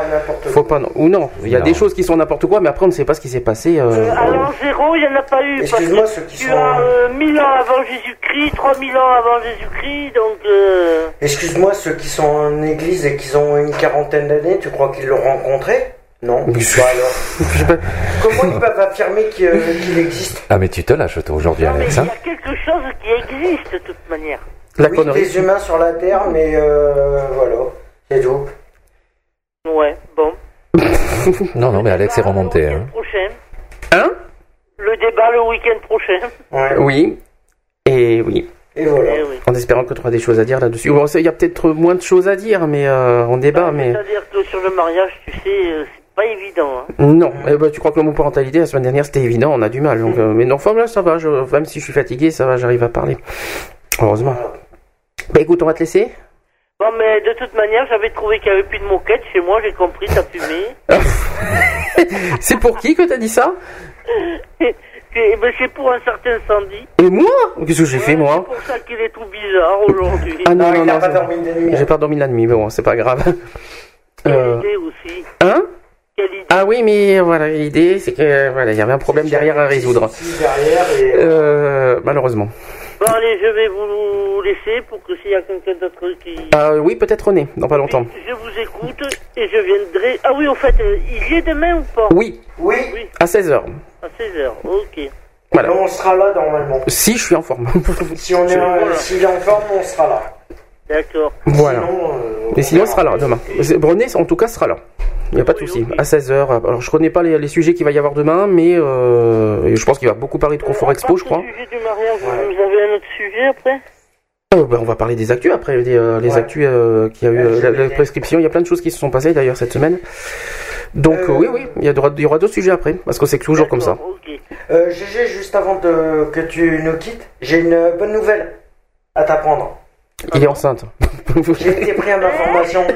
Faut pas, non. ou non, il y a Non. des choses qui sont n'importe quoi, mais après, on ne sait pas ce qui s'est passé. euh, Euh, à l'an zéro, il n'y en a pas eu. Parce Excuse-moi, que ceux qui tu sont- as euh, 1000 ans avant Jésus-Christ, 3000 ans avant Jésus-Christ, donc... Euh... Excuse-moi, ceux qui sont en église et qui ont une quarantaine d'années, tu crois qu'ils l'ont rencontré? Non. Mais je- Bah alors. Comment ils peuvent affirmer qu'il euh, qu'il existe Ah, mais tu te lâches, toi, aujourd'hui, Alex. il y a quelque chose qui existe de toute manière. La oui, connerie. des humains sur la Terre, mais euh, voilà, c'est tout. Ouais, bon. non, non, mais Alex est remonté. Hein. Prochain. Hein? Le débat le week-end prochain. Ouais. Oui. Et oui. Et voilà. Oui. En espérant que tu auras des choses à dire là-dessus. Bon, il y a peut-être moins de choses à dire, mais euh, on débat, mais. C'est-à-dire que sur le mariage, tu sais, pas évident. Hein. Non, eh ben, tu crois que le mot parentalité la semaine dernière c'était évident, on a du mal. Donc, euh, mais non, enfin là ça va, je, même si je suis fatigué, ça va, j'arrive à parler. Heureusement. Bah écoute, on va te laisser. Bon, mais de toute manière, j'avais trouvé qu'il n'y avait plus de moquette chez moi, j'ai compris, t'as fumé. C'est pour qui que t'as dit ça? Et ben, c'est pour un certain Sandy. Et moi? Qu'est-ce que j'ai fait moi? C'est pour ça qu'il est tout bizarre aujourd'hui. Ah non, non, non, nuit. j'ai pas dormi la nuit, mais bon, c'est pas grave. Euh, aussi. Hein? Quelle idée. Ah oui, mais voilà, l'idée c'est que euh, voilà, il y avait un problème derrière à résoudre. Si, derrière et... Euh, malheureusement. Bon, allez, je vais vous laisser pour que s'il y a quelqu'un d'autre qui. Ah oui, peut-être René, dans pas longtemps. Je vous écoute et je viendrai. Ah oui, au fait, euh, il y est demain ou pas? Oui, Oui, Oui, à 16h. à 16h, ok. Voilà. on sera là normalement. Si je suis en forme. Si on est, Voilà. s'il est en forme, on sera là. D'accord. voilà. Sinon, euh, Mais sinon, il sera là demain. René, en tout cas, sera là. Il n'y a pas de souci. À 16h. Alors, je connais pas les, les sujets qu'il va y avoir demain, mais euh, je pense qu'il va beaucoup parler de Confort Euh, Expo, à je crois. ce sujet du mariage, vous avez un autre sujet après? Euh, ben, on va parler des actus après, des, euh, les Ouais. actus euh, y a eu, la, la prescription. Il y a plein de choses qui se sont passées d'ailleurs cette semaine. Donc, oui, oui, il y, aura- il y aura d'autres sujets après, parce que c'est toujours comme ça. D'accord, Ok. Euh, GG, juste avant de- que tu nous quittes, j'ai une bonne nouvelle à t'apprendre. Il est enceinte. J'ai été pris à ma formation.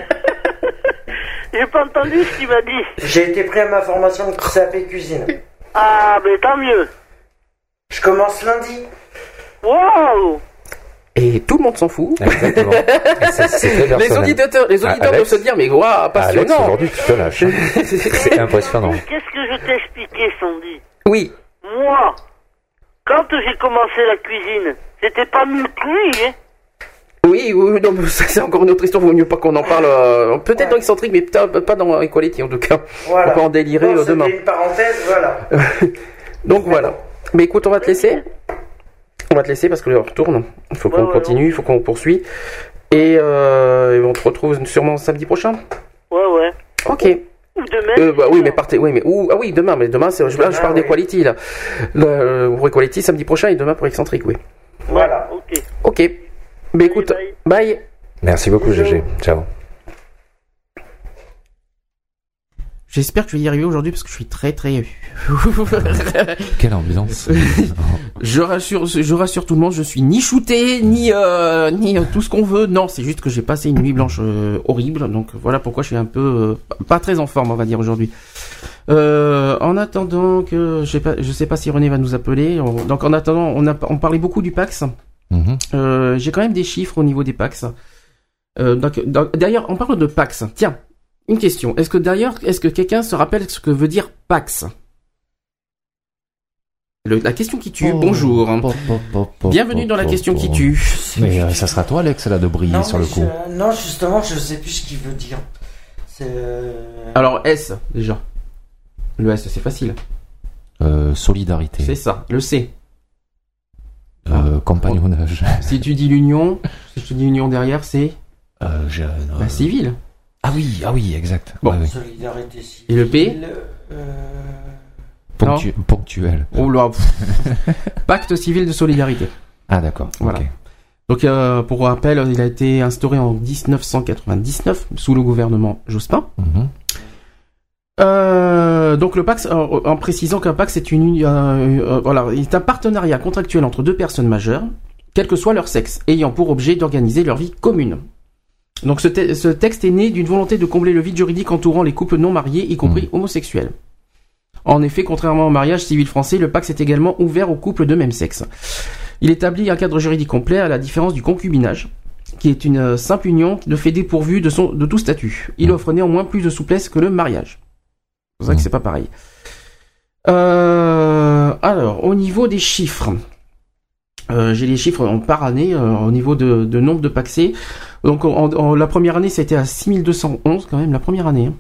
J'ai pas entendu ce qu'il m'a dit. J'ai été pris à ma formation de CAP cuisine. Ah, mais tant mieux. Je commence lundi. Waouh Et tout le monde s'en fout. Exactement. Les auditeurs, les Ah, auditeurs doivent se dire, mais waouh, Alex, passionnant. aujourd'hui, tu te lâches. C'est impressionnant. Qu'est-ce que je t'ai expliqué, Sandy Oui. Moi, quand j'ai commencé la cuisine, c'était pas mieux que lui, hein Oui, oui, non, mais ça c'est encore une autre histoire, vaut mieux pas qu'on en parle. euh, Peut-être dans Excentrique, mais peut-être pas dans Equality en tout cas. Voilà. On peut en délirer Non, euh, demain. Une parenthèse, voilà. Donc voilà. Mais écoute, on va te laisser. On va te laisser parce que l'heure tourne. Il faut qu'on Ouais, continue, il faut qu'on poursuit. Et euh, on te retrouve sûrement samedi prochain. Ouais, ouais. Ok. Ou demain. Euh, bah, oui, mais partez. Oui, mais où Ah oui, demain. Mais demain, c'est, je, là, je parle oui. d'Equality là. Le, pour Equality samedi prochain et demain pour Excentrique, oui. Voilà. Ok. Ok. Mais écoute, bye. bye. Merci beaucoup, GG. Ciao. J'espère que je vais y arriver aujourd'hui parce que je suis très très. Quelle ambiance. je rassure, je rassure tout le monde, je suis ni shooté ni euh, ni euh, tout ce qu'on veut. Non, c'est juste que j'ai passé une nuit blanche euh, horrible. Donc voilà pourquoi je suis un peu euh, pas très en forme, on va dire aujourd'hui. Euh, en attendant que je sais pas, je sais pas si René va nous appeler. On- donc en attendant, on a on parlait beaucoup du Pax. Mhm. Euh, j'ai quand même des chiffres au niveau des Pax. Euh, d'ailleurs, on parle de Pax. Tiens, une question. Est-ce que d'ailleurs, est-ce que quelqu'un se rappelle ce que veut dire Pax? Le- La question qui tue. Oh. Bonjour. Bienvenue dans la question qui tue. Mais euh, ça sera toi, Alex, là, de briller Non, sur le coup. je- non, justement, je sais plus ce qu'il veut dire. Euh, Alors S déjà. Le S, c'est facile. Euh, solidarité. C'est ça. Le C. Euh, compagnonnage. Si tu dis l'union, si je te dis l'union derrière, c'est Euh, je- euh, la civile. Ah oui, ah oui, exact. Bon. Ouais, ouais. Solidarité civile. Et le P euh, Ponctu- ponctuel. Oh là. Pacte civil de solidarité. Ah d'accord. Voilà. Donc, euh, pour rappel, il a été instauré en 1999 sous le gouvernement Jospin. Mhm. Euh, donc le Pax, en, en précisant qu'un Pax est une, euh, euh, voilà, il est un partenariat contractuel entre deux personnes majeures, quel que soit leur sexe, ayant pour objet d'organiser leur vie commune. Donc ce, te- ce texte est né d'une volonté de combler le vide juridique entourant les couples non mariés, y compris homosexuels. En effet, contrairement au mariage civil français, le Pax est également ouvert aux couples de même sexe. Il établit un cadre juridique complet à la différence du concubinage, qui est une euh, simple union de fait dépourvue de, son, de tout statut. Il offre néanmoins plus de souplesse que le mariage. C'est pour ça que c'est pas pareil. Euh, alors, au niveau des chiffres, euh, j'ai les chiffres en par année euh, au niveau de, de nombre de paxés. Donc, en, en- la première année, c'était à 6211 quand même, la première année. hein.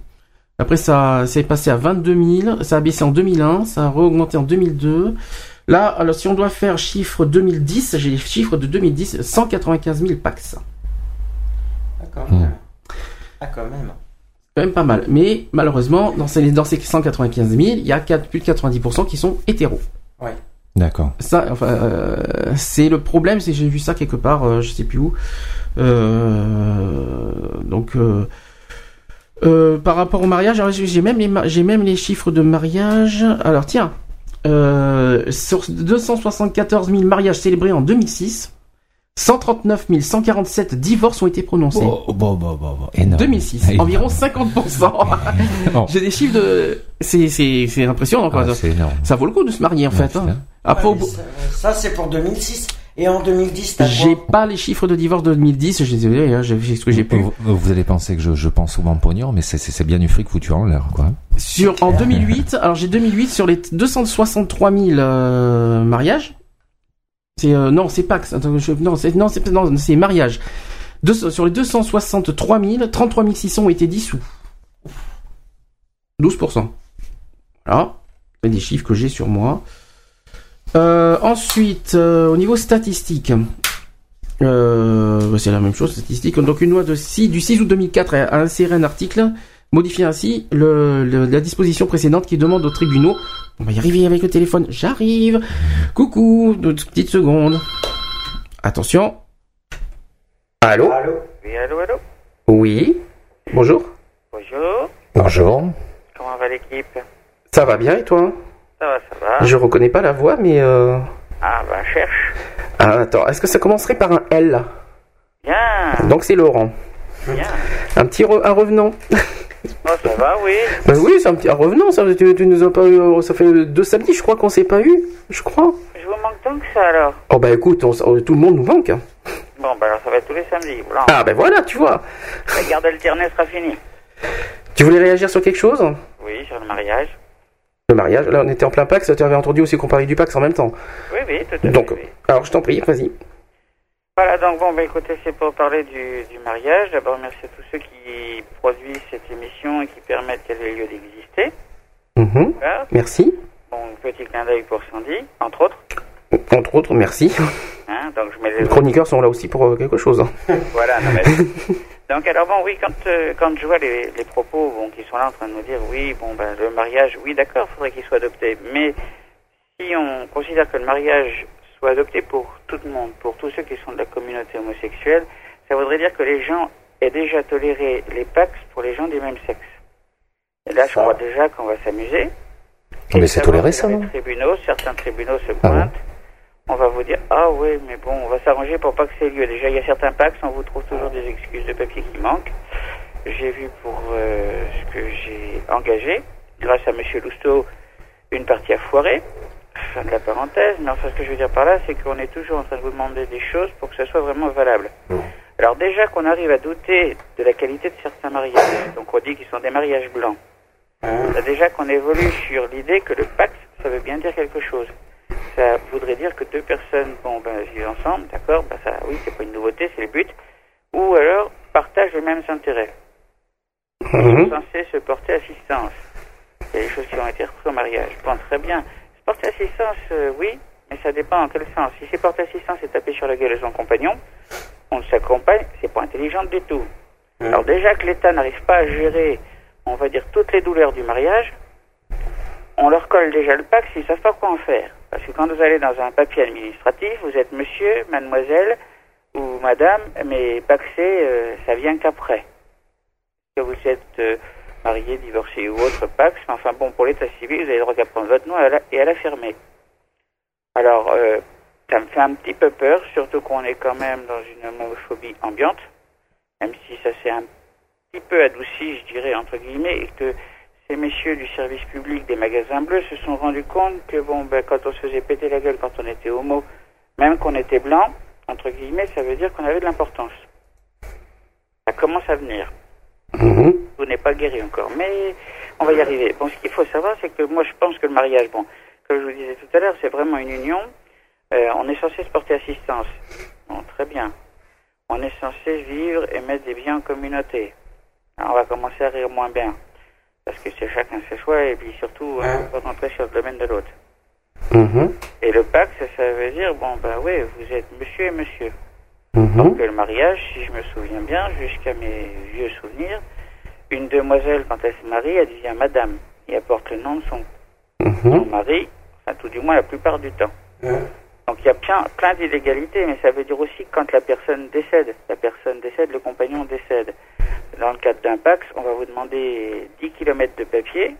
Après, ça c'est passé à 22 000, ça a baissé en 2001, ça a augmenté en 2002. Là, alors si on doit faire chiffre 2010, j'ai les chiffres de 2010, 195 000 pax. Ah, quand même. Ah, quand même. Quand même pas mal. Mais malheureusement, dans ces, dans ces 195 000, il y a 4, plus de 90% qui sont hétéros. Ouais. D'accord. Ça, enfin, euh, c'est le problème, c'est que j'ai vu ça quelque part, euh, je sais plus où. Euh, donc, euh, euh, par rapport au mariage, alors, j'ai même les, j'ai même les chiffres de mariage. Alors tiens, euh, sur 274 000 mariages célébrés en 2006, 139 147 divorces ont été prononcés. Oh, bon, bon, bon, bon. Énorme. 2006, Énorme. environ 50%. Oh. J'ai des chiffres de, c'est c'est c'est impressionnant quoi. Ah, c'est énorme. Ça vaut le coup de se marier en fait. hein. Après, Ouais, au ça, ça, c'est pour 2006. Et en 2010, t'as j'ai pas les chiffres de divorce de 2010. Je hein, j'ai ce que j'ai pu. Vous, vous allez penser que je, je pense souvent pognon, mais c'est- c'est c'est bien du fric foutu en l'air, quoi. Sur en 2008, alors j'ai 2008 sur les 263 000 euh, mariages. C'est euh, non, c'est Pax. Je- non, c'est non, c'est non, c'est mariage. Sur les 263 000, 33 600 ont été dissous. 12% Voilà, c'est des chiffres que j'ai sur moi. Euh, ensuite, euh, au niveau statistique, bah, c'est la même chose, statistique. Donc une loi de 6, du 6 août 2004 a a inséré un article modifiant ainsi le, le- la disposition précédente qui demande aux tribunaux. On va y arriver avec le téléphone. J'arrive. Coucou, deux petites secondes. Attention. Allô? Oui, allô, allô? Oui. Bonjour. Bonjour. Bonjour. Comment va l'équipe? Ça va bien et toi? Ça va, ça va. Je reconnais pas la voix, mais euh... Ah, bah, cherche. ah, attends. Est-ce que ça commencerait par un L? Bien. Donc c'est Laurent. Bien. Un petit re- un revenant. Oh, ça va, oui. Ben oui, c'est un petit un revenant. Ça, tu, tu nous as pas eu. euh, Ça fait deux samedis, je crois qu'on s'est pas eu. Je crois. Je vous manque tant que ça, alors. Oh bah écoute, on oh, tout le monde nous manque. hein. Bon, bah, alors, ça va être tous les samedis. Voilà. Ah ben voilà, tu vois. La garde alternée sera finie. Tu voulais réagir sur quelque chose? Oui, sur le mariage. Le mariage. Là, on était en plein Pax. Tu avais entendu aussi qu'on parlait du Pax en même temps. Oui, oui, tout à fait. Donc, oui. alors je t'en prie, vas-y. Voilà, donc bon, bah écoutez, c'est pour parler du, du mariage. D'abord, merci à tous ceux qui produisent cette émission et qui permettent qu'elle ait lieu d'exister. Mhm. Voilà. Merci. Bon, petit clin d'œil pour Sandy, entre autres. Entre autres, merci. Hein, donc je mets les Les chroniqueurs sont là aussi pour euh, quelque chose. hein. Voilà, non, mais... Donc alors bon, oui, quand, euh, quand je vois les, les propos bon, qui sont là en train de nous dire, oui, bon, ben, le mariage, oui, d'accord, faudrait qu'il soit adopté, mais si on considère que le mariage soit adopté pour tout le monde, pour tous ceux qui sont de la communauté homosexuelle, ça voudrait dire que les gens aient déjà toléré les Pax pour les gens du même sexe. Et là, je crois déjà qu'on va s'amuser. Mais c'est toléré ça, non tribunaux, certains tribunaux se Ah pointent. on va vous dire ah oui mais bon on va s'arranger pour pas que c'est lieu. Déjà il y a certains packs, on vous trouve toujours des excuses de papier qui manquent. J'ai vu pour euh, ce que j'ai engagé, grâce à Monsieur Lousteau, une partie à foirer. Fin de la parenthèse, mais enfin ce que je veux dire par là, c'est qu'on est toujours en train de vous demander des choses pour que ce soit vraiment valable. Alors déjà qu'on arrive à douter de la qualité de certains mariages, donc on dit qu'ils sont des mariages blancs. Là, déjà qu'on évolue sur l'idée que le pacte, ça veut bien dire quelque chose. Ça voudrait dire que deux personnes, bon, ben, vivent ensemble, d'accord, ben, ça, oui, c'est pas une nouveauté, c'est le but, ou alors partagent les mêmes intérêts. Ils sont censés se porter assistance. Il y a des choses qui ont été reprises au mariage. Bon, très bien. Se porter assistance, euh, oui, mais ça dépend en quel sens. Si c'est porter assistance et taper sur la gueule de son compagnon, on s'accompagne, c'est pas intelligent du tout. Alors déjà que l'État n'arrive pas à gérer, on va dire, toutes les douleurs du mariage, on leur colle déjà le Pax, ils savent pas quoi en faire. Parce que quand vous allez dans un papier administratif, vous êtes monsieur, mademoiselle ou madame, mais paxé, euh, ça vient qu'après. Que vous êtes euh, marié, divorcé ou autre Pax, mais enfin bon, pour l'état civil, vous avez le droit qu'à prendre votre nom et à la, et à la fermer. Alors, euh, ça me fait un petit peu peur, surtout qu'on est quand même dans une homophobie ambiante, même si ça s'est un petit peu adouci, je dirais, entre guillemets, et que ces messieurs du service public des magasins bleus se sont rendus compte que, bon, ben, quand on se faisait péter la gueule quand on était homo, même qu'on était blanc, entre guillemets, ça veut dire qu'on avait de l'importance. Ça commence à venir. Vous n'êtes pas guéri encore, mais on va y arriver. Bon, ce qu'il faut savoir, c'est que moi, je pense que le mariage, bon, comme je vous disais tout à l'heure, c'est vraiment une union. Euh, on est censé se porter assistance. Bon, très bien. On est censé vivre et mettre des biens en communauté. Alors, on va commencer à rire moins bien. Parce que c'est chacun ses choix et puis surtout, on ne peut pas rentrer sur le domaine de l'autre. Et le pacte, ça, ça veut dire, bon, bah oui, vous êtes monsieur et monsieur. Donc le mariage, si je me souviens bien, jusqu'à mes vieux souvenirs, une demoiselle, quand elle se marie, elle devient madame. Et elle porte le nom de son, son mari, enfin tout du moins la plupart du temps. Donc il y a plein, plein d'illégalités, mais ça veut dire aussi que quand la personne décède, la personne décède, le compagnon décède. Dans le cadre d'un Pax, on va vous demander 10 km de papier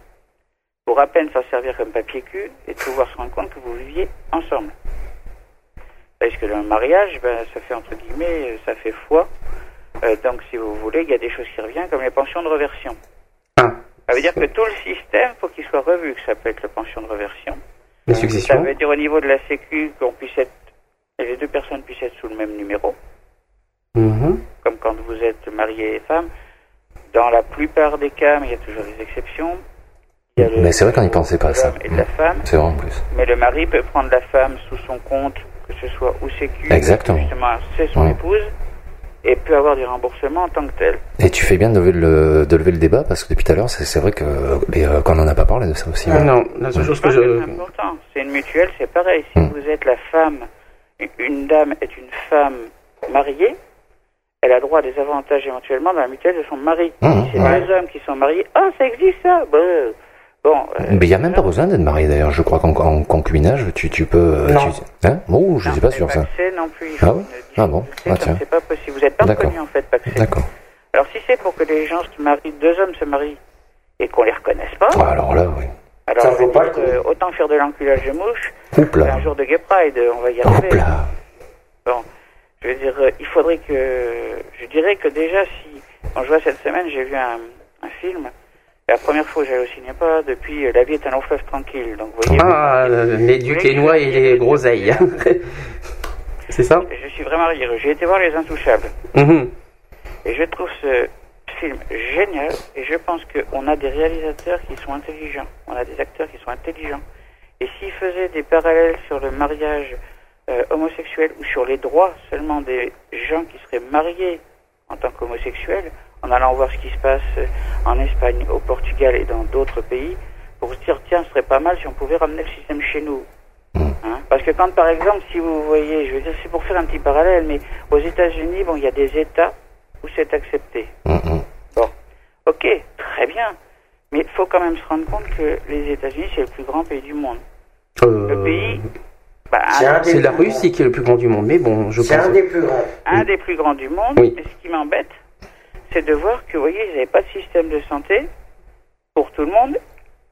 pour à peine s'en servir comme papier cul et de pouvoir se rendre compte que vous viviez ensemble. Parce que le mariage, ben, ça fait entre guillemets, ça fait foi. Euh, donc si vous voulez, il y a des choses qui reviennent comme les pensions de reversion. Ça veut dire que tout le système, faut qu'il soit revu, que ça peut être la pension de reversion. Les Ça veut dire au niveau de la Sécu qu'on puisse être, les deux personnes puissent être sous le même numéro, Mhm. comme quand vous êtes marié et femme. Dans la plupart des cas, mais il y a toujours des exceptions. Mais c'est vrai qu'on n'y pensait pas à ça. et de la femme. C'est vrai en plus. Mais le mari peut prendre la femme sous son compte, que ce soit au Sécu, Exactement. justement, c'est son épouse, et peut avoir du remboursement en tant que tel. Et tu fais bien de lever le, de lever le débat parce que depuis tout à l'heure, c'est c'est vrai que mais, euh, qu'on n'en a pas parlé de ça aussi. Ah ouais. non, la seule chose que C'est je... important. C'est une mutuelle, c'est pareil. Si vous êtes la femme, une- dame est une femme mariée, elle a droit à des avantages éventuellement dans la mutuelle de son mari. Mmh, si c'est ouais. deux hommes qui sont mariés, ah, ça existe ça Bah, Bon, euh, Mais il n'y a même pas besoin d'être marié d'ailleurs. Je crois qu'en en concubinage, tu, tu peux. euh, Non. tu- Hein? Oh, je sais pas sûr ça. c'est non plus. Ah ouais? Ah bon? C'est Ah tiens. c'est pas possible. Vous n'êtes pas reconnu en fait, Paxé. D'accord. Alors si c'est pour que les gens se marient, deux hommes se marient et qu'on les reconnaisse pas, Ah, alors là, oui. alors Ça vaut pas euh, autant faire de l'enculage de mouche. Oups un jour de Gay Pride, on va y arriver. Bon, je veux dire, euh, il faudrait que, je dirais que déjà si, quand je vois cette semaine, j'ai vu un, un film. La première fois j'allais au cinéma, depuis euh, La vie est un long fleuve tranquille. Donc, voyez, Ah, les ducs, les noix et les groseilles. C'est ça? Je suis vraiment rigoureux. J'ai été voir Les Intouchables. Mhm. Et je trouve ce film génial. Et je pense qu'on a des réalisateurs qui sont intelligents. On a des acteurs qui sont intelligents. Et s'ils faisaient des parallèles sur le mariage euh, homosexuel ou sur les droits seulement des gens qui seraient mariés en tant qu'homosexuels, en allant voir ce qui se passe euh, en Espagne, au Portugal et dans d'autres pays, pour se dire tiens, ce serait pas mal si on pouvait ramener le système chez nous. Hein? Parce que quand, par exemple, si vous voyez, je veux dire, c'est pour faire un petit parallèle, mais aux États-Unis, bon, il y a des États où c'est accepté. Bon, ok, très bien, mais il faut quand même se rendre compte que les États-Unis, c'est le plus grand pays du monde. Le pays, bah, C'est la Russie qui est le plus grand du monde, mais bon, je pense. C'est un des plus grands. un des plus grands du monde. Oui. Et ce qui m'embête, c'est de voir que, vous voyez, ils n'avaient pas de système de santé pour tout le monde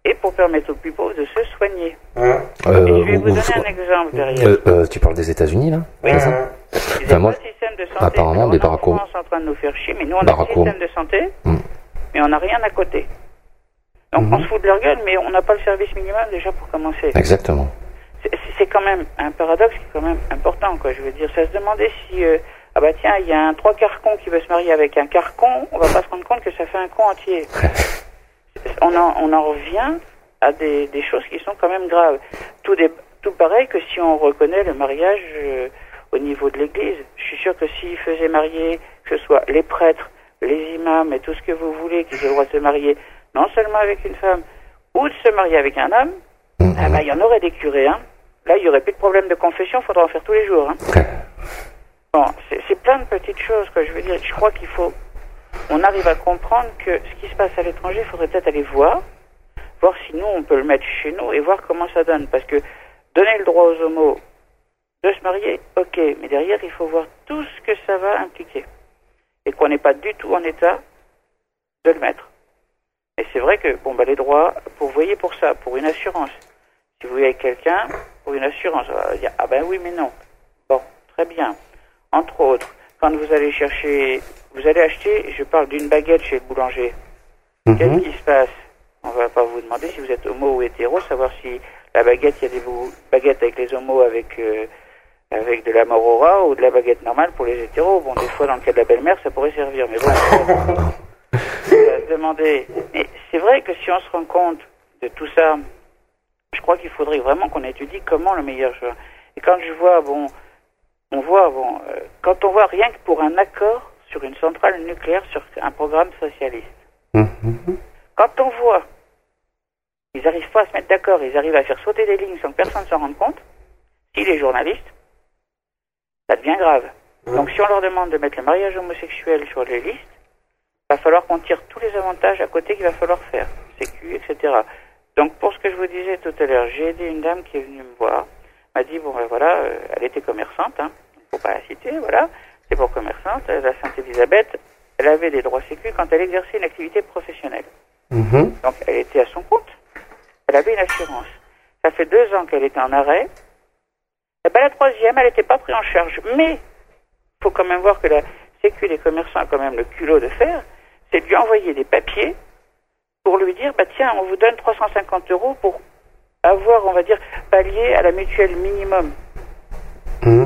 et pour permettre aux plus pauvres de se soigner. Euh, je vais ou- vous ou- donner un exemple derrière. Euh, euh, tu parles des États-Unis là ça Ils Enfin, n'ont moi, pas de système de santé. apparemment, des Obama- France en train de nous faire chier, mais nous, on a un système de santé, Mm. mais on n'a rien à côté. Donc, on se fout de leur gueule, mais on n'a pas le service minimum déjà pour commencer. Exactement. C'est- quand même un paradoxe qui est quand même important, quoi. Je veux dire, ça se demandait si, euh, ah bah tiens, il y a un trois con qui veut se marier avec un quart con, on va pas se rendre compte que ça fait un con entier. on, en, on en revient à des, des choses qui sont quand même graves. Tout, des, tout pareil que si on reconnaît le mariage euh, au niveau de l'Église. Je suis sûr que s'ils faisaient marier, que ce soit les prêtres, les imams et tout ce que vous voulez, qu'ils aient le droit de se marier, non seulement avec une femme, ou de se marier avec un homme, ah bah, il y en aurait des curés, hein. Là, il y aurait plus de problème de confession, il faudra en faire tous les jours. Hein. Bon, c'est plein de petites choses, quoi. Je veux dire, je crois qu'il faut. On arrive à comprendre que ce qui se passe à l'étranger, il faudrait peut-être aller voir, voir si nous, on peut le mettre chez nous et voir comment ça donne. Parce que donner le droit aux homos de se marier, ok, mais derrière, il faut voir tout ce que ça va impliquer. Et qu'on n'est pas du tout en état de le mettre. Et c'est vrai que, bon, bah, les droits, pour, voyez pour ça, pour une assurance. Si vous voyez quelqu'un, pour une assurance, on va dire, ah ben oui, mais non. Bon, très bien. Entre autres, quand vous allez chercher, vous allez acheter, je parle d'une baguette chez le boulanger. Qu'est-ce qui se passe? On va pas vous demander si vous êtes homo ou hétéro, savoir si la baguette, il y a des baguettes avec les homos avec euh, avec de la morora ou de la baguette normale pour les hétéros. Bon, des fois, dans le cas de la belle-mère, ça pourrait servir, mais bon, se demander. Mais c'est vrai que si on se rend compte de tout ça, je crois qu'il faudrait vraiment qu'on étudie comment le meilleur choix. Et quand je vois, bon, on voit, bon, euh, quand on voit rien que pour un accord sur une centrale nucléaire, sur un programme socialiste, quand on voit, ils n'arrivent pas à se mettre d'accord, ils arrivent à faire sauter des lignes sans que personne s'en rende compte, si les journalistes, ça devient grave. Donc si on leur demande de mettre le mariage homosexuel sur les listes, va falloir qu'on tire tous les avantages à côté qu'il va falloir faire, sécu, etc. Donc pour ce que je vous disais tout à l'heure, j'ai aidé une dame qui est venue me voir, m'a dit bon ben voilà, euh, elle était commerçante, hein, faut pas la citer, voilà, c'est pour commerçante, la Sainte-Élisabeth, elle avait des droits sécu quand elle exerçait une activité professionnelle. Donc elle était à son compte, elle avait une assurance. Ça fait deux ans qu'elle était en arrêt. Et ben la troisième, elle n'était pas prise en charge. Mais il faut quand même voir que la Sécu des commerçants a quand même le culot de faire, c'est de lui envoyer des papiers pour lui dire, bah tiens, on vous donne 350 euros pour avoir, on va dire, pallier à la mutuelle minimum.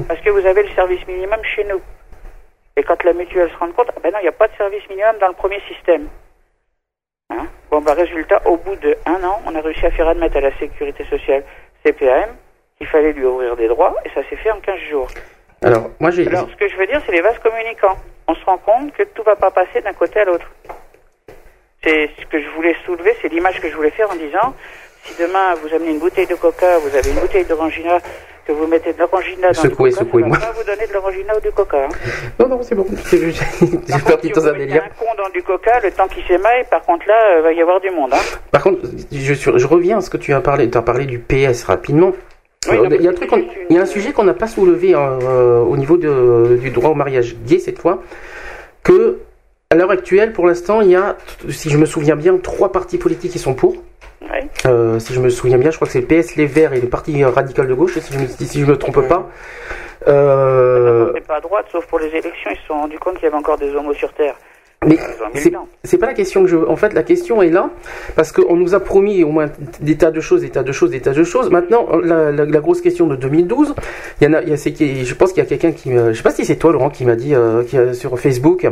Parce que vous avez le service minimum chez nous. Et quand la mutuelle se rend compte, ah ben non, il n'y a pas de service minimum dans le premier système. Hein? Bon, bah résultat, au bout de un an, on a réussi à faire admettre à la sécurité sociale CPAM qu'il fallait lui ouvrir des droits, et ça s'est fait en 15 jours. Alors, moi j'ai. Alors, ce que je veux dire, c'est les vases communicants. On se rend compte que tout va pas passer d'un côté à l'autre. C'est ce que je voulais soulever, c'est l'image que je voulais faire en disant, si demain vous amenez une bouteille de coca, vous avez une bouteille d'orangina, que vous mettez de l'orangina dans Secouez, du coca, secouez-moi. ça va pas vous donner de l'orangina ou du coca. hein. Non, non, c'est bon. c'est juste- J'ai parti dans un délire. Un con dans du coca, le temps qu'il s'émaille, par contre là, il va y avoir du monde. Hein. Par contre, je, reviens à ce que tu as parlé. Tu as parlé du PS rapidement. Oui, Euh, il y a un truc, qu'on- il y a un sujet qu'on n'a pas soulevé euh, au niveau de- du droit au mariage gay cette fois, que à l'heure actuelle, pour l'instant, il y a, si je me souviens bien, trois partis politiques qui sont pour. Ouais. Euh, si je me souviens bien, je crois que c'est le PS, les Verts et le Parti radical de gauche, si je me, si je me trompe pas. Euh, C'est pas à droite, sauf pour les élections, ils se sont rendus compte qu'il y avait encore des homos sur Terre. Mais c'est pas la question que je. En fait, la question est là parce qu'on nous a promis au moins des tas de choses, des tas de choses, des tas de choses. Maintenant, la, la- la grosse question de 2012, il y en a, il y a c'est qui, je pense qu'il y a quelqu'un qui, me- je sais pas si c'est toi Laurent qui m'a dit euh, qui a- sur Facebook.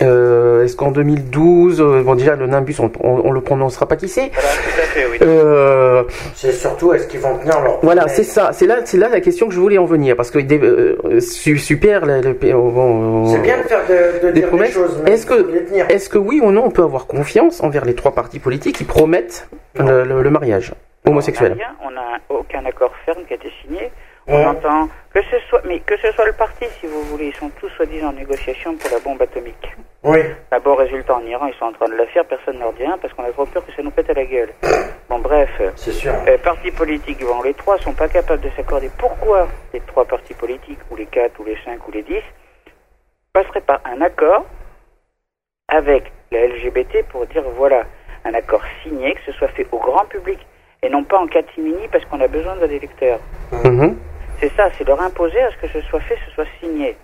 Euh, Est-ce qu'en 2012, euh, bon déjà le Nimbus, on, on, on le prononcera pas qui c'est. Voilà, oui. Euh, C'est surtout est-ce qu'ils vont tenir leur. voilà, c'est ça, c'est là, c'est là la question que je voulais en venir parce que euh, su- super, le, le- bon, C'est bien de faire de, de des dire promesses. des choses, mais Est-ce que, est-ce que oui ou non on peut avoir confiance envers les trois partis politiques qui promettent le, le- le mariage homosexuel? On n'a rien, on n'a aucun accord ferme qui a été signé. On entend que ce soit, mais que ce soit le parti, si vous voulez, ils sont tous soi-disant en négociation pour la bombe atomique. Oui. D'abord, résultat, en Iran, ils sont en train de la faire, personne ne leur dit rien parce qu'on a trop peur que ça nous pète à la gueule. Bon, bref. C'est sûr. Euh, partis politiques, bon, les trois sont pas capables de s'accorder. Pourquoi les trois partis politiques, ou les quatre, ou les cinq, ou les dix, passeraient pas un accord avec la LGBT pour dire voilà, un accord signé, que ce soit fait au grand public et non pas en catimini parce qu'on a besoin d'un électeur. Mhm. C'est ça, c'est leur imposer à ce que ce soit fait, ce soit signé.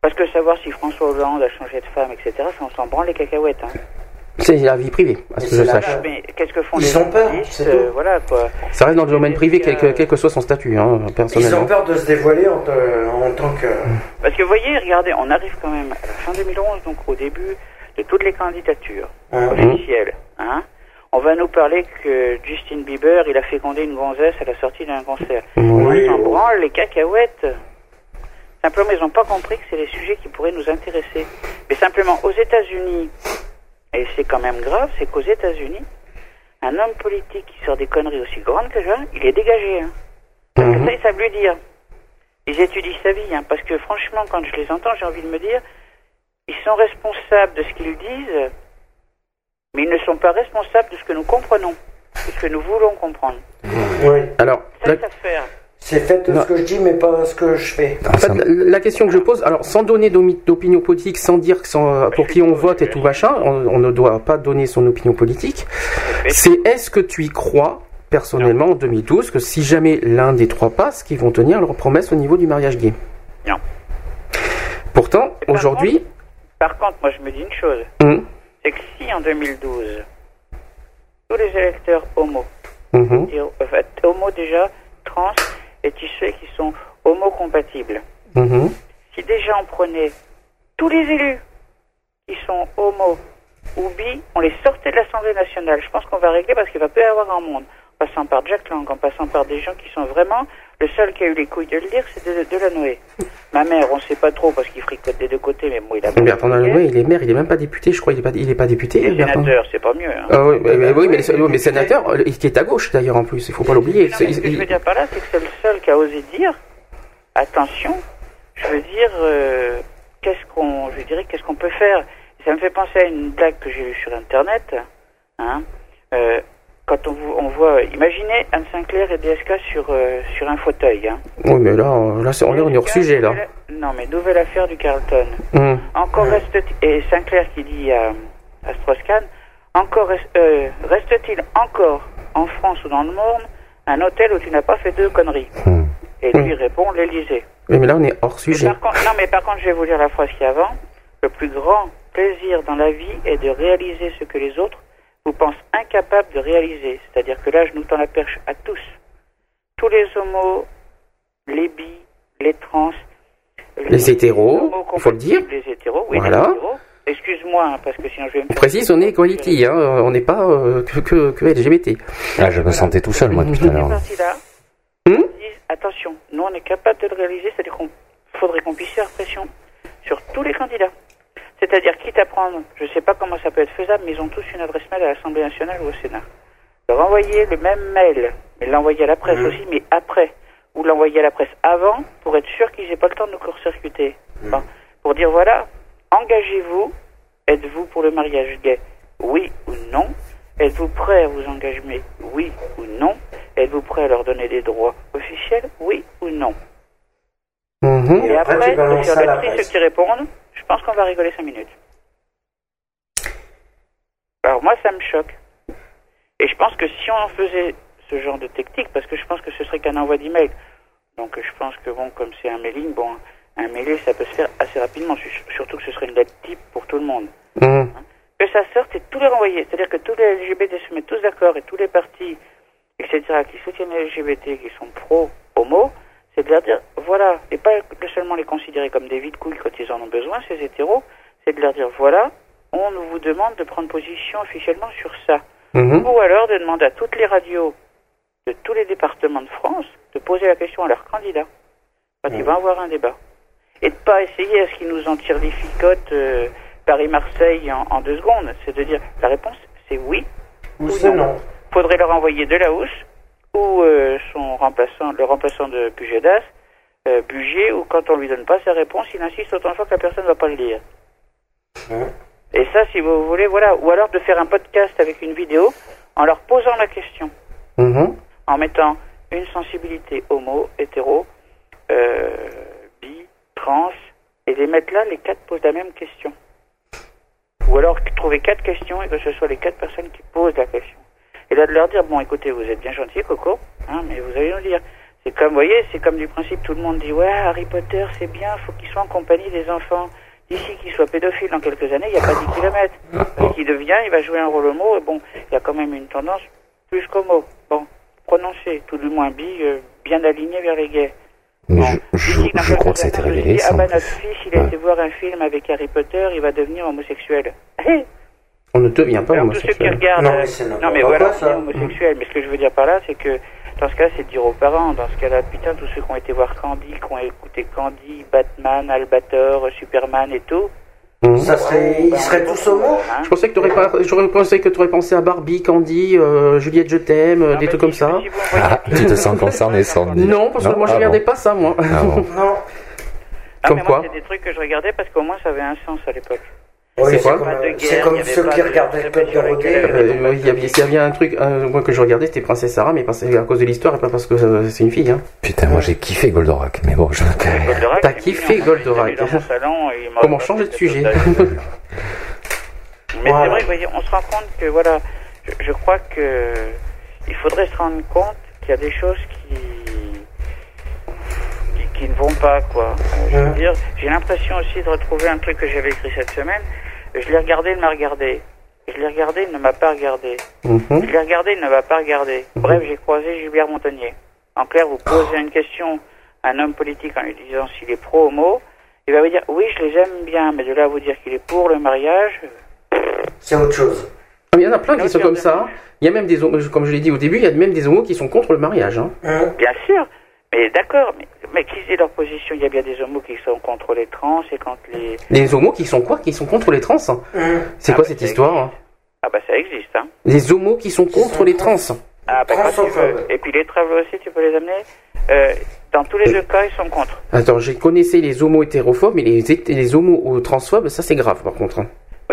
Parce que savoir si François Hollande a changé de femme, etc., ça on s'en branle les cacahuètes. Hein. C'est la vie privée, à ce que je sache. Mais qu'est-ce que font Ils les ont peur, c'est euh. Voilà quoi. Ça reste dans le domaine privé, quel que, quel que soit son statut, hein, Ils ont peur de se dévoiler en, en tant que. Parce que vous voyez, regardez, on arrive quand même à la fin 2011, donc au début de toutes les candidatures Mhm. officielles. Hein on va nous parler que Justin Bieber, il a fécondé une gonzesse à la sortie d'un concert. Oui. On branle les cacahuètes. Simplement, ils n'ont pas compris que c'est les sujets qui pourraient nous intéresser. Mais simplement, aux États-Unis, et c'est quand même grave, c'est qu'aux États-Unis, un homme politique qui sort des conneries aussi grandes que ça, il est dégagé. Hein. Parce que ça, ils savent lui dire. Ils étudient sa vie, hein, parce que franchement, quand je les entends, j'ai envie de me dire, ils sont responsables de ce qu'ils disent, mais ils ne sont pas responsables de ce que nous comprenons, de ce que nous voulons comprendre. Oui. Alors, C'est la, cette affaire. C'est fait Non. ce que je dis, mais pas ce que je fais. en fait, la question que je pose, alors sans donner d'opinion politique, sans dire que sans- pour qui on vote et tout machin, on, on ne doit pas donner son opinion politique. C'est est-ce que tu y crois personnellement en 2012 que si jamais l'un des trois passe, qu'ils vont tenir leur promesse au niveau du mariage gay? Non. Pourtant, aujourd'hui, Par contre, moi je me dis une chose, hum, c'est que si en 2012, tous les électeurs homo, mhm, homo déjà, trans et ceux qui sont homo-compatibles, mhm, si déjà on prenait tous les élus qui sont homo ou bi, on les sortait de l'Assemblée nationale, je pense qu'on va régler parce qu'il va plus y avoir un monde. En passant par Jack Lang, en passant par des gens qui sont vraiment... Le seul qui a eu les couilles de le dire, c'est de, de la Noé. Ma mère, on sait pas trop parce qu'il fricote des deux côtés, mais bon, il a... Bertrand Delanoë, il est maire, il est même pas député, je crois, il est pas, il est pas député. Il est sénateur, c'est pas mieux. Hein. Ah oui, mais, mais- oui, mais, oui, mais sénateur, euh, qui est à gauche d'ailleurs en plus, il faut pas l'oublier. Mais ce que je veux dire par là, c'est que c'est le seul qui a osé dire attention, je veux dire, euh, qu'est-ce qu'on, je dirais, qu'est-ce qu'on peut faire Ça me fait penser à une blague que j'ai vue sur Internet. Hein, euh, quand on, voit, imaginez Anne Sinclair et DSK sur, euh, sur un fauteuil. Hein. Oui, mais là, euh, là on est, on est hors sujet là. Non, mais nouvelle affaire du Carlton. Hum. Encore reste et Sinclair qui dit à, à Strauss-Kahn, encore reste- euh, reste-t-il encore en France ou dans le monde un hôtel où tu n'as pas fait deux conneries? Et lui répond l'Élysée. Oui, mais là, on est hors sujet. Par contre, non, mais par contre, je vais vous lire la phrase qui avant. Le plus grand plaisir dans la vie est de réaliser ce que les autres vous pensent incapables de réaliser. C'est-à-dire que là, je nous tends la perche à tous. Tous les homos, les bis, les trans, Les hétéros, il faut le dire. les hétéros, oui, Voilà. les hétéros. Excuse-moi, hein, parce que sinon je vais me On faire... précise, on est equality, hein, on n'est pas euh, que, que, que LGBT. Ah, je me sentais tout seul, moi, depuis tout à l'heure. disent, attention, nous on est capable de le réaliser, c'est-à-dire qu'il faudrait qu'on puisse faire pression sur tous les candidats. C'est-à-dire, quitte à prendre, je ne sais pas comment ça peut être faisable, mais ils ont tous une adresse mail à l'Assemblée nationale ou au Sénat. Leur envoyer le même mail, mais l'envoyer à la presse aussi, mais après, ou l'envoyer à la presse avant, pour être sûr qu'ils n'aient pas le temps de nous court-circuiter. Bon. Pour dire, voilà, engagez-vous, êtes-vous pour le mariage gay Oui ou non? Êtes-vous prêt à vous engager Oui ou non? Êtes-vous prêt à leur donner des droits officiels Oui ou non? Mhm. Et après, sur la presse. ceux qui répondent, je pense qu'on va rigoler 5 minutes. Alors moi, ça me choque. Et je pense que si on faisait ce genre de technique, parce que je pense que ce serait qu'un envoi d'email, donc je pense que bon, comme c'est un mailing, bon, un mailé, ça peut se faire assez rapidement, su- surtout que ce serait une lettre type pour tout le monde. Mhm. Que ça sorte et tous les renvoyer, c'est-à-dire que tous les LGBT se mettent tous d'accord et tous les partis, etc., qui soutiennent les LGBT, qui sont pro-homo, c'est de leur dire, voilà, et pas que seulement les considérer comme des vides couilles quand ils en ont besoin, ces hétéros, c'est de leur dire, voilà, on vous demande de prendre position officiellement sur ça. Mhm. Ou alors de demander à toutes les radios de tous les départements de France de poser la question à leurs candidats quand ils vont avoir un débat. Et de pas essayer à ce qu'ils nous en tirent les ficottes euh, Paris-Marseille en, en deux secondes. C'est de dire la réponse c'est oui Ou c'est non. faudrait leur envoyer de la housse ou euh, son remplaçant, le remplaçant de Pugedas, euh, Bugier, ou quand on lui donne pas sa réponse, il insiste autant de fois que la personne ne va pas le lire. Et ça, si vous voulez, voilà. Ou alors de faire un podcast avec une vidéo en leur posant la question, Mhm. en mettant une sensibilité homo, hétéro, euh, bi, trans, et les mettre là, les quatre posent la même question. Ou alors trouver quatre questions et que ce soit les quatre personnes qui posent la question. Et là de leur dire, bon écoutez, vous êtes bien gentil, Coco, hein, mais vous allez nous dire. C'est comme, vous voyez, c'est comme du principe, tout le monde dit, ouais, Harry Potter, c'est bien, faut qu'il soit en compagnie des enfants. D'ici qu'il soit pédophile dans quelques années, il n'y a pas 10 kilomètres. Et qu'il devient, il va jouer un rôle homo, et bon, il y a quand même une tendance plus qu'homo. Bon, prononcé, tout du moins bi, euh, bien aligné vers les gays. Mais je, je, D'ici, dans je crois que ça a été révélé, je dis, ça. Ah bah notre fils, il a Ouais. été voir un film avec Harry Potter, il va devenir homosexuel. Hé On ne devient pas Alors tous ceux qui homosexuel. regardent... Non, euh, mais non voilà, c'est homosexuel. Mais ce que je veux dire par là, c'est que dans ce cas, c'est de dire aux parents. Dans ce cas-là, putain, tous ceux qui ont été voir Candy, qui ont écouté Candy, Batman, Albator, Superman et tout... Mhm. Ça serait, ils seraient tous homo hein. Je pensais que pas, pensé tu aurais pensé à Barbie, Candy, euh, Juliette je t'aime, euh, des trucs comme ça. Ah, tu te sens concerné, Sandy Non, parce que moi je Ah regardais bon. pas ça, moi. Ah bon. Non. Ah, Comme mais quoi moi, c'est des trucs que je regardais parce qu'au moins ça avait un sens à l'époque. Oui, c'est comme, de guerre, ceux qui de- regardaient le club sur Dorothée. lesquels- Euh, il y avait, un truc, un- moi que je regardais, c'était Princesse Sarah, mais parce, à cause de l'histoire et pas parce que euh, c'est une fille. Hein. Putain, moi j'ai kiffé Goldorak, mais bon, je T'as kiffé mignon. Goldorak. Comment changer de sujet. Mais c'est vrai, vous voyez, on se rend compte que voilà, je, je crois que il faudrait se rendre compte qu'il y a des choses qui qui, qui ne vont pas quoi. Euh, je veux dire, j'ai l'impression aussi de retrouver un truc que j'avais écrit cette semaine. Je l'ai regardé, il m'a regardé. Je l'ai regardé, il ne m'a pas regardé. Mhm. Je l'ai regardé, il ne m'a pas regardé. Bref, j'ai croisé Gilbert Montagnier. En clair, vous posez une question à un homme politique en lui disant s'il est pro-homo, il va vous dire oui, je les aime bien, mais de là à vous dire qu'il est pour le mariage, C'est autre chose. Ah, Il y en a plein qui sont comme ça. Il y a même des homos, comme je l'ai dit au début, il y a même des homos qui sont contre le mariage. Hein. bien sûr. Mais d'accord, mais, mais qu'ils aient leur position, il y a bien des homos qui sont contre les trans et contre les... Les homos qui sont quoi? Qui sont contre les trans? Hein. C'est Ah, quoi bah, cette histoire hein Ah bah ça existe, hein. Les homos qui sont contre les trans. Ah bah quand tu veux. Et puis les travaux aussi, tu peux les amener? Euh, dans tous les deux cas, ils sont contre. Attends, j'ai connaissé les homos hétérophobes, mais les, les homos ou transphobes, ça c'est grave par contre.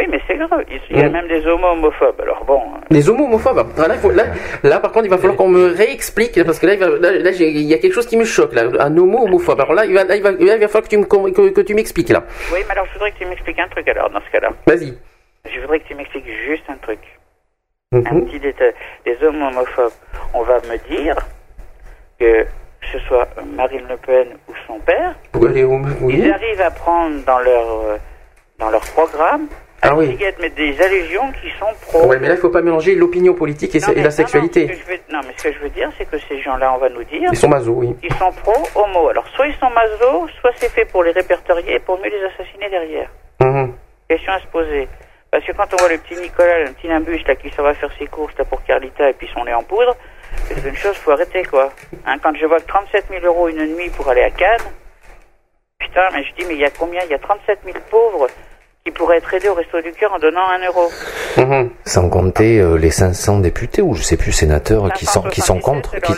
Oui, mais c'est grave. Il y a Mm. même des homos homophobes. Alors bon, euh, Les homos homophobes. Ah, Là, il faut- là, là, par contre, il va falloir qu'on me réexplique parce que là, il, va- là, là, j'ai- il y a quelque chose qui me choque. Là, un homo homophobe. Alors là, il va, là, il va, il va falloir que tu me que, que tu m'expliques là. oui, mais alors je voudrais que tu m'expliques un truc alors, dans ce cas-là. Vas-y. Je voudrais que tu m'expliques juste un truc. Un petit détail. Les hommes homophobes, on va me dire que ce soit Marine Le Pen ou son père, homos oui. ils arrivent à prendre dans leur, euh, dans leur programme Ah oui. mais des allusions qui sont pro. Ouais, mais là, il faut pas mélanger l'opinion politique et, Non, et mais- la non, sexualité. Non, ce que je veux, non, mais ce que je veux dire, c'est que ces gens-là, on va nous dire, Ils sont maso, oui. ils sont pro-homo. Alors, soit ils sont maso, soit c'est fait pour les répertorier et pour mieux les assassiner derrière. Mhm. Question à se poser. Parce que quand on voit le petit Nicolas, le petit Nimbus, là, qui s'en va faire ses courses, là, pour Carlita, et puis son lait en poudre, c'est une chose, faut arrêter, quoi. Hein, quand je vois que 37 000 euros une nuit pour aller à Cannes, putain, mais je dis, mais il y a combien? Il y a 37 000 pauvres qui pourraient être aidés au Resto du Cœur en donnant un euro. Mhm. Sans compter euh, les 500 députés ou je sais plus sénateurs qui sont qui sont contre qui,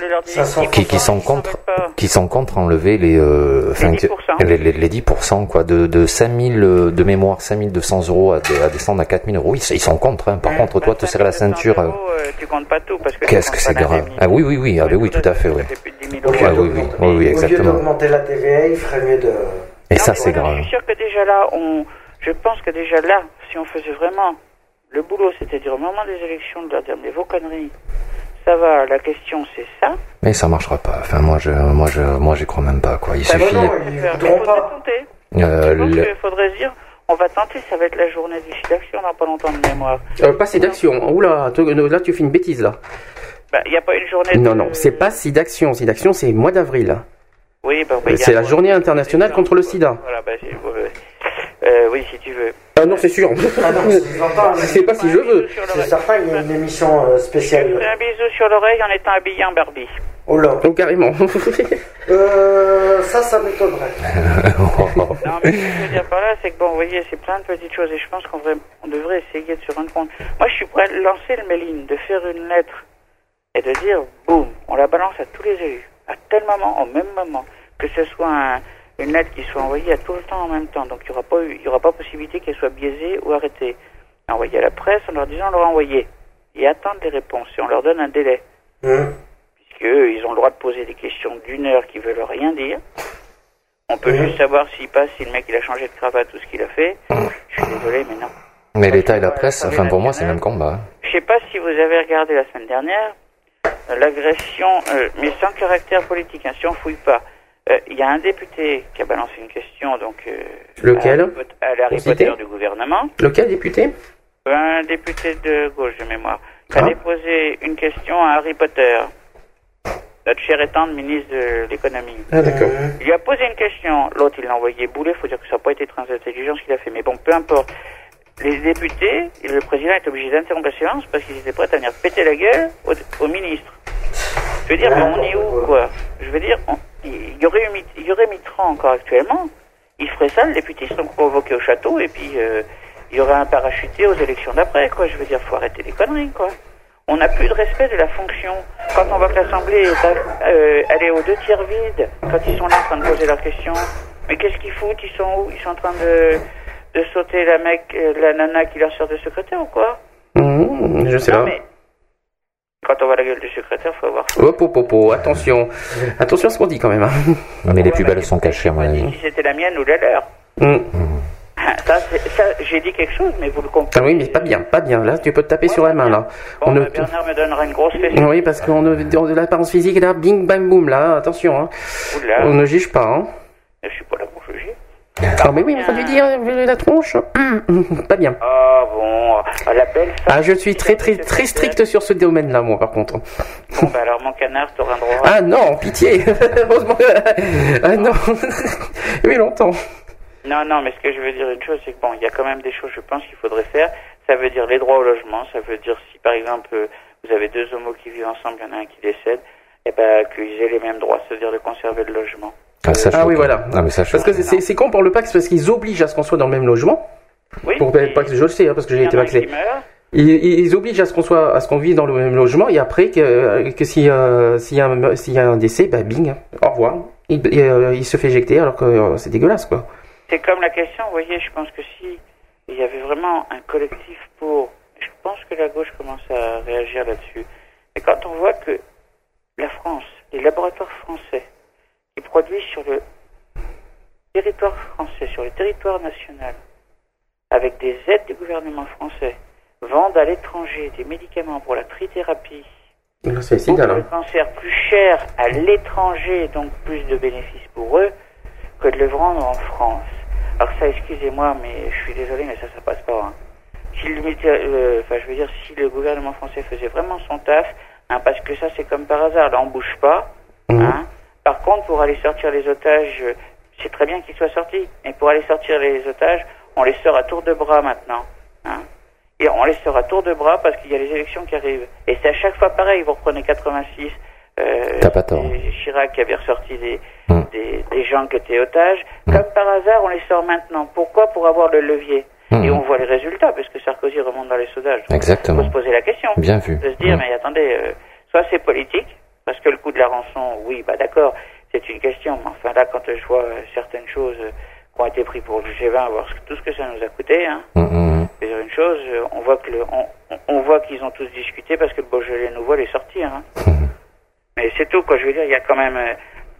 qui, qui sont contre qui sont contre enlever les euh, Les 10%. les, les, les 10% quoi de de 5000 euh, de mémoire 5200 euros à, à descendre à 4000 euros ils, ils sont contre hein. par contre toi te serrer la ceinture euh, Euh, tu comptes pas tout, parce que qu'est-ce que c'est grave ah oui oui oui ah oui, oui tout à fait oui Ah, oui, oui, exactement d'augmenter la TVA, il ferait mieux de. et ça c'est grave Je suis sûr que déjà là, on, je pense que déjà là, si on faisait vraiment le boulot, c'est-à-dire au moment des élections, de leur dire mais vos conneries, ça va, la question c'est ça. mais ça marchera pas enfin moi je moi je moi j'y crois même pas quoi il Ça suffit non, il faudrait tenter. euh, Donc, le- il faudrait dire, on va tenter, ça va être la journée d'ici d'action dans pas longtemps de mémoire. Euh, pas si d'action. Oula, toi, euh, là, tu fais une bêtise là. Bah, il n'y a pas une journée Non, de... non, c'est pas si d'action. Si d'action, c'est mois d'avril. Oui, bah, bah, C'est la journée internationale contre le sida. Voilà, bah, c'est- ouais, ouais. Euh, oui, si tu veux. Ah non, c'est sûr. Ah non, c'est certain. C'est pas si je veux. C'est certain, il y a une émission euh, Je spéciale. fais un bisou sur l'oreille en étant habillé en Barbie. Oh là. Oh, carrément. Euh, ça, ça m'étonnerait. Non, mais ce que je veux dire par là, c'est que bon, vous voyez, c'est plein de petites choses et je pense qu'on devrait, on devrait essayer de se rendre compte. Moi, je suis prêt à lancer le mailing, de faire une lettre et de dire, boum, on la balance à tous les élus, à tel moment, au même moment, que ce soit un- une lettre qui soit envoyée à tout le temps en même temps. Donc, il n'y aura pas, eu- il y aura pas possibilité qu'elle soit biaisée ou arrêtée. Envoyée à la presse en leur disant, on leur a envoyé. Et attendre les réponses et on leur donne un délai. Puisque eux, ils ont le droit de poser des questions d'une heure qui veulent rien dire. On peut juste savoir s'il passe, si le mec il a changé de cravate ou ce qu'il a fait. Je suis désolé, mais non. mais l'État et la presse enfin pour moi c'est le même combat hein. Je sais pas si vous avez regardé la semaine dernière euh, l'agression, euh, mais sans caractère politique, hein, si on fouille pas. Euh, Il y a un député qui a balancé une question, donc euh, Lequel à, à Harry Potter du gouvernement. Lequel député Un député de gauche de mémoire qui a Ah. déposé une question à Harry Potter, notre cher et tendre ministre de l'économie. Ah, d'accord. Il lui a posé une question, l'autre il l'a envoyé bouler, faut dire que ça n'a pas été très intelligent ce qu'il a fait, mais bon, peu importe. Les députés, et le président est obligé d'interrompre la séance parce qu'ils étaient prêts à venir péter la gueule au, au ministre. Je veux dire, mais on est où, quoi? Je veux dire, on- il y aurait il y aurait Mitterrand encore actuellement, il ferait ça, les députés seront convoqués au château et puis euh, il y aurait un parachuté aux élections d'après, quoi. Je veux dire, faut arrêter les conneries, quoi. On n'a plus de respect de la fonction. Quand on voit que l'Assemblée est, euh, elle est aux deux tiers vide, quand ils sont là en train de poser leurs questions, mais qu'est-ce qu'ils foutent? Ils sont où? Ils sont en train de, de sauter la mec, euh, la nana qui leur sert de secrétaire ou quoi? Mmh, je sais Non, pas. mais quand on voit la gueule du secrétaire, faut avoir. Hop, hop, hop, hop, attention. Attention à ce qu'on dit quand même. hein. Mais les plus belles sont cachées, à mon avis. Si c'était la mienne ou la leur. Ça, c'est- ça j'ai dit quelque chose, mais vous le Ah comprenez. oui, mais pas bien, pas bien. Là, tu peux te taper sur la main, là. Bon, On ne- bah, Bernard me donnera une grosse fessée. Oui, parce qu'on de l'apparence physique, là, bing, bang, boum, là, attention. Hein. Oula. On ne juge pas. Hein. Je suis pas là pour juger. Ah, mais oui, faut lui dire, euh, la tronche. Hum, pas bien. Ah bon, à la belle femme. Ah, je suis très, très, très strict sur ce domaine-là, moi, par contre. Bon, bah alors mon canard, t'auras un droit. Ah non, pitié. Heureusement que... Ah non. oui, longtemps. Non, non, mais ce que je veux dire une chose, c'est que bon, il y a quand même des choses, je pense, qu'il faudrait faire. Ça veut dire les droits au logement, ça veut dire si par exemple vous avez deux homos qui vivent ensemble, il y en a un qui décède, et ben qu'ils aient les mêmes droits, c'est-à-dire de conserver le logement. Ah, ça, je Ah oui, voilà. Mais ça, je suis Parce que c'est c'est con pour le Pax, parce qu'ils obligent à ce qu'on soit dans le même logement. Oui. Pour, pas que je le sais, hein, parce que j'ai été vacciné. Ils, ils obligent à ce qu'on soit, à ce qu'on vive dans le même logement, et après que, que si, euh, s'il y a un, s'il y a un décès, bah bing, au revoir. Il, il, euh, il se fait éjecter alors que euh, c'est dégueulasse, quoi. C'est comme la question, vous voyez, je pense que si il y avait vraiment un collectif pour, je pense que la gauche commence à réagir là-dessus. Mais quand on voit que la France, les laboratoires français, qui produisent sur le territoire français, sur le territoire national, avec des aides du gouvernement français, vendent à l'étranger des médicaments pour la trithérapie, c'est pour égal, le hein. cancer plus cher à l'étranger, donc plus de bénéfices pour eux, que de le vendre en France. Alors ça, excusez-moi, mais je suis désolé, mais ça, ça passe pas. hein. Si le, militaire- euh, enfin, je veux dire, si le gouvernement français faisait vraiment son taf, hein, parce que ça, c'est comme par hasard, là, on bouge pas. hein. Par contre, pour aller sortir les otages, c'est très bien qu'ils soient sortis, mais pour aller sortir les otages, on les sort à tour de bras maintenant. hein. Et on les sort à tour de bras parce qu'il y a les élections qui arrivent. Et c'est à chaque fois pareil. Vous reprenez 86, euh, pas tort. Chirac qui avait ressorti des, des, des gens qui étaient otages. Comme par hasard, on les sort maintenant. Pourquoi? Pour avoir le levier. Mhm. Et on voit les résultats, parce que Sarkozy remonte dans les sondages. Exactement. faut se poser la question. Bien vu. De se dire, mais attendez, euh, soit c'est politique, parce que le coût de la rançon, oui, bah d'accord, c'est une question. Mais enfin là, quand je vois euh, certaines choses euh, qui ont été prises pour le G20, voir tout ce que ça nous a coûté, hein, Mhm. je veux dire une chose, euh, on voit que le, on, on- voit qu'ils ont tous discuté parce que le Beaujolais nouveau les sortir. Hein. Mais c'est tout, quoi. Je veux dire, il y a quand même,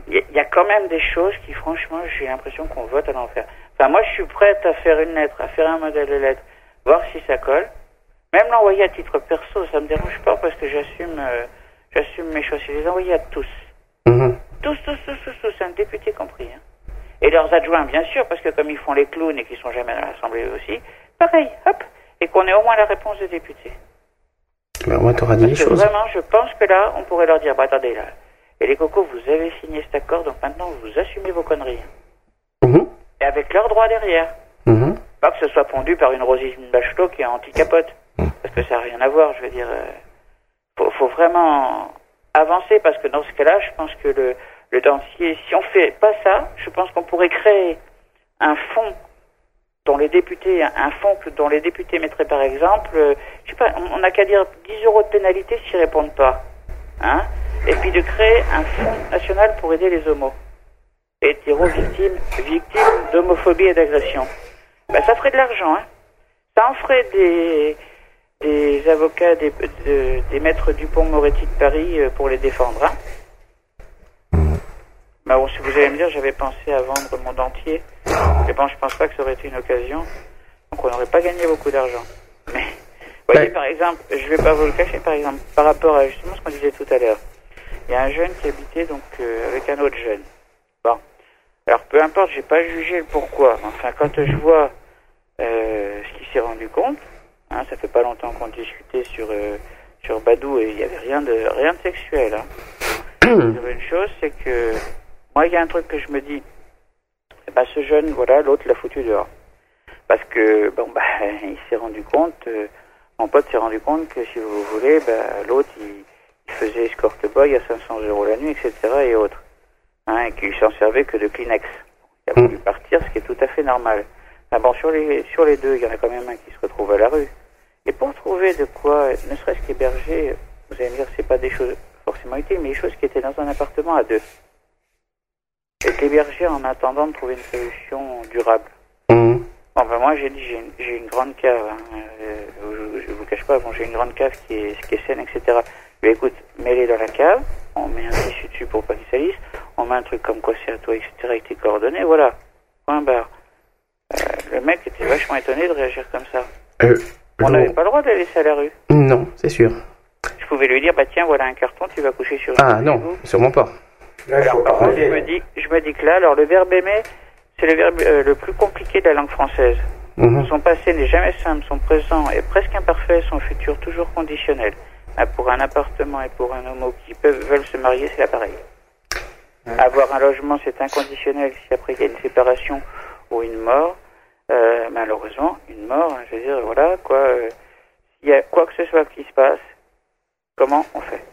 il y, y a quand même des choses qui, franchement, j'ai l'impression qu'on vote à l'enfer. Enfin, moi, je suis prête à faire une lettre, à faire un modèle de lettre, voir si ça colle. Même l'envoyer à titre perso, ça me dérange pas parce que j'assume, euh, j'assume mes choix. C'est les envoyer à tous. Mhm. Tous, tous, tous, tous, tous, un député compris. hein. Et leurs adjoints, bien sûr, parce que comme ils font les clowns et qu'ils sont jamais à l'Assemblée aussi, pareil, hop, et qu'on ait au moins la réponse des députés. Mais au moins, t'auras dit les Parce choses. vraiment, je pense que là, on pourrait leur dire, bah attendez, là, et les cocos, vous avez signé cet accord, donc maintenant, vous assumez vos conneries. Mhm. Et avec leurs droits derrière. Mhm. Pas que ce soit pondu par une Rosine Bachelot qui est anti-capote. Parce que ça n'a rien à voir, je veux dire. euh, faut, vraiment avancer parce que dans ce cas-là, je pense que le, le dentier, si on fait pas ça, je pense qu'on pourrait créer un fonds dont les députés, un fonds dont les députés mettraient par exemple, euh, je sais pas, on n'a qu'à dire 10 euros de pénalité s'ils répondent pas. Hein Et puis de créer un fonds national pour aider les homos. Hétéros victimes, victimes d'homophobie et d'agression. Ben, ça ferait de l'argent, hein. Ça en ferait des, des avocats, des, de- des maîtres Dupont-Moretti de Paris euh, pour les défendre, hein. Ben bon, si vous allez me dire, j'avais pensé à vendre mon dentier. Mais bon, je pense pas que ça aurait été une occasion. Donc on n'aurait pas gagné beaucoup d'argent. Mais, vous voyez, par exemple, je vais pas vous le cacher, par exemple, par rapport à justement ce qu'on disait tout à l'heure. Il y a un jeune qui habitait donc euh, avec un autre jeune. Bon. Alors peu importe, j'ai pas jugé le pourquoi. Enfin, quand je vois euh, ce qu'il s'est rendu compte, hein, ça fait pas longtemps qu'on discutait sur euh, sur Badou et il y avait rien de rien de sexuel. Hein. Une chose, c'est que moi, il y a un truc que je me dis. Eh ben, ce jeune, voilà, l'autre l'a foutu dehors. Parce que, bon, bah, il s'est rendu compte, euh, mon pote s'est rendu compte que, si vous voulez, bah, l'autre, il, il faisait escort boy à 500 euros la nuit, etc. et autres. Hein, et qu'il s'en servait que de Kleenex. Il a voulu partir, ce qui est tout à fait normal. Ah bon, sur les, sur les deux, il y en a quand même un qui se retrouve à la rue. Et pour trouver de quoi, ne serait-ce qu'héberger, vous allez me dire, c'est pas des choses forcément utiles, mais des choses qui étaient dans un appartement à deux. Et l'héberger en attendant de trouver une solution durable. Mhm. Bon, ben moi, j'ai dit, j'ai une, j'ai une grande cave. Hein. Euh, je, je vous cache pas, bon, j'ai une grande cave qui est, qui est saine, etc. Mais écoute, mets-les dans la cave, on met un tissu dessus pour pas qu'ils salissent, on met un truc comme quoi c'est à toi, etc. avec tes coordonnées, voilà. Point barre. Euh, le mec était vachement étonné de réagir comme ça. Euh, On n'avait pas le droit de la laisser à la rue. Non, c'est sûr. Je pouvais lui dire, bah tiens, voilà un carton, tu vas coucher sur Ah non, sûrement pas. Alors, par contre, je me dis, je me dis que là, alors le verbe aimer, c'est le verbe euh, le plus compliqué de la langue française. Mhm. Son passé n'est jamais simple, son présent est presque imparfait, son futur toujours conditionnel. Ah, pour un appartement et pour un homo qui peuvent, veulent se marier, c'est l'appareil. Avoir un logement, c'est inconditionnel. Si après il y a une séparation ou une mort, euh, malheureusement, une mort, hein, je veux dire, voilà, quoi. euh, S'il y a quoi que ce soit qui se passe, comment on fait?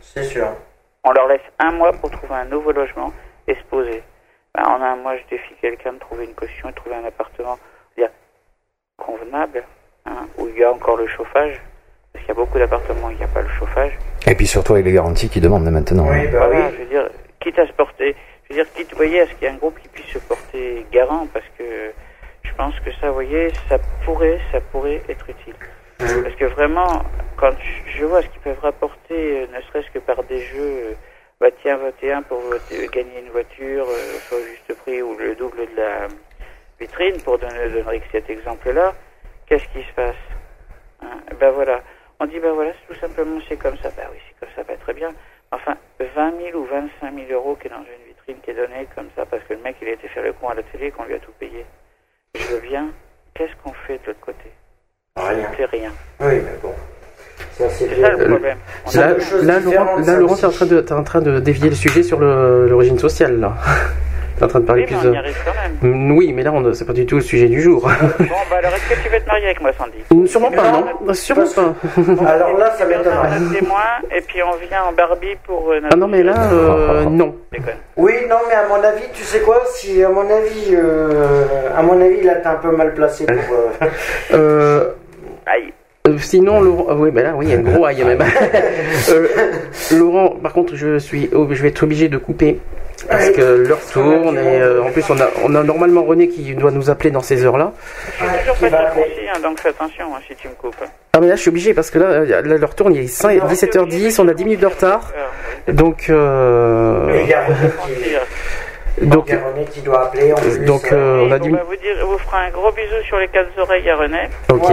C'est sûr. on leur laisse un mois pour trouver un nouveau logement et se poser. Ben, en un mois, je défie quelqu'un de trouver une caution et trouver un appartement dire, convenable, hein, où il y a encore le chauffage. Parce qu'il y a beaucoup d'appartements où il n'y a pas le chauffage. Et puis surtout avec les garanties qu'ils demandent maintenant. hein. voilà, je veux dire, quitte à se porter, je veux dire, quitte, vous voyez, à ce qu'il y ait un groupe qui puisse se porter garant, parce que pense que ça, vous voyez, ça pourrait, ça pourrait être utile. Parce que vraiment, quand je- vois ce qu'ils peuvent rapporter, euh, ne serait-ce que par des jeux, euh, bah tiens, votez un pour voter- gagner une voiture, euh, soit au juste prix ou le double de la vitrine, pour donner, donner cet exemple-là, qu'est-ce qui se passe? Ben voilà, on dit ben voilà, tout simplement c'est comme ça. Ben oui, c'est comme ça, ben très bien. Enfin, 20 000 ou 25 000 euros qui est dans une vitrine qui est donnée comme ça parce que le mec il a été faire le con à la télé et qu'on lui a tout payé. Je bien. Qu'est-ce qu'on fait de l'autre côté Rien. On fait rien. Oui, mais bon. Ça, c'est ça le problème. On Là, Laurent, là, Laurent, t'es en train de, t'es en train de dévier le sujet sur le- l'origine sociale, là. T'es en train de parler Oui, mais plus on de... y arrive quand même. Mm, Oui, mais là, on- c'est pas du tout le sujet du jour. Bon, bah alors est-ce que tu veux te marier avec moi, Sandy? Mm, Sûrement pas, non Sûrement pas. Alors là, ça m'étonnerait. Un témoin, et puis on vient en Barbie pour. euh, Ah non, mais là, euh, non. Oui, non, mais à mon avis, tu sais quoi Si, à mon avis, euh, à mon avis, là, t'es un peu mal placé pour. euh, Euh, Aïe. euh, sinon, Laurent, oui, ben là, oui, il y a un gros aïe même. Euh, Laurent, par contre, je suis, oh, je vais être obligé de couper parce que l'heure tourne et euh, en plus, on a, on a normalement René qui doit nous appeler dans ces heures-là. Je suis toujours pas aussi, hein, donc fais attention hein, si tu me coupes. Ah mais là, je suis obligé parce que là, euh, là, l'heure tourne, il est 5 17h10, on a 10 minutes de retard, donc. Euh, Il y a René qui- donc, il y a René qui doit appeler. En plus, donc, euh, on a Bon, 10 bah, vous, dire, vous fera un gros bisou sur les quatre oreilles à René. Ok,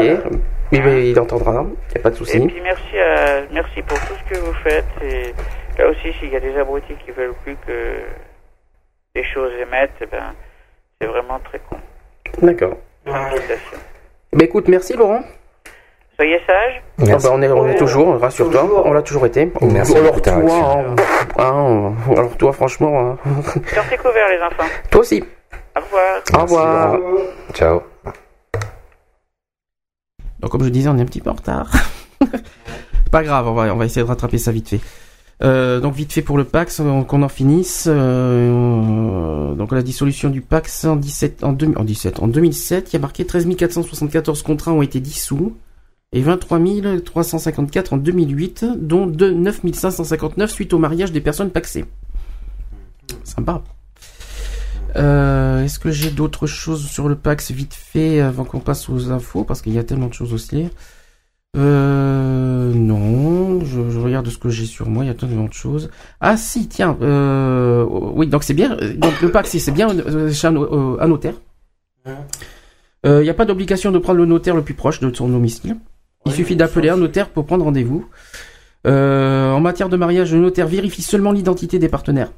Oui, mais il entendra, il n'y a pas de Et souci. puis merci, à, merci pour tout ce que vous faites. Et là aussi, s'il y a des abrutis qui veulent plus que les choses émettent, eh ben, c'est vraiment très con. D'accord. Bah écoute, merci Laurent. Soyez sages. Ah bah, on est, on est toujours, rassure-toi, on l'a toujours été. Merci alors toi, hein, hein, alors toi, franchement, hein. Sortez couverts, les enfants. toi aussi. Au revoir. Au revoir. Ciao. Donc comme je disais, on est un petit peu en retard. pas grave, on va, on va essayer de rattraper ça vite fait. Euh, donc vite fait pour le Pax, euh, qu'on en finisse. euh, donc la dissolution du Pax en 17, en, deux- en 17, en 2007, il y a marqué 13 474 contrats ont été dissous et 23 354 en 2008, dont de 9 559 suite au mariage des personnes paxées. Sympa. Est-ce que j'ai d'autres choses sur le Pax vite fait avant qu'on passe aux infos? Parce qu'il y a tellement de choses aussi. Euh, non, je, je regarde ce que j'ai sur moi, il y a tellement de choses. Ah si, tiens, euh, oui, donc c'est bien, donc le Pax, c'est bien euh, chez un, euh, un notaire. Euh, Il n'y a pas d'obligation de prendre le notaire le plus proche de son domicile. Il suffit d'appeler un notaire pour prendre rendez-vous. Euh, en matière de mariage, le notaire vérifie seulement l'identité des partenaires,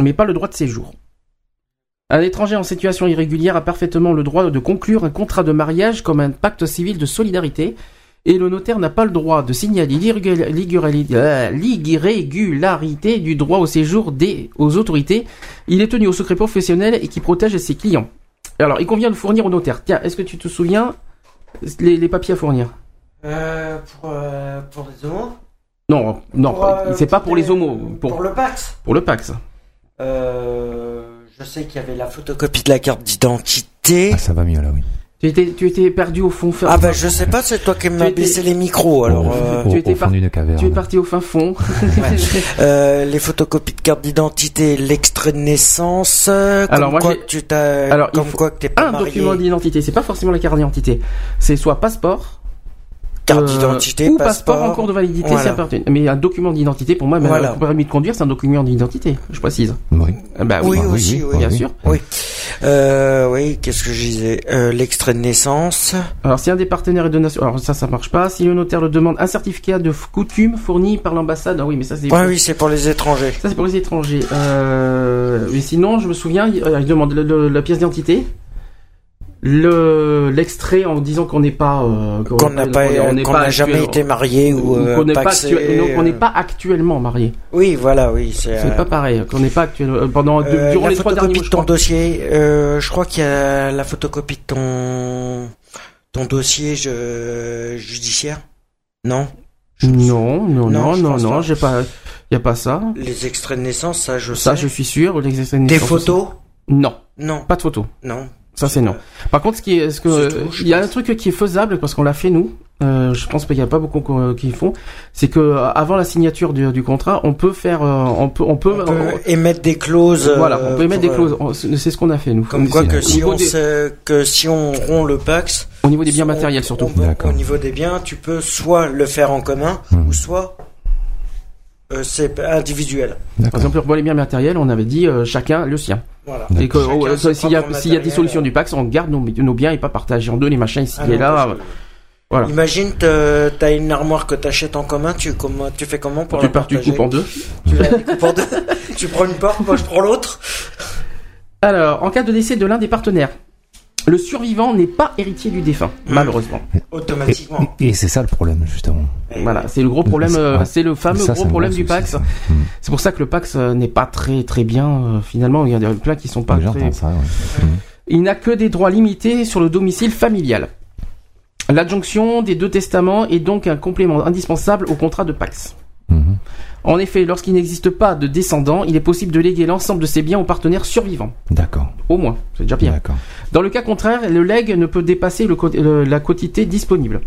mais pas le droit de séjour. Un étranger en situation irrégulière a parfaitement le droit de conclure un contrat de mariage comme un pacte civil de solidarité, et le notaire n'a pas le droit de signaler euh, l'irrégularité du droit au séjour des, aux autorités. Il est tenu au secret professionnel et qui protège ses clients. Alors, il convient de fournir au notaire. Tiens, est-ce que tu te souviens les, les papiers à fournir? Euh, pour, euh, pour les homos? Non, non, euh, c'est pas pour les homos. Pour, Pour le Pax? Pour le Pax. Euh, je sais qu'il y avait la photocopie de la carte d'identité. Ah, ça va mieux là, oui. Tu étais, tu étais perdu au fond. Ah bah je sais pas, c'est toi qui m'as baissé les micros alors. euh, tu étais par- d'une caverne. Tu es parti au fin fond. euh, les photocopies de carte d'identité, l'extrait de naissance. Alors, comme moi, quoi que tu t'as, Alors, comme faut quoi que t'es pas un marié. document d'identité. C'est pas forcément la carte d'identité. C'est soit passeport. Carte euh, d'identité, ou passeport passeport. en cours de validité, Voilà. c'est appartenu. Mais un document d'identité, pour moi, même Voilà. un permis de conduire, c'est un document d'identité, je précise. Oui. Ah Bah Oui, oui, aussi, oui. bien sûr. Oui. Euh, oui, qu'est-ce que je disais euh, L'extrait de naissance. Alors, si un des partenaires est de nation, alors ça, ça marche pas. Si le notaire le demande, un certificat de coutume fourni par l'ambassade. Ah oui, mais ça c'est. Ouais, oui, c'est pour les étrangers. Ça c'est pour les étrangers. Euh, mais sinon, je me souviens, il, il demande le- le- la pièce d'identité, le l'extrait en disant qu'on n'est pas euh, Qu'on n'a pas, on pas n'a jamais été marié ou, euh, qu'on n'est pas, euh, pas actuellement marié. Oui, voilà, oui, c'est. Euh, pas pareil. Qu'on n'est pas actuellement pendant euh, durant la les trois derniers mois. de je ton crois. dossier, euh, je crois qu'il y a la photocopie de ton ton dossier je, judiciaire. Non? Non, non, Non, non, je non, j'ai pas, y a pas ça. Les extraits de naissance, ça je Ça, sais. je suis sûr. Les extraits de Des naissance photos? Aussi. Non. Non. Pas de photos. Non. Ça c'est non. Par contre, ce qui est, ce que, il y a un truc qui est faisable parce qu'on l'a fait nous. Euh, je pense qu'il n'y a pas beaucoup qu'on- qui font. C'est que euh, avant la signature du, du contrat, on peut faire, euh, on peut, on peut, On peut émettre des clauses. voilà, euh, on peut émettre des euh, clauses. C'est ce qu'on a fait nous. Comme quoi que si on des- sait- que si on rompt le Pax, au niveau des biens matériels surtout. peut- au niveau des biens, tu peux soit le faire en commun ou soit euh, c'est individuel. Par exemple, pour les biens matériels, on avait dit euh, chacun le sien. Voilà. Et que oh, s'il y a y des solutions du Pax, on garde nos, nos biens et pas partager en deux les machins ici Ah et non, là. Voilà. Imagine, t'as une armoire que t'achètes en commun, tu, comment, tu fais comment pour Tu la pars, tu coupes en deux. Tu la découpes en deux. tu prends une porte, moi je prends l'autre. Alors, en cas de décès de l'un des partenaires, le survivant n'est pas héritier du défunt, malheureusement. Automatiquement. Et, et c'est ça le problème, justement. Voilà, c'est le gros problème, euh, Ouais. c'est le fameux Ça, gros problème du Pax. ça. C'est pour ça que le Pax euh, n'est pas très très bien. euh, finalement, il y a plein qui sont pas très. Ça, ouais. Il n'a que des droits limités sur le domicile familial. L'adjonction des deux testaments est donc un complément indispensable au contrat de Pax. Mhm. En effet, lorsqu'il n'existe pas de descendants, il est possible de léguer l'ensemble de ses biens au partenaire survivant. D'accord. Au moins, c'est déjà bien. D'accord. Dans le cas contraire, le legs ne peut dépasser le co- le- la quotité disponible.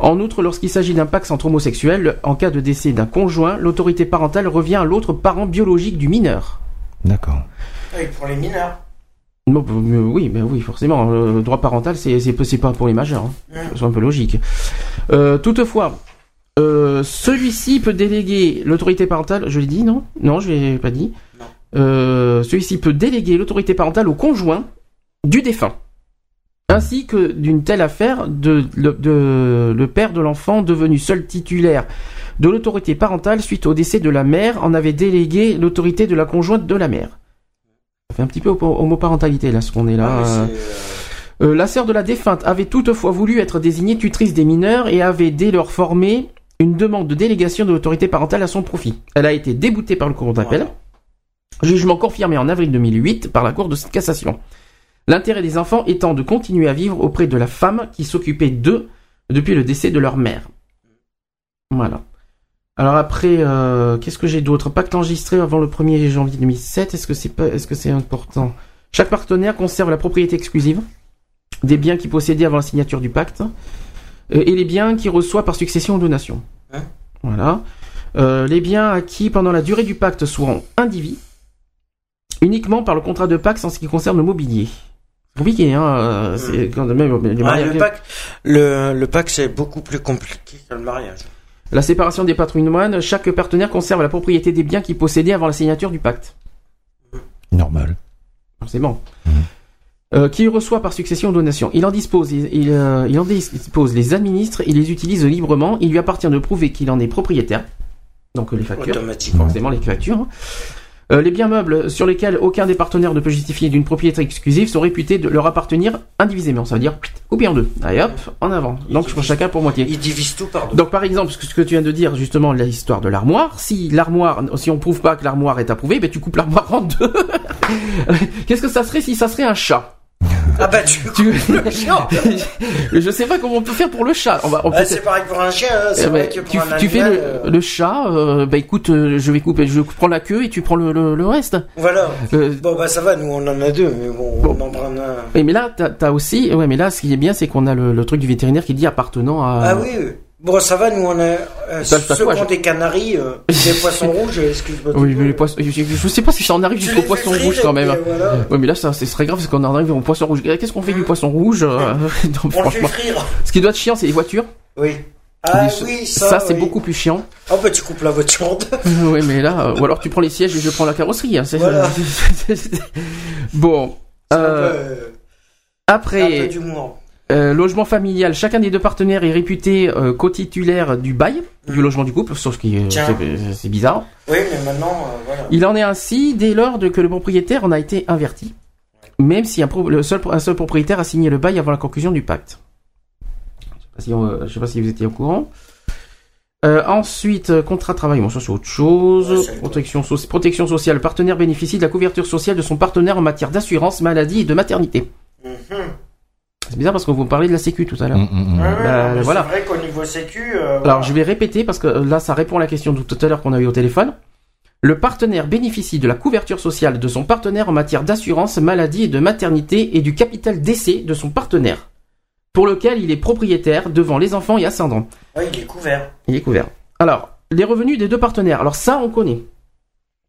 En outre, lorsqu'il s'agit d'un pax entre homosexuels, en cas de décès d'un conjoint, l'autorité parentale revient à l'autre parent biologique du mineur. D'accord. Et pour les mineurs. Oui, mais oui, forcément. Le droit parental, c'est c'est c'est pas pour les majeurs. Hein. C'est un peu logique. Euh, toutefois, euh, celui-ci peut déléguer l'autorité parentale. Je l'ai dit, non? Non, je l'ai pas dit. Euh, celui-ci peut déléguer l'autorité parentale au conjoint du défunt, ainsi que d'une telle affaire de, le- de- le père de l'enfant devenu seul titulaire de l'autorité parentale suite au décès de la mère en avait délégué l'autorité de la conjointe de la mère. Ça fait un petit peu homo- homoparentalité là, ce qu'on est là. Ah, euh. Euh, la sœur de la défunte avait toutefois voulu être désignée tutrice des mineurs et avait dès lors formé une demande de délégation de l'autorité parentale à son profit. Elle a été déboutée par le cour d'appel. Jugement confirmé en avril 2008 par la cour de cassation. L'intérêt des enfants étant de continuer à vivre auprès de la femme qui s'occupait d'eux depuis le décès de leur mère. Voilà. Alors après, euh, qu'est-ce que j'ai d'autre? Pacte enregistré avant le 1er janvier 2007. Est-ce que c'est pas, est-ce que c'est important? Chaque partenaire conserve la propriété exclusive des biens qu'il possédait avant la signature du pacte et les biens qu'il reçoit par succession ou donation. Hein voilà. Euh, les biens acquis pendant la durée du pacte seront indivis uniquement par le contrat de pacte en ce qui concerne le mobilier. C'est compliqué, hein. euh, C'est quand même les Ah, le pack, le, le pack c'est beaucoup plus compliqué que le mariage. La séparation des patrimoines, chaque partenaire conserve la propriété des biens qu'il possédait avant la signature du pacte. Normal. Forcément. Euh, qui reçoit par succession ou donation. Il en dispose, il, il, euh, il en dispose, les administre, il les utilise librement. Il lui appartient de prouver qu'il en est propriétaire. Donc euh, les factures. Automatiquement. Forcément les factures. hein. Euh, les biens meubles sur lesquels aucun des partenaires ne peut justifier d'une propriété exclusive sont réputés de leur appartenir indivisément. Ça veut dire coupé en deux. Allez hop, en avant. Donc pour chacun pour moitié. Ils divisent tout par deux. Donc par exemple, ce que, ce que tu viens de dire justement, l'histoire de l'armoire, si l'armoire, si on prouve pas que l'armoire est approuvée, ben tu coupes l'armoire en deux. Qu'est-ce que ça serait si ça serait un chat? Ah bah tu coupes le chien. je sais pas comment on peut faire pour le chat. On va, on Ah, peut- c'est pareil pour un chien, hein, Eh c'est ben, vrai que pour tu, un tu fais le, euh, le chat, euh, bah écoute, euh, je vais couper, je prends la queue et tu prends le, le, le reste. Voilà. Euh, Bon bah ça va, nous on en a deux, mais bon, on en prend un. Mais là, t'as as aussi, ouais, mais là, ce qui est bien, c'est qu'on a le, le truc du vétérinaire qui dit appartenant à. Ah oui, oui. Bon ça va, nous on a euh, tatouage. ont des canaris, euh, des poissons rouges, excuse-moi. Oui, mais les poissons, je, je- sais pas si ça en arrive jusqu'au les poisson rouge quand même. voilà. Oui, mais là, ça, ce serait grave parce qu'on en arrive au poisson rouge. Qu'est-ce qu'on fait du poisson rouge euh, non, On le fait franchement. frire. Ce qui doit être chiant, c'est les voitures. Oui. Ah Du- oui, ça. c'est oui. beaucoup plus chiant. Oh bah tu coupes la voiture en deux. oui, mais là, euh, ou alors tu prends les sièges et je prends la carrosserie. hein, c'est- Voilà. bon. C'est un euh, peu, euh, après, un peu d'humour. Euh, logement familial, chacun des deux partenaires est réputé euh, co-titulaire du bail, du logement du couple, sauf qui Tiens. c'est bizarre. Oui, mais maintenant, euh, voilà. Il en est ainsi dès lors de- que le propriétaire en a été inverti, même si un, pro- le seul, un seul propriétaire a signé le bail avant la conclusion du pacte. Je euh, je sais pas si vous étiez au courant. Euh, ensuite, euh, contrat de travail, bon ça c'est autre chose. protection, soci- protection sociale, le partenaire bénéficie de la couverture sociale de son partenaire en matière d'assurance, maladie et de maternité. Mhm. C'est bizarre parce que vous parlez de la sécu tout à l'heure. Mm, mm, mm. Ouais, ouais, Bah, voilà. C'est vrai qu'au niveau sécu. euh, Alors je vais répéter parce que euh, là ça répond à la question de tout à l'heure qu'on a eu au téléphone. Le partenaire bénéficie de la couverture sociale de son partenaire en matière d'assurance maladie et de maternité et du capital d'essai de son partenaire, pour lequel il est propriétaire devant les enfants et ascendants. Ouais, il est couvert. Il est couvert. Alors, les revenus des deux partenaires. Alors ça, on connaît.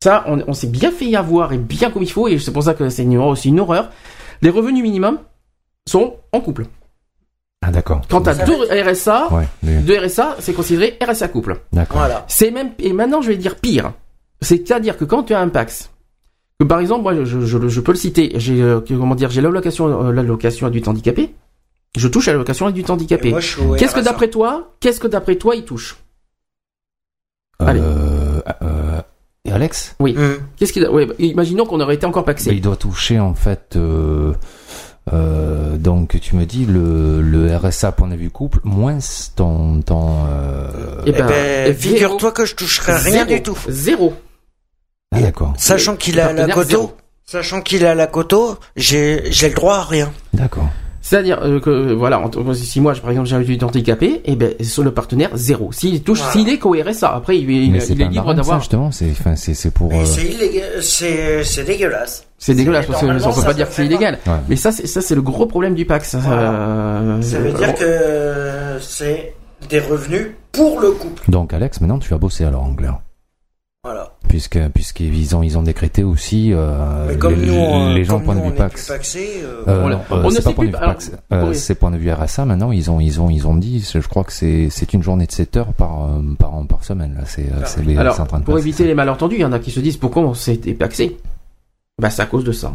Ça, on, on s'est bien fait avoir et bien comme il faut, et c'est pour ça que c'est une, aussi une horreur. Les revenus minimums sont en couple. Ah d'accord. Quand t'as deux RSA, Ouais, mais- deux RSA, c'est considéré RSA couple. D'accord. Voilà. C'est même et maintenant je vais dire pire. C'est-à-dire que quand tu as un Pax, que par exemple moi je, je- je peux le citer, j'ai euh, comment dire, j'ai l'allocation euh, l'allocation adulte handicapé. Je touche à l'allocation adulte handicapé. Qu'est-ce que d'après toi, qu'est-ce que d'après toi il touche Allez. Euh, euh, et Alex? Oui. Hum. Qu'est-ce qu'il a ouais, bah, imaginons qu'on aurait été encore paxé. Il doit toucher en fait. Euh, donc tu me dis le, le RSA point de vue couple moins ton ton. euh, Eh Eh ben, ben, et figure-toi que je toucherai rien Zéro. du tout. Zéro. Ah d'accord. Sachant qu'il a la partenaire, coto, zéro. sachant qu'il a la coto, j'ai j'ai le droit à rien. D'accord. C'est-à-dire euh, que euh, voilà, en- si moi par exemple j'ai un adulte handicapé, et ben sur le partenaire zéro. S'il touche, Voilà. s'il est qu'au RSA, après il, est libre d'avoir. justement. C'est enfin c'est c'est pour. Euh, c'est illégal, c'est c'est dégueulasse. C'est dégueulasse parce que normalement, on peut pas dire que c'est illégal. Ouais. Mais ça, c'est ça, c'est le gros problème du Pax. Euh, Ça veut dire que c'est des revenus pour le couple. Donc Alex, maintenant tu vas bosser alors clair. Voilà. Puisque puisqu'ils ont ils ont décrété aussi euh, Mais comme les, nous, on- les gens comme point de vue Pax. euh, Euh, euh, c'est sait pas point de vue Pax, euh, oui. c'est point de vue RSA. Maintenant, ils ont, ils ont, ils ont dit, je crois que c'est, c'est une journée de 7 heures par, euh, par, par semaine. Là, c'est, euh, c'est, les- Alors, c'est en train de pour passer éviter les malentendus, il y en a qui se disent pourquoi on s'est dépaxé? Bah, c'est à cause de ça.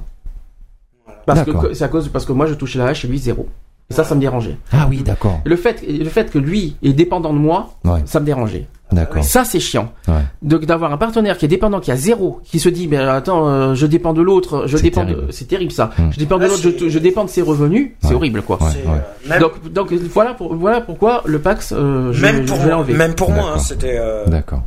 Parce que c'est à cause parce que moi je touchais la hache et lui zéro. Et ça, ça me dérangeait. Ah oui, d'accord, Le fait, le fait que lui est dépendant de moi, Ouais. ça me dérangeait. d'accord. Ça, c'est chiant. Ouais. Donc d'avoir un partenaire qui est dépendant, qui a zéro, qui se dit, mais attends, euh, je dépends de l'autre, je dépends de, c'est terrible ça. Hmm. Je dépends de Ah, l'autre, je, je dépends de ses revenus, c'est horrible quoi. Euh, Donc, donc voilà, pour, voilà pourquoi le Pax, euh, je, même je pour vais moi, l'enlever. même pour moi, hein, c'était euh, D'accord.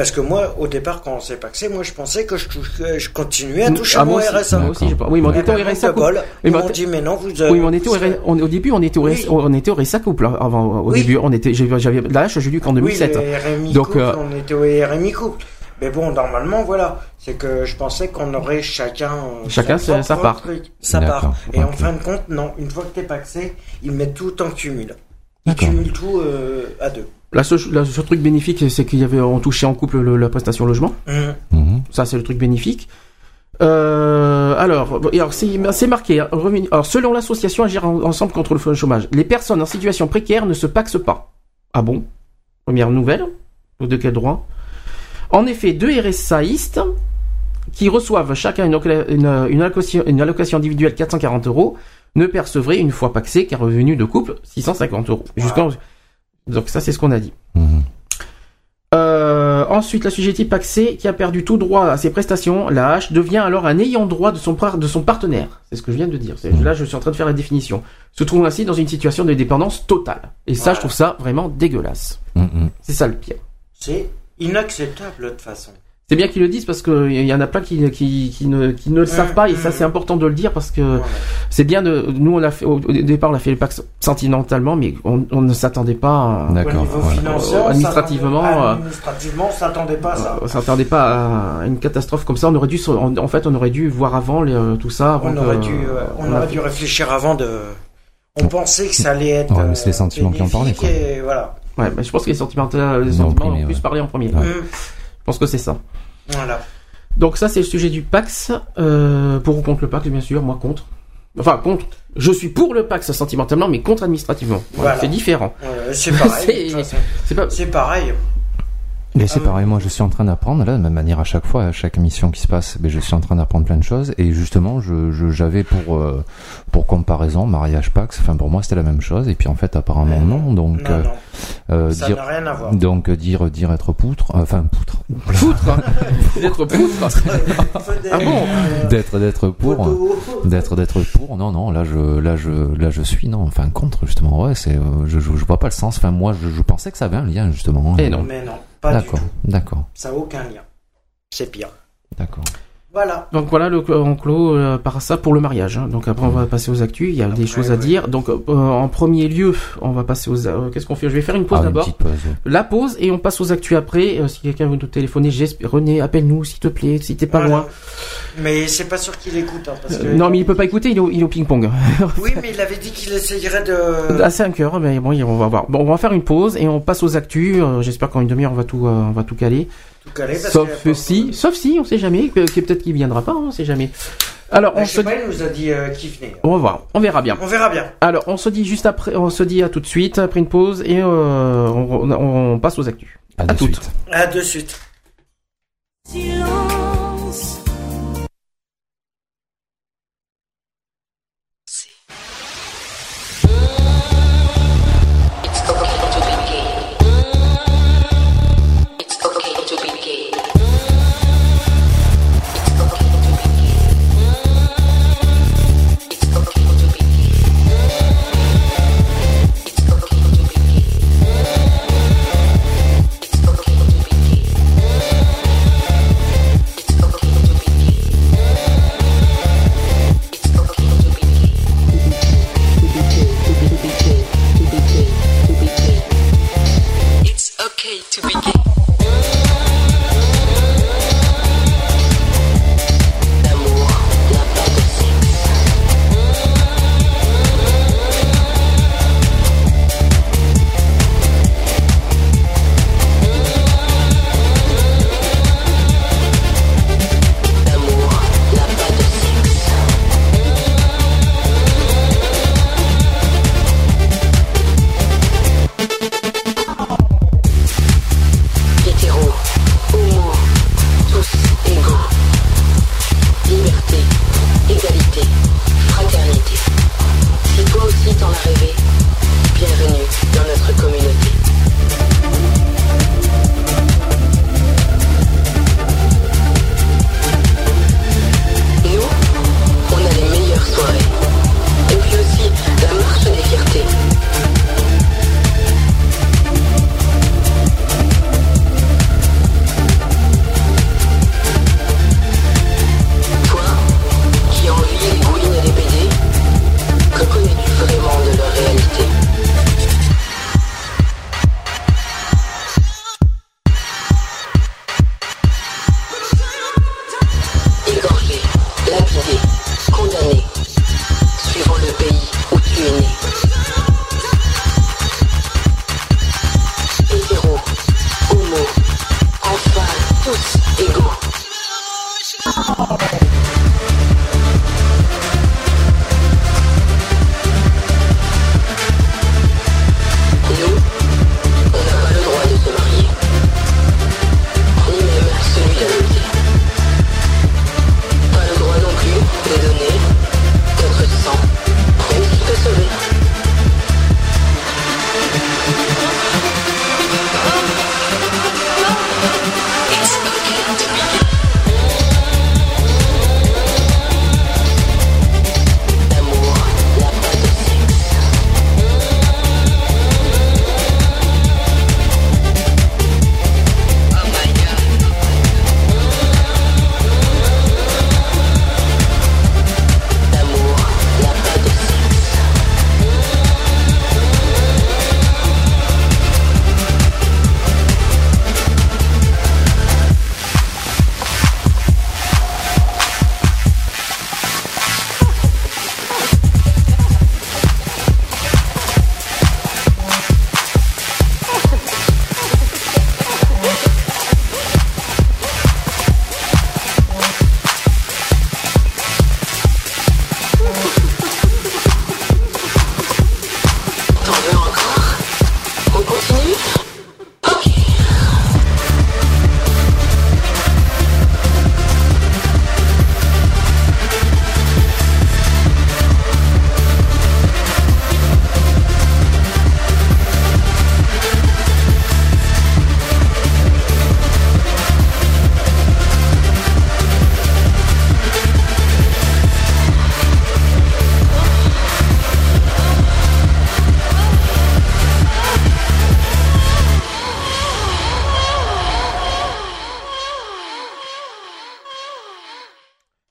Parce que moi, au départ, quand on s'est paxé, moi, je pensais que je, que je continuais à toucher Ah, mon RSA. moi aussi, pas- Oui, mais on Et était au ben, RSA de couple. Ils m'ont on- dit, mais non, vous. Oui, mais on était au, on- au début, on était au, Oui. On était au RSA couple hein, avant, au Oui. début, on était, j'avais hache, j'ai lu qu'en Oui, 2007. le RMI Donc, couple, euh, on était au RMI couple. Mais bon, normalement, voilà. C'est que je pensais qu'on aurait chacun. euh, Chacun sa- part. truc, Sa part. Et en fin de compte, non. Une fois que t'es paxé, ils mettent tout en cumul. Ils cumulent tout euh, à deux. La seule, la seule truc bénéfique, c'est qu'il y avait, on touchait en couple le- la prestation logement. Hum. Mhm. Ça, c'est le truc bénéfique. Euh, alors, bon, et alors c'est c'est marqué. hein, revenu- alors, selon l'association Agir en- ensemble contre le chômage, les personnes en situation précaire ne se paxent pas. Ah bon? Première nouvelle. De quel droit? En effet, deux RSAistes qui reçoivent chacun une, ocla- une- une allocation, une allocation individuelle 440 euros ne percevraient une fois paxés qu'un revenu de couple 650 euros. Jusqu'en- Donc ça, c'est ce qu'on a dit. Mhm. Euh, ensuite, l'assujetti paxé qui a perdu tout droit à ses prestations, la hache, devient alors un ayant droit de son, par- de son partenaire. C'est ce que je viens de dire. C'est- Là, je suis en train de faire la définition. Se trouve ainsi dans une situation de dépendance totale. Et ça, je trouve ça vraiment dégueulasse. Mhm. C'est ça le pire. C'est inacceptable de toute façon. C'est bien qu'ils le disent parce que il y en a plein qui, qui, qui ne, qui ne le savent pas et ça c'est important de le dire parce que c'est bien de nous on a fait au départ on a fait le pack sentimentalement mais on, on ne s'attendait pas à- D'accord, Au niveau voilà. financier, Euh, on administrativement, euh, administrativement, on s'attendait pas à ça. on s'attendait pas à une catastrophe comme ça on aurait dû se- en, fait on aurait dû voir avant les, euh, tout ça avant On que- aurait dû, euh, on a- aurait dû réfléchir avant de. On pensait que ça allait être. Ouais, mais c'est les sentiments qui en parlaient, bénéfique Et voilà. ouais mais je pense que les sentiments les sentiments ont plus ouais. parlé en premier Ouais. Mm. Je pense que c'est ça Voilà. Donc ça c'est le sujet du Pax. Euh, pour ou contre le Pax, bien sûr, moi contre. Enfin contre. Je suis pour le Pax sentimentalement, mais contre administrativement. Voilà, Voilà. C'est différent. Euh, c'est pareil. C'est- façon. Pas. C'est pareil. Mais c'est pareil, moi je suis en train d'apprendre, là, de même manière à chaque fois, à chaque émission qui se passe, ben, je suis en train d'apprendre plein de choses, et justement, je, je- j'avais pour, euh, pour comparaison, mariage Pax, enfin pour moi c'était la même chose, et puis en fait apparemment non, donc, Non, euh, non. euh, Ça dire, n'a rien à voir. donc euh, dire, dire être poutre, euh, enfin poutre, Poutre. hein. D'être poutre. ah bon d'être, d'être pour, d'être, d'être pour, non, non, là je, là je, là je suis, non, enfin contre justement, ouais, c'est, euh, je, je, je vois pas le sens, enfin moi je, je pensais que ça avait un lien justement. Et non. Mais non, pas du D'accord, tout. d'accord, Ça n'a aucun lien. C'est pire. d'accord. Voilà. Donc voilà, le, on clôt euh, par ça pour le mariage. hein. Donc après on va passer aux actus. Il y a des choses à dire. Donc euh, en premier lieu, on va passer aux. euh, Qu'est-ce qu'on fait? Je vais faire une pause Ah, une d'abord. petite pause, ouais. La pause et on passe aux actus après. Euh, si quelqu'un veut nous téléphoner, j'espère. René, appelle-nous s'il te plaît. Si t'es pas Voilà. loin. Mais c'est pas sûr qu'il écoute. hein, parce que... Euh, non mais il peut pas écouter. Il est au, il est au ping-pong. Oui, mais il avait dit qu'il essayerait de. À 5 heures, mais bon, on va voir. Bon, on va faire une pause et on passe aux actus. Euh, J'espère qu'en une demi-heure, on va tout, euh, on va tout caler. Parce sauf pas si, sauf si, on sait jamais. que- que Peut-être qu'il viendra pas, on sait jamais. Alors, Bah, on je se sais dit, pas, il nous a dit euh, qui venait. on va voir, on verra bien. On verra bien. Alors, on se dit juste après, on se dit à tout de suite après une pause et euh, on, on- on passe aux actus. À de toutes. suite. À de suite. Silence.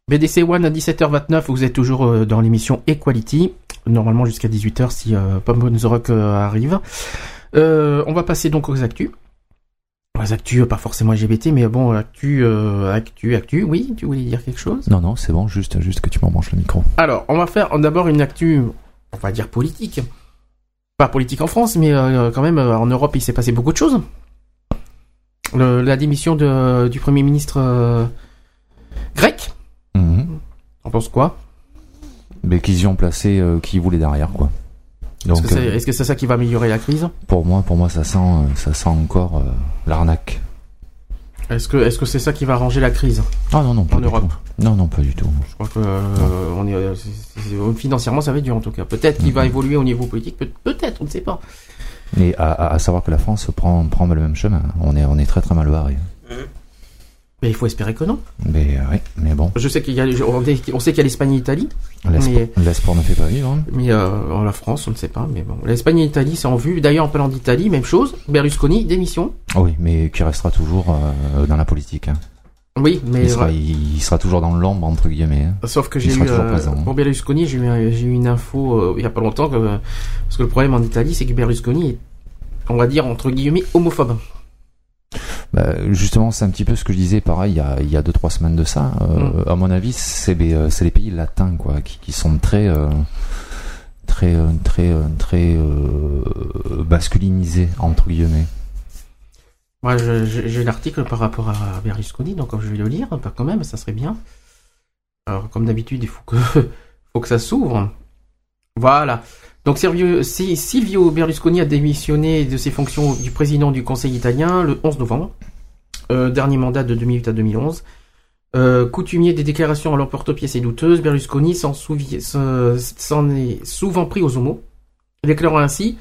BDC One à 17h29, vous êtes toujours euh, dans l'émission Equality, normalement jusqu'à 18h si euh, the Rock euh, arrive. Euh, on va passer donc aux actus. Les actus, pas forcément LGBT, mais bon, actu, euh, actu, actu, oui, tu voulais dire quelque chose? Non, non, c'est bon, juste, juste que tu m'embranches le micro. Alors, on va faire d'abord une actu, on va dire politique. Pas politique en France, mais quand même, en Europe, il s'est passé beaucoup de choses. Le- la démission de, du Premier ministre grec. On pense quoi? Mais qu'ils y ont placé euh, qui voulait derrière, quoi. Est-ce Donc, que c'est euh, est-ce que c'est ça qui va améliorer la crise? pour moi, pour moi, ça sent, euh, ça sent encore euh, l'arnaque. Est-ce que est-ce que c'est ça qui va arranger la crise? Ah non, non, pas en du Europe? Tout. Non, non, pas du tout. Je crois que euh, on est, c'est- c'est- financièrement ça va être dur en tout cas. Peut-être qu'il va évoluer au niveau politique, peut- peut-être, on ne sait pas. Mais à, savoir que la France prend, prend le même chemin. On est, on est très très mal barré. Mais il faut espérer que non. Mais euh, oui, mais bon, Je sais qu'il y a, on sait qu'il y a l'Espagne et l'Italie, l'espoir ne fait pas vivre. hein. mais euh, la France on ne sait pas. Mais bon, l'Espagne et l'Italie c'est en vue. D'ailleurs en parlant d'Italie, même chose. Berlusconi démission. Oui, mais qui restera toujours euh, dans la politique. hein. Oui, mais il, sera, ouais. il, il sera toujours dans l'ombre entre guillemets. hein. Sauf que j'ai eu euh, présent. pour Berlusconi, j'ai eu, j'ai eu une info euh, il y a pas longtemps que, parce que le problème en Italie c'est que Berlusconi est, on va dire entre guillemets homophobe. Bah, justement, c'est un petit peu ce que je disais, pareil, il y a, il y a deux trois semaines de ça. Euh, À mon avis, c'est les, euh, c'est les pays latins, quoi, qui, qui sont très, euh, très, euh, très, euh, très euh, masculinisés entre guillemets. Moi, j'ai l'article par rapport à Berlusconi, donc je vais le lire, pas quand même, ça serait bien. Alors, comme d'habitude, il faut que, faut que ça s'ouvre. Voilà. Donc, Silvio, Si- Silvio Berlusconi a démissionné de ses fonctions du président du Conseil italien le 11 novembre. Euh, dernier mandat de 2008 à 2011. Euh, coutumier des déclarations à l'emporte-pièce et douteuses, Berlusconi s'en est souvent pris aux homos, déclarant ainsi,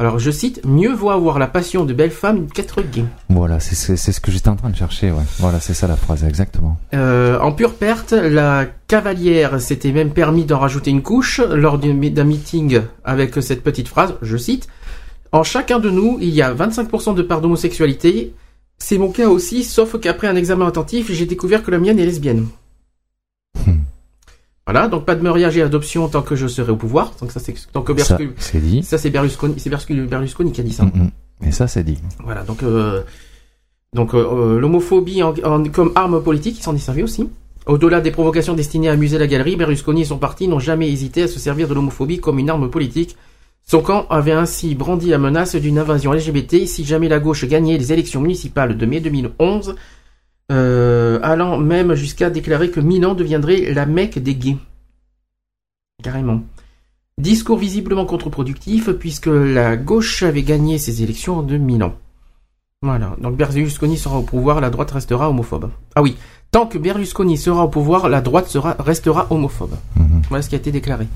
alors je cite, mieux vaut avoir la passion de belles femmes qu'être gay. Voilà, c'est ce que j'étais en train de chercher, ouais. Voilà, c'est ça la phrase, exactement. Euh, en pure perte, la cavalière s'était même permis d'en rajouter une couche lors d'un d'un meeting avec cette petite phrase, je cite, En chacun de nous, il y a 25% de part d'homosexualité. C'est mon cas aussi, sauf qu'après un examen attentif, j'ai découvert que la mienne est lesbienne. Voilà, donc pas de mariage et adoption tant que je serai au pouvoir. Donc ça c'est tant que Ça, Berlusconi, c'est dit. ça c'est Berlusconi, c'est Berlusconi, Berlusconi qui a dit ça. Mm, mm. Et ça, c'est dit. Voilà, donc euh, donc euh, euh, l'homophobie en- en- comme arme politique, il s'en est servi aussi. Au-delà des provocations destinées à amuser la galerie, Berlusconi et son parti n'ont jamais hésité à se servir de l'homophobie comme une arme politique. Son camp avait ainsi brandi la menace d'une invasion LGBT si jamais la gauche gagnait les élections municipales de mai 2011, euh, allant même jusqu'à déclarer que Milan deviendrait la Mecque des gays. Carrément. Discours visiblement contre-productif puisque la gauche avait gagné ces élections en 2000 ans. Voilà. Donc Berlusconi sera au pouvoir, la droite restera homophobe. Ah oui. Tant que Berlusconi sera au pouvoir, la droite sera, restera homophobe. Voilà ce qui a été déclaré.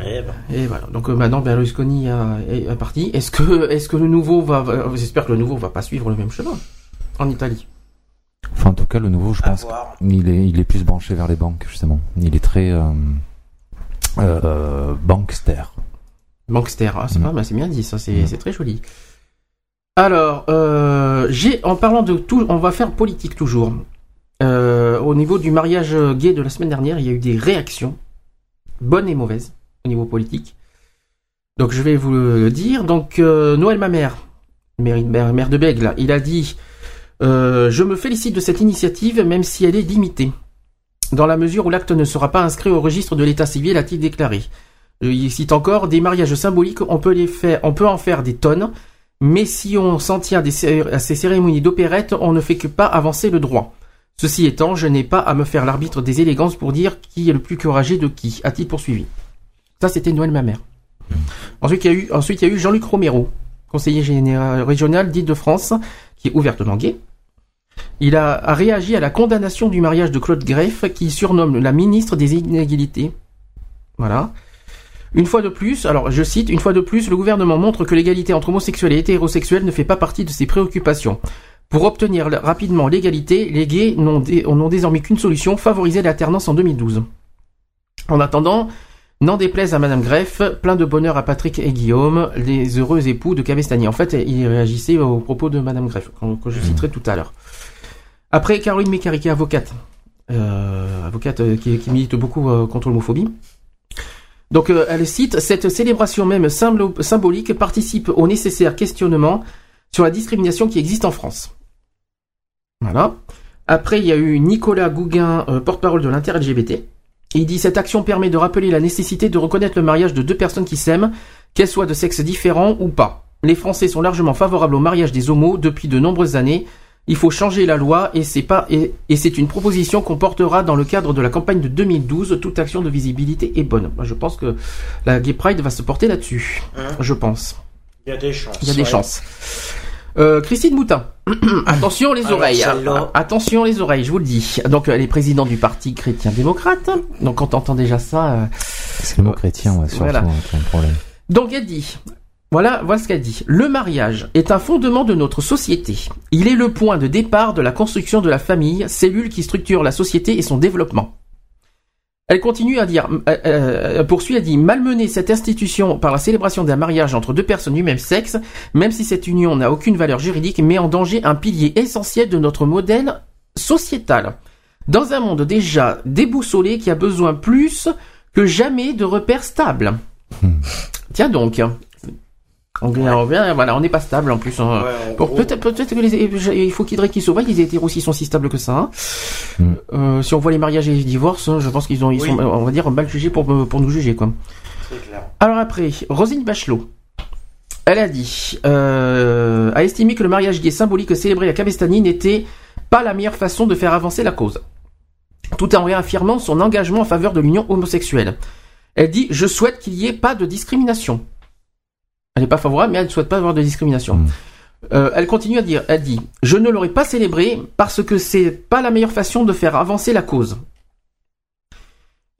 Eh ben. Et voilà. Donc euh, maintenant Berlusconi a- est, est parti. Est-ce que, est-ce que le nouveau va, va- j'espère que le nouveau va pas suivre le même chemin en Italie? Enfin, en tout cas, le nouveau, je pense qu'il est, il est plus branché vers les banques, justement. Il est très euh, euh, bankster. Bankster, ah, c'est pas mal, c'est bien dit, ça, c'est c'est très joli. Alors, euh, j'ai, en parlant de tout, on va faire politique toujours. Au niveau du mariage gay de la semaine dernière, il y a eu des réactions, bonnes et mauvaises, au niveau politique. Donc, je vais vous le dire. Donc, Noël Mamère, maire, maire, maire de Bègle, il a dit euh, Je me félicite de cette initiative, même si elle est limitée. Dans la mesure où l'acte ne sera pas inscrit au registre de l'état civil, a-t-il déclaré. Euh, Il cite encore des mariages symboliques, on peut les faire, on peut en faire des tonnes, mais si on s'en tient à ces cérémonies d'opérette, on ne fait que pas avancer le droit. Ceci étant, je n'ai pas à me faire l'arbitre des élégances pour dire qui est le plus courageux de qui, a-t-il poursuivi. Ça, c'était Noël Mamère. Ensuite, il y a eu, ensuite, il y a eu Jean-Luc Romero, conseiller général régional d'Île-de-France, qui est ouvertement gay. Il a, réagi à la condamnation du mariage de Claude Greff, qui surnomme la ministre des Inégalités. Voilà. Une fois de plus, alors je cite, une fois de plus, le gouvernement montre que l'égalité entre homosexuels et hétérosexuels ne fait pas partie de ses préoccupations. Pour obtenir rapidement l'égalité, les gays n'ont désormais qu'une solution, favoriser l'alternance en 2012. En attendant, n'en déplaise à Madame Greff, plein de bonheur à Patrick et Guillaume, les heureux époux de Cavestani. En fait, il réagissait aux propos de Madame Greff, que je citerai tout à l'heure. Après, Caroline Mécari, avocate, euh, avocate euh, qui, milite beaucoup euh, contre l'homophobie. Donc elle cite cette célébration même symbolique participe au nécessaire questionnement sur la discrimination qui existe en France. Voilà. Après, il y a eu Nicolas Gouguin, porte-parole de l'inter-LGBT. Il dit cette action permet de rappeler la nécessité de reconnaître le mariage de deux personnes qui s'aiment, qu'elles soient de sexe différent ou pas. Les Français sont largement favorables au mariage des homos depuis de nombreuses années. Il faut changer la loi et c'est pas et, et c'est une proposition qu'on portera dans le cadre de la campagne de 2012. Toute action de visibilité est bonne. Je pense que la Gay Pride va se porter là-dessus. Hein Je pense. Il y a des chances. Il y a des ouais. chances. Euh, Christine Moutin. Attention les oreilles. Attention les oreilles, je vous le dis. Donc elle est présidente du parti chrétien-démocrate. Donc quand on entend déjà ça... euh, C'est le mot chrétien, ouais, surtout, Voilà. hein, un problème. donc elle dit, voilà, voilà ce qu'elle dit. Le mariage est un fondement de notre société. Il est le point de départ de la construction de la famille, cellule qui structure la société et son développement. Elle continue à dire, euh, euh, poursuit, elle dit, malmener cette institution par la célébration d'un mariage entre deux personnes du même sexe, même si cette union n'a aucune valeur juridique, met en danger un pilier essentiel de notre modèle sociétal. Dans un monde déjà déboussolé qui a besoin plus que jamais de repères stables. Tiens donc. On vient, on vient, voilà, on n'est pas stable en plus. hein. Ouais, Bon, peut-être, peut-être que les, il faut qu'ils surveillent. Les hétéros aussi sont si stables que ça. hein. Mm. Euh, si on voit les mariages et les divorces, hein, je pense qu'ils ont, ils Oui. sont, on va dire, mal jugés pour, pour nous juger, quoi. Clair. Alors après, Rosine Bachelot. Elle a dit, euh, a estimé que le mariage gay symbolique célébré à Cabestany n'était pas la meilleure façon de faire avancer la cause, tout en réaffirmant son engagement en faveur de l'union homosexuelle. Elle dit, je souhaite qu'il n'y ait pas de discrimination. Elle n'est pas favorable, mais elle ne souhaite pas avoir de discrimination. Mm. Euh, elle continue à dire, elle dit, je ne l'aurais pas célébré parce que c'est pas la meilleure façon de faire avancer la cause.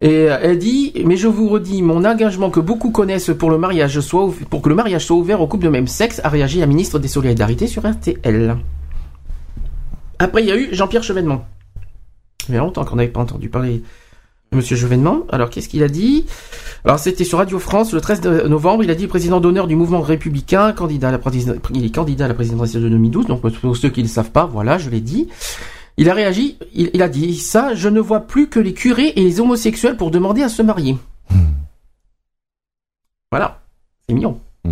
Et euh, elle dit, mais je vous redis mon engagement que beaucoup connaissent pour le mariage soit pour que le mariage soit ouvert aux couples de même sexe, a réagi la ministre des Solidarités sur RTL. Après, il y a eu Jean-Pierre Chevènement. Il y a longtemps qu'on n'avait pas entendu parler Monsieur Chevènement. Alors, qu'est-ce qu'il a dit? Alors, c'était sur Radio France le 13 de novembre. Il a dit président d'honneur du mouvement républicain, candidat à la président- il est candidat à la présidentielle de 2012. Donc, pour ceux qui ne le savent pas, voilà, je l'ai dit. Il a réagi, il, il a dit ça, je ne vois plus que les curés et les homosexuels pour demander à se marier. Voilà, c'est mignon. Mm.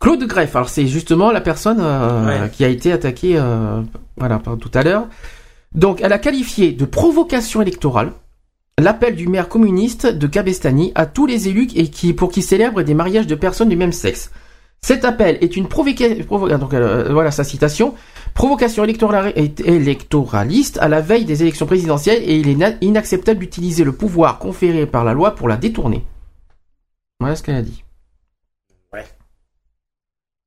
Claude Greff, alors c'est justement la personne euh, Ouais. qui a été attaquée euh, voilà, par tout à l'heure. Donc elle a qualifié de provocation électorale l'appel du maire communiste de Cabestany à tous les élus et qui, pour qui célèbrent des mariages de personnes du même sexe. Cet appel est une provocation, donc euh, voilà sa citation, provocation électorale- électoraliste à la veille des élections présidentielles et il est na- inacceptable d'utiliser le pouvoir conféré par la loi pour la détourner. Voilà ce qu'elle a dit. Ouais.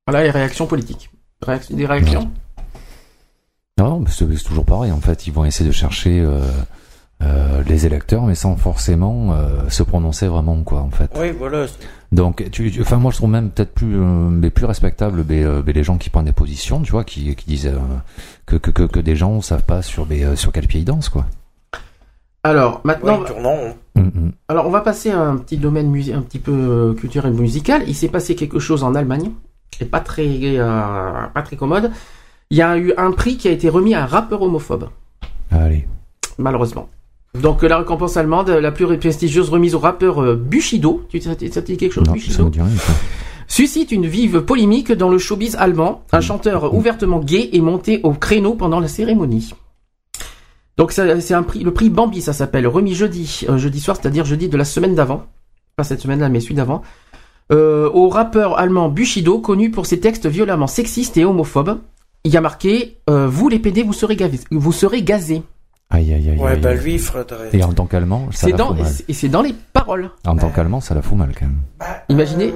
Voilà les réactions politiques. Réac- des réactions? Non, mais c'est c'est toujours pareil. En fait, ils vont essayer de chercher euh, euh, les électeurs, mais sans forcément euh, se prononcer vraiment, quoi, en fait. Oui, voilà. Donc, tu, tu- enfin, moi, je trouve même peut-être plus, euh, mais plus respectable, mais, euh, mais les gens qui prennent des positions, tu vois, qui, qui disent euh, que, que, que, que des gens savent pas sur, mais, euh, sur quel pied ils dansent, quoi. Alors maintenant, Ouais, tournant. Mm, mm. alors on va passer à un petit domaine musi- un petit peu culturel musical. Il s'est passé quelque chose en Allemagne, et pas très euh, pas très commode. Il y a eu un prix qui a été remis à un rappeur homophobe, Allez. malheureusement. Donc euh, la récompense allemande, la plus prestigieuse remise au rappeur euh, Bushido, tu te dit quelque chose Non, Bushido? rien, suscite une vive polémique dans le showbiz allemand. Un chanteur ouvertement gay est monté au créneau pendant la cérémonie. Donc c'est un prix, le prix Bambi, ça s'appelle, remis jeudi, euh, jeudi soir, c'est-à-dire jeudi de la semaine d'avant, pas cette semaine-là, mais celui d'avant, euh, au rappeur allemand Bushido, connu pour ses textes violemment sexistes et homophobes. Il y a marqué euh, Vous les PD, vous serez. Vous serez gazés. Aïe, aïe, aïe. Ouais, aïe, bah aïe. lui, il faudrait. Et en tant qu'allemand, ça C'est la dans, fout mal. et c'est dans les paroles. En tant qu'allemand, ça la fout mal, quand même. Imaginez,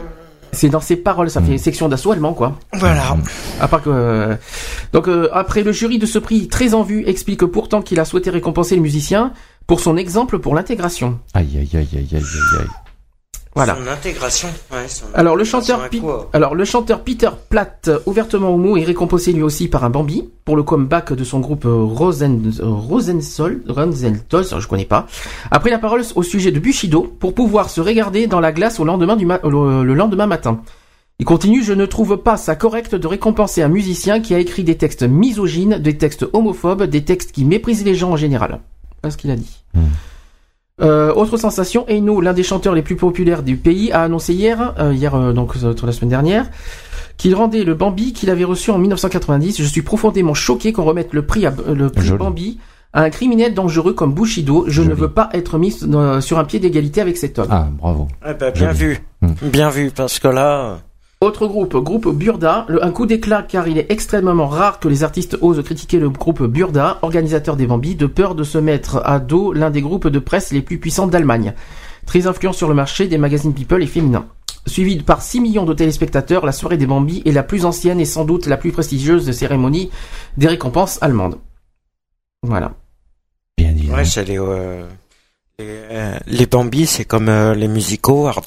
c'est dans ses paroles, ça fait section d'assaut allemand, quoi. Voilà. À part que, euh, donc euh, après le jury de ce prix très en vue explique pourtant qu'il a souhaité récompenser le musicien pour son exemple pour l'intégration. Aïe, aïe, aïe, aïe, aïe, aïe, aïe. Voilà. Son intégration. Ouais, son Alors le chanteur, alors le Peter Platt, ouvertement homo, est récompensé lui aussi par un Bambi pour le comeback de son groupe euh, Rosen euh, Rosensold, Rosenstolz, je connais pas. Après la parole au sujet de Bushido pour pouvoir se regarder dans la glace au lendemain du ma- le, le lendemain matin. Il continue, je ne trouve pas ça correct de récompenser un musicien qui a écrit des textes misogynes, des textes homophobes, des textes qui méprisent les gens en général. Voilà ce qu'il a dit. Euh, autre sensation, Eno, l'un des chanteurs les plus populaires du pays, a annoncé hier, euh, hier euh, donc euh, la semaine dernière, qu'il rendait le Bambi qu'il avait reçu en 1990. Je suis profondément choqué qu'on remette le prix, à, le prix Joli. Bambi à un criminel dangereux comme Bushido. Je ne veux pas être mis dans- sur un pied d'égalité avec cet homme. Ah, bravo. Eh ben, bien Joli. vu. Hmm. Bien vu, parce que là... Autre groupe, groupe Burda, le- un coup d'éclat car il est extrêmement rare que les artistes osent critiquer le groupe Burda, organisateur des Bambis, de peur de se mettre à dos l'un des groupes de presse les plus puissants d'Allemagne. Très influent sur le marché des magazines People et féminins. Suivi par 6 millions de téléspectateurs, la soirée des Bambis est la plus ancienne et sans doute la plus prestigieuse des cérémonies des récompenses allemandes. Voilà. Bien dit. Ouais, c'est les, euh, les, euh, les Bambi, c'est comme euh, les Music Awards.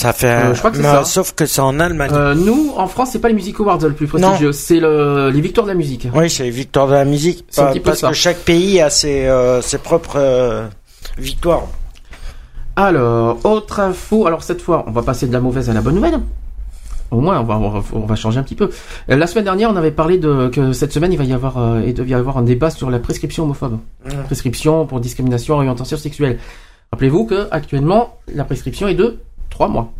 Ça fait, Euh, je crois que c'est ça. Sauf que c'est en Allemagne. Euh, nous, en France, c'est pas les Music Awards le plus prestigieux, c'est le, les victoires de la musique. Oui, c'est les victoires de la musique. C'est un Pas- petit peu parce ça. que chaque pays a ses, euh, ses propres euh, victoires. Alors, autre info. Alors cette fois, on va passer de la mauvaise à la bonne nouvelle. Au moins, on va, on va, on va changer un petit peu. La semaine dernière, on avait parlé de que cette semaine, il va y avoir, il devait y avoir un débat sur la prescription homophobe. Mm. Prescription pour discrimination, orientation sexuelle. Rappelez-vous que actuellement, la prescription est de trois mois.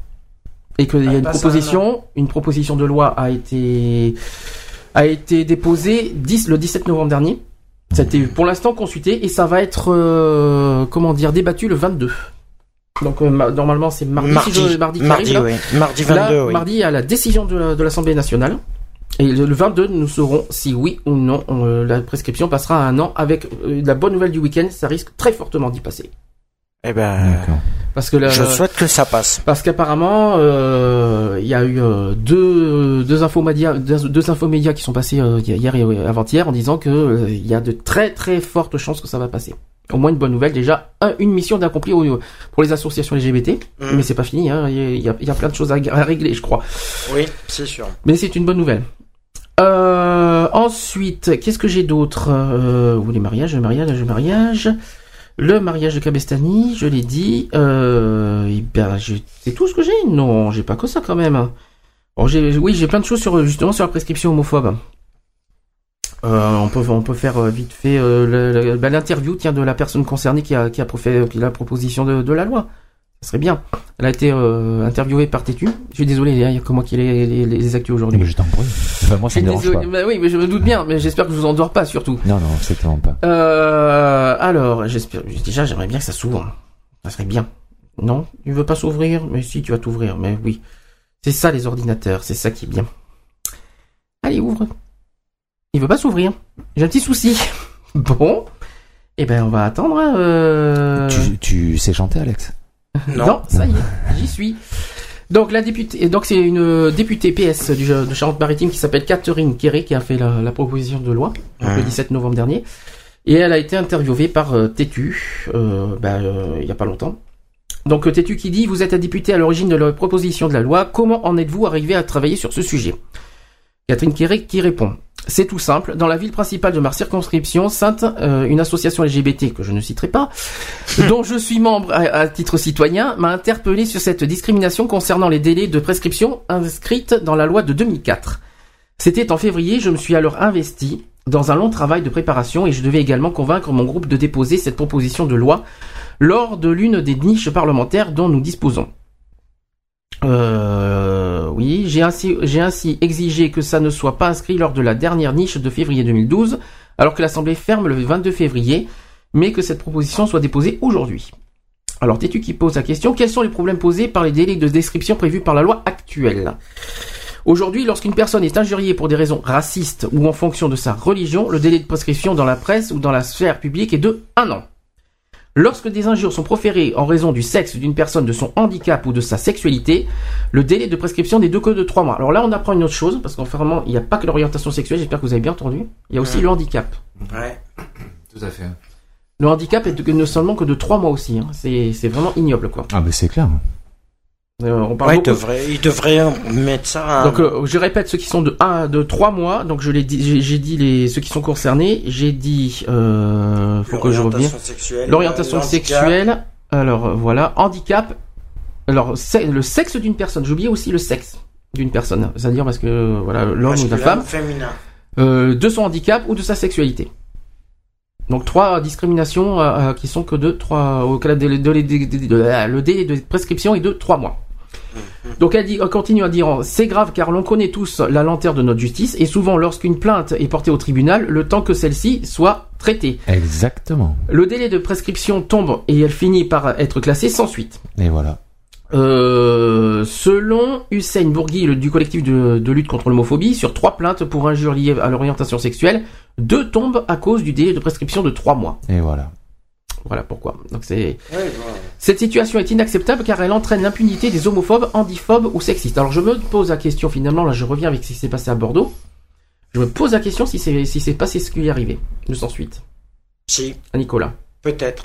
Et qu'il y a une à un proposition, une proposition de loi a été a été déposée 10, le 17 novembre dernier. Ça a été pour l'instant consulté et ça va être euh, comment dire débattu le 22. Donc euh, ma- normalement c'est mardi, Mardi. si je- mardi, qui Mardi, arrive, là. oui. Mardi 22, Là, oui. Mardi a la décision de, la- de l'Assemblée nationale. Et le, le 22, nous saurons si oui ou non on, euh, la prescription passera à un an avec euh, la bonne nouvelle du week-end, ça risque très fortement d'y passer. Eh ben, Parce que la- je souhaite que ça passe. parce qu'apparemment, euh, il y a eu euh, deux, deux infomédias, deux, deux infomédias qui sont passés euh, hier et avant-hier en disant que euh, il y a de très très fortes chances que ça va passer. Au moins une bonne nouvelle, déjà un- une mission d'accompli pour les associations LGBT, Mhm. mais c'est pas fini, hein, il y, a- il y a, y a plein de choses à, à régler, je crois. Oui, c'est sûr. Mais c'est une bonne nouvelle. Euh, ensuite, qu'est-ce que j'ai d'autre? Euh, ou les mariages, le mariage, le mariage, le mariage de Cabestani, je l'ai dit. Euh, eh ben, c'est tout ce que j'ai. Non, j'ai pas que ça quand même. Oui, j'ai plein de choses sur justement sur la prescription homophobe. Euh, on peut faire euh, vite fait ben, l'interview de la personne concernée qui a qui la proposition de la loi. Ça serait bien. Elle a été euh, interviewée par Tétu. Je suis désolé, il y a comment qu'il est les, les, les actus aujourd'hui. Mais je t'en prie. Enfin, moi, ça Je me dérange pas. désolé. Bah oui, mais je me doute bien, mais j'espère que je vous endors pas surtout. Non, non, c'est tellement pas. Euh, alors, j'espère, déjà, j'aimerais bien que ça s'ouvre. Ça serait bien. Non? Tu veux pas s'ouvrir? Mais si, tu vas t'ouvrir, mais oui. C'est ça, les ordinateurs, c'est ça qui est bien. Allez, ouvre. Il veut pas s'ouvrir. J'ai un petit souci. Bon. Eh ben, on va attendre, hein, euh... Tu, tu sais chanter, Alex? Non. ça y est, j'y suis. Donc la députée, donc c'est une députée PS du, de Charente-Maritime qui s'appelle Catherine Quéré qui a fait la, la proposition de loi le Ouais. 17 novembre dernier, et elle a été interviewée par euh, Tétu, euh, bah, euh, il y a pas longtemps. Donc euh, Tétu qui dit vous êtes la députée à l'origine de la proposition de la loi, comment en êtes-vous arrivé à travailler sur ce sujet? Catherine Quéré qui répond c'est tout simple. Dans la ville principale de ma circonscription, Sainte, euh, une association LGBT que je ne citerai pas, dont je suis membre à, à titre citoyen, m'a interpellé sur cette discrimination concernant les délais de prescription inscrites dans la loi de 2004. C'était en février, je me suis alors investi dans un long travail de préparation et je devais également convaincre mon groupe de déposer cette proposition de loi lors de l'une des niches parlementaires dont nous disposons. Euh, oui, j'ai ainsi, exigé que ça ne soit pas inscrit lors de la dernière niche de février 2012, alors que l'Assemblée ferme le 22 février, mais que cette proposition soit déposée aujourd'hui. Alors, Tétu qui pose la question, quels sont les problèmes posés par les délais de description prévus par la loi actuelle? Aujourd'hui, lorsqu'une personne est injuriée pour des raisons racistes ou en fonction de sa religion, le délai de prescription dans la presse ou dans la sphère publique est de un an. Lorsque des injures sont proférées en raison du sexe d'une personne, de son handicap ou de sa sexualité, le délai de prescription n'est de que de 3 mois. Alors là, on apprend une autre chose, parce qu'en fait, vraiment, il n'y a pas que l'orientation sexuelle, j'espère que vous avez bien entendu. Il y a aussi Ouais. le handicap. Ouais. Tout à fait. Le handicap est de, ne seulement que de 3 mois aussi. hein. C'est c'est vraiment ignoble, quoi. Ah, mais c'est clair. Euh, on parle Ouais, il devrait, il devrait mettre ça à... Donc euh, je répète ceux qui sont de 1 de 3 mois. Donc je l'ai dit j'ai- dit les ceux qui sont concernés, j'ai dit euh, faut que je revienne. L'orientation sexuelle. Alors euh, voilà, handicap. Alors c'est- le sexe d'une personne, j'ai oublié aussi le sexe d'une personne, c'est-à-dire parce que euh, voilà l'homme ou la femme féminin. euh, de son handicap ou de sa sexualité. Donc trois discriminations euh, euh, qui sont que de trois au cas de, le délai de prescription est de trois mois. Donc elle, dit, elle continue à dire c'est grave car l'on connaît tous la lenteur de notre justice et souvent lorsqu'une plainte est portée au tribunal, le temps que celle-ci soit traitée. Exactement. Le délai de prescription tombe et elle finit par être classée sans suite. Et voilà. Euh, selon Hussein Bourgui le- du collectif de, de lutte contre l'homophobie, sur trois plaintes pour injures liées à l'orientation sexuelle, deux tombent à cause du délai de prescription de trois mois. Et voilà. Voilà pourquoi. Donc c'est cette situation est inacceptable car elle entraîne l'impunité des homophobes, handiphobes ou sexistes. Alors je me pose la question finalement, là je reviens avec ce qui s'est passé à Bordeaux. Je me pose la question si c'est si c'est passé ce qui est arrivé de sans suite. Si. À Nicolas. Peut-être.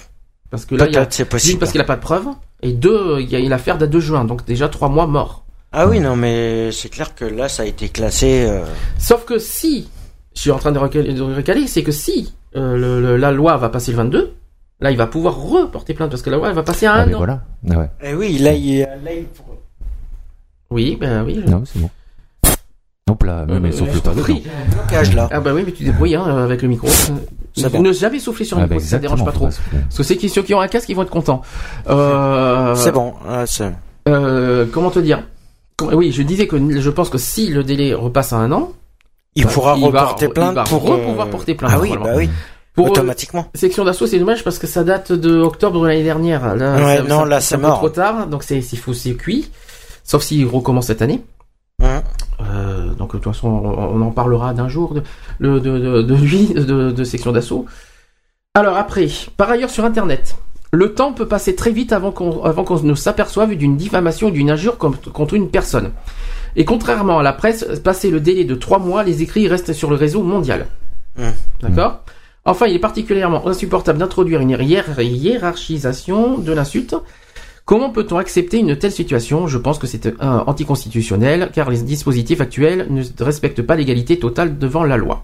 Parce que là, il y a, Peut-être, c'est possible. parce qu'il n'a pas de preuves, et deux, il y a une affaire date de juin, donc déjà trois mois mort. Ah oui, non, mais c'est clair que là, ça a été classé. euh, Sauf que si, je suis en train de recaler, de recaler, c'est que si euh, le- le- la loi va passer le 22, là il va pouvoir reporter plainte, parce que la loi elle va passer à Ah, un mais an. voilà. Ah ouais. Eh oui, là, il, là, il- Oui, ben oui. je- Non, c'est bon. Hop là, Euh, elle souffle pas dedans. blocage là. Ah bah oui, mais tu débrouilles hein, avec le micro. Bon. Ne jamais souffler sur le Ah bah micro, si ça dérange pas trop. Parce que c'est qui ceux qui ont un casque, ils vont être contents. Euh, C'est bon. ah, c'est- euh, comment te dire? Oui, je disais que je pense que si le délai repasse à un an, il bah, pourra va- reporter il plainte va pour re- euh, pouvoir porter plainte. Ah oui, bah oui. Pour, euh, Automatiquement. Section d'assaut, c'est dommage parce que ça date de octobre de l'année dernière. Là, Ouais, ça- non, ça- là, c'est mort. trop tard, donc c'est s'il faut c'est cuit. Sauf s'il recommence cette année. Euh, donc de toute façon, on, on en parlera d'un jour de, de, de, de- de lui, de, de section d'assaut. Alors après, par ailleurs sur Internet, le temps peut passer très vite avant qu'on qu'on ne s'aperçoive d'une diffamation ou d'une injure contre, contre une personne. Et contrairement à la presse, passé le délai de trois mois, les écrits restent sur le réseau mondial. D'accord? Enfin, il est particulièrement insupportable d'introduire une hiér- hiérarchisation de l'insulte. Comment peut-on accepter une telle situation? Je pense que c'est anticonstitutionnel, car les dispositifs actuels ne respectent pas l'égalité totale devant la loi.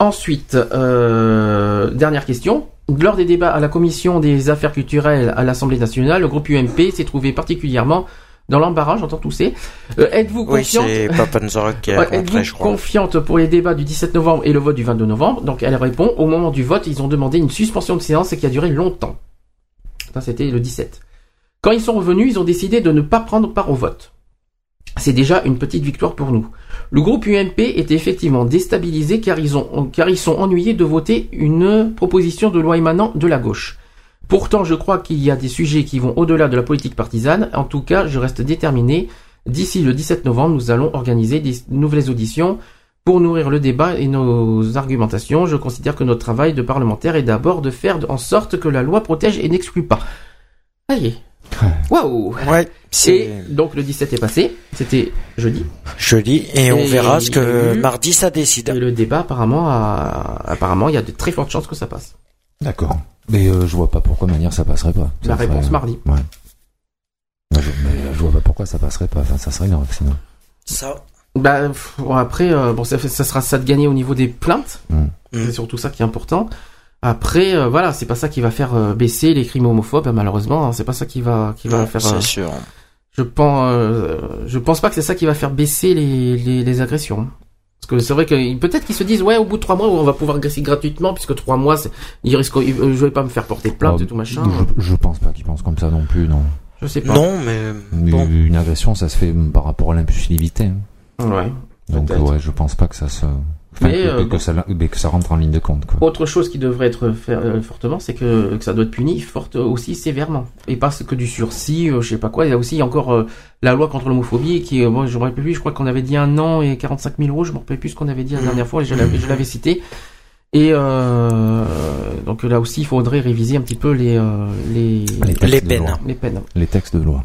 Ensuite, euh, dernière question. Lors des débats à la commission des affaires culturelles à l'Assemblée nationale, le groupe UMP s'est trouvé particulièrement dans l'embarras, j'entends tousser. Euh, êtes-vous Oui, confiante qui est Ouais, rentré, Êtes-vous je crois. confiante pour les débats du 17 novembre et le vote du 22 novembre? Donc elle répond, au moment du vote, ils ont demandé une suspension de séance qui a duré longtemps. Ça, c'était le 17. Quand ils sont revenus, ils ont décidé de ne pas prendre part au vote. C'est déjà une petite victoire pour nous. Le groupe UMP était effectivement déstabilisé car ils, ont, car ils sont ennuyés de voter une proposition de loi émanant de la gauche. Pourtant, je crois qu'il y a des sujets qui vont au-delà de la politique partisane. En tout cas, je reste déterminé. D'ici le 17 novembre, nous allons organiser des nouvelles auditions pour nourrir le débat et nos argumentations. Je considère que notre travail de parlementaire est d'abord de faire en sorte que la loi protège et n'exclut pas. Allez. Waouh Ouais, Et donc le 17 est passé, c'était jeudi. Jeudi, et on Et verra ce que eu- mardi ça décide. Et le débat apparemment, a... apparemment, il y a de très fortes chances que ça passe. D'accord. Mais euh, je vois pas pourquoi manière ça passerait pas. La réponse mardi. Ouais. Ouais, je, mais euh, je vois pas pourquoi ça passerait pas. Enfin, ça serait grave sinon. Ça. Bah après, euh, bon, ça, ça sera ça de gagner au niveau des plaintes. Mm. C'est surtout ça qui est important. Après, euh, voilà, c'est pas ça qui va faire euh, baisser les crimes homophobes, hein, malheureusement. hein, c'est pas ça qui va qui va faire. c'est euh, sûr. Je pense, euh, je pense pas que c'est ça qui va faire baisser les, les, les agressions. Parce que c'est vrai que peut-être qu'ils se disent ouais au bout de trois mois on va pouvoir agresser gratuitement puisque trois mois c'est- ils risquent euh, je vais pas me faire porter plainte Ah, et tout machin. Je, je pense pas qu'ils pensent comme ça non plus, non. Je sais pas. Non, mais Mais bon. Une agression, ça se fait par rapport à l'impulsivité. hein. Ouais. Donc ouais, je pense pas que ça se. Enfin, Mais, que, euh, que bon. ça, mais que ça rentre en ligne de compte, quoi. Autre chose qui devrait être fait euh, fortement, c'est que, que ça doit être puni forte aussi sévèrement. Et pas que du sursis, euh, je sais pas quoi. Il y a aussi encore euh, la loi contre l'homophobie qui, euh, moi je me rappelle plus, je crois qu'on avait dit un an et 45 000 euros, je me rappelle plus ce qu'on avait dit la dernière fois, et je l'avais, cité. Et euh, donc là aussi, il faudrait réviser un petit peu les euh, les, Les textes Les de peines. les peines. Les textes de loi.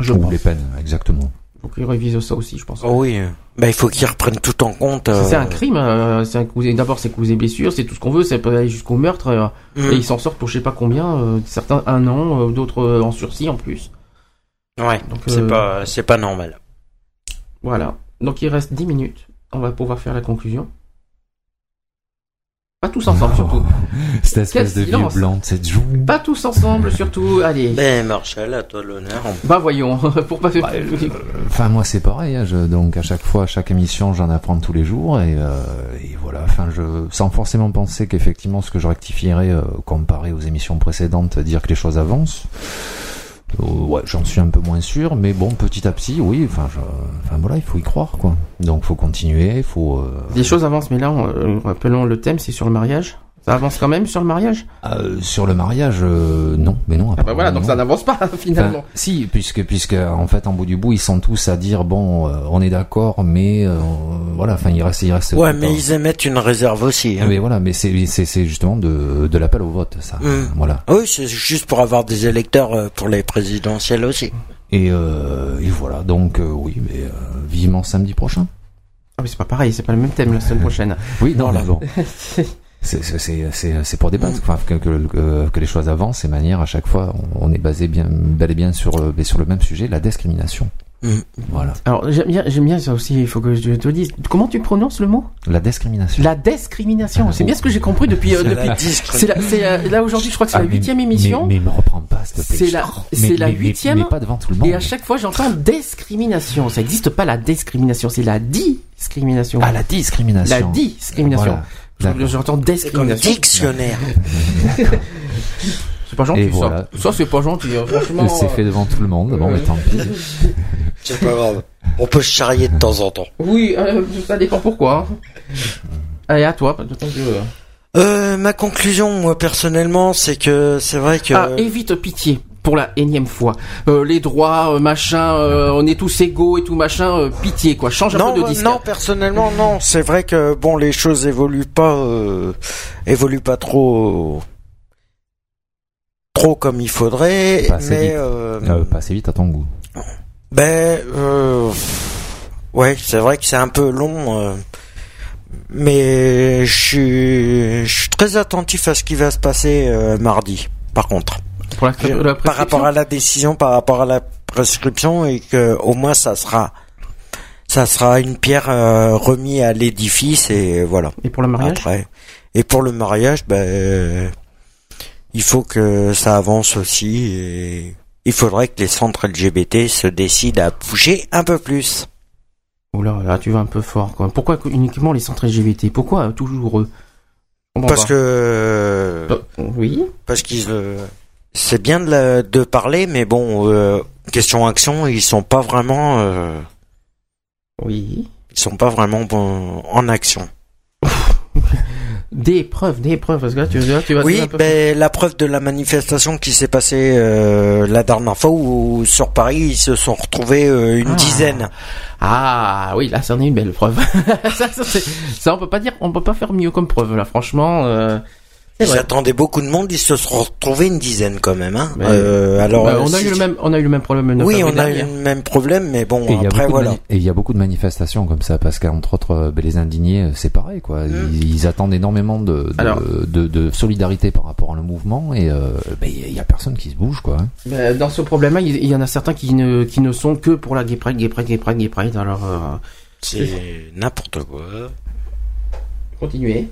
Je Ou pense. les peines, exactement. faut qu'ils révisent ça aussi, je pense. Oh oui. Bah, il faut qu'ils reprennent tout en compte. C'est euh, un crime, euh, c'est un causé, d'abord c'est causé blessure, c'est tout ce qu'on veut, ça peut aller jusqu'au meurtre, euh, Mm. et ils s'en sortent pour je sais pas combien, euh, certains un an, euh, d'autres euh, en sursis en plus. Ouais, Donc, c'est euh, pas, c'est pas normal. Voilà. Donc il reste 10 minutes, on va pouvoir faire la conclusion. Pas tous ensemble surtout. Cette espèce Quel de vieux blanc, cette joue. Pas tous ensemble surtout. Allez. Ben Marshall, à toi l'honneur. Bah voyons, pour pas. Enfin, moi, c'est pareil. hein, je- donc, à chaque fois, à chaque émission, j'en apprends tous les jours. Et, euh, et voilà. Enfin, je, sans forcément penser qu'effectivement, ce que je rectifierais euh, comparé aux émissions précédentes, dire que les choses avancent. Euh, ouais, j'en suis un peu moins sûr, mais bon, petit à petit, oui. Enfin, je- enfin voilà, il faut y croire, quoi. Donc, faut continuer, faut. euh, Les choses avancent, mais là, euh, rappelons le thème, c'est sur le mariage. Ça avance quand même sur le mariage? Euh, sur le mariage, euh, non, mais non. Ah bah voilà, donc non. ça n'avance pas finalement. Enfin, si, puisque puisque en fait en bout du bout ils sont tous à dire bon euh, on est d'accord mais euh, voilà enfin il reste il reste Ouais, mais ils émettent une réserve aussi. hein. mais voilà mais c'est c'est c'est justement de de l'appel au vote ça Mm. voilà Oui, c'est juste pour avoir des électeurs euh, pour les présidentielles aussi. et euh, et voilà donc euh, oui mais euh, vivement samedi prochain Ah mais c'est pas pareil, c'est pas le même thème la semaine prochaine. oui non mais bon c'est c'est c'est c'est c'est pour débattre enfin que, que que que les choses avancent et manière à chaque fois on, on est basé bien bel et bien sur euh, sur le même sujet la discrimination Mm. voilà Alors j'aime bien, j'aime bien ça aussi, il faut que je te dise. Comment tu prononces le mot? La discrimination La discrimination. Ah, c'est bien ce que j'ai compris depuis. euh, depuis... C'est la- c'est, euh, là aujourd'hui, je crois que c'est Ah, la mais- huitième émission. mais, mais me reprends pas s'il te plaît C'est la, c'est la huitième. mais pas devant tout le monde Et à chaque fois, j'entends discrimination. Ça n'existe pas la discrimination, c'est la discrimination. Ah, la discrimination. La discrimination. Voilà. J'entends dictionnaire. C'est pas gentil Et ça. voilà. Ça c'est pas gentil. hein. Franchement. C'est fait devant tout le monde. Bon, mais tant pis. C'est pas grave. On peut se charrier de temps en temps. Oui, euh, ça dépend pourquoi. Allez à toi. de ton jeu. Euh, ma conclusion, moi personnellement, c'est que c'est vrai que. Ah, évite pitié pour la énième fois. Euh, les droits, euh, machin, euh, on est tous égaux et tout machin. euh, pitié quoi. Change un non, peu de disque. non, personnellement, non. C'est vrai que bon, les choses évoluent pas, euh, évoluent pas trop, trop comme il faudrait. Pas assez mais vite. euh, Euh, pas assez vite à ton goût. ben, euh, ouais, c'est vrai que c'est un peu long. euh, mais je suis, je suis très attentif à ce qui va se passer euh, mardi. Par contre. Pour la, Je- la par rapport à la décision, par rapport à la prescription, et que au moins ça sera, ça sera une pierre euh, remise à l'édifice et voilà. Et pour le mariage? Après, et pour le mariage, ben, euh, il faut que ça avance aussi et il faudrait que les centres LGBT se décident à bouger un peu plus. Oula, là tu vas un peu fort quoi. Pourquoi que- uniquement les centres LGBT Pourquoi euh, toujours eux? Parce pas. que euh, oui. parce qu'ils euh, c'est bien de, la- de parler, mais bon, euh, question action, ils sont pas vraiment. euh, Oui. Ils sont pas vraiment bons en action. Des preuves, des preuves, parce que là tu, là, tu vas Oui, ben, la preuve de la manifestation qui s'est passée euh, la dernière fois où, sur Paris ils se sont retrouvés euh, une Ah. dizaine. Ah oui, là, c'en est une belle preuve. ça, ça, on peut pas dire, on peut pas faire mieux comme preuve là. Franchement, euh, attendaient beaucoup de monde, ils se sont retrouvés une dizaine quand même. Hein. Mais- Euh, alors, Bah, euh, on a si- eu le même, on a eu le même problème. Oui, 9 on a eu le même problème, mais bon, Et il y a après beaucoup de voilà. et il y a beaucoup de manifestations comme ça parce qu'entre autres euh, ben, les indignés euh, c'est pareil quoi ils, ils attendent énormément de de, Mm. Alors- de de solidarité par rapport à le mouvement et euh, ben, il y a personne qui se bouge quoi hein. Ben, dans ce problème-là, il y en a certains qui ne, qui ne sont que pour la gay pride, gay pride, gay pride, gay pride. Alors, euh, C'est n'importe quoi. continuez.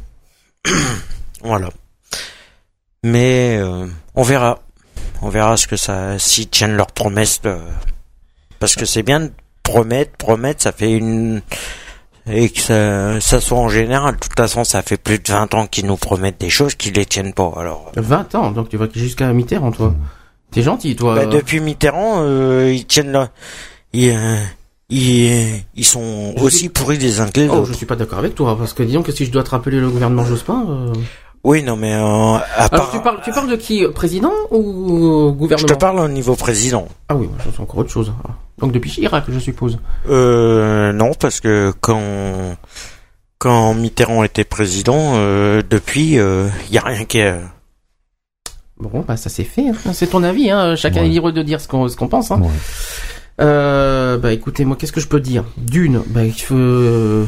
Voilà. Mais euh, on verra. On verra ce que ça, s'ils tiennent leurs promesses. de- Parce que c'est bien de promettre, promettre, ça fait une et que ça, ça soit en général. De toute façon, ça fait plus de 20 ans qu'ils nous promettent des choses qu'ils les tiennent pas. Alors, 20 ans, donc tu vas jusqu'à Mitterrand, toi. T'es gentil, toi. bah, depuis Mitterrand, euh, ils tiennent là. Ils, euh, ils, ils sont aussi pourris les uns que les Oh, autres. je suis pas d'accord avec toi, parce que disons que si je dois te rappeler le gouvernement Jospin. euh, Oui, non, mais euh, à Alors, tu parles, tu parles de qui euh, Président ou euh, je gouvernement te parle au niveau président. Ah oui, c'est encore autre chose. Donc depuis Chirac, je suppose. Euh, non, parce que quand quand Mitterrand était président, euh, depuis, il y a rien qui est. Bon, bah ça c'est fait. hein. C'est ton avis. Hein. Chacun Ouais. est libre de dire ce qu'on ce qu'on pense. Hein. Ouais. Euh, bah écoutez, moi, qu'est-ce que je peux dire? D'une, bah il faut. euh,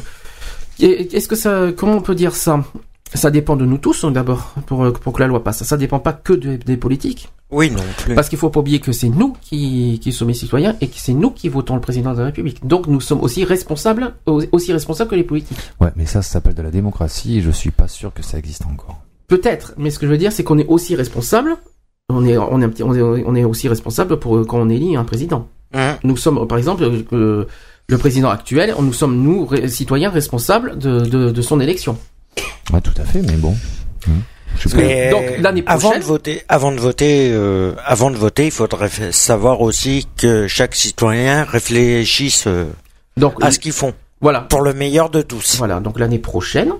Est-ce que ça, comment on peut dire ça? Ça dépend de nous tous hein, d'abord pour euh, pour que la loi passe. Ça dépend pas que de- des politiques. Oui, non plus. Parce qu'il faut pas oublier que c'est nous qui, qui sommes les citoyens et que c'est nous qui votons le président de la République. Donc nous sommes aussi responsables, aussi responsables que les politiques. Ouais, mais ça, ça s'appelle de la démocratie et je suis pas sûr que ça existe encore. Peut-être, mais ce que je veux dire, c'est qu'on est aussi responsable. On est, on est, un petit, on est, on est aussi responsable pour quand on élit un président. Hein? Nous sommes, par exemple, euh, le président actuel, nous sommes nous citoyens responsables de, de, de son élection. Ouais, tout à fait, mais bon. Mais donc, l'année avant prochaine- de voter, avant de voter, euh, avant de voter, il faudrait fa- savoir aussi que chaque citoyen réfléchisse euh, Donc, à ce qu'ils font voilà. pour le meilleur de tous. Voilà, donc l'année prochaine,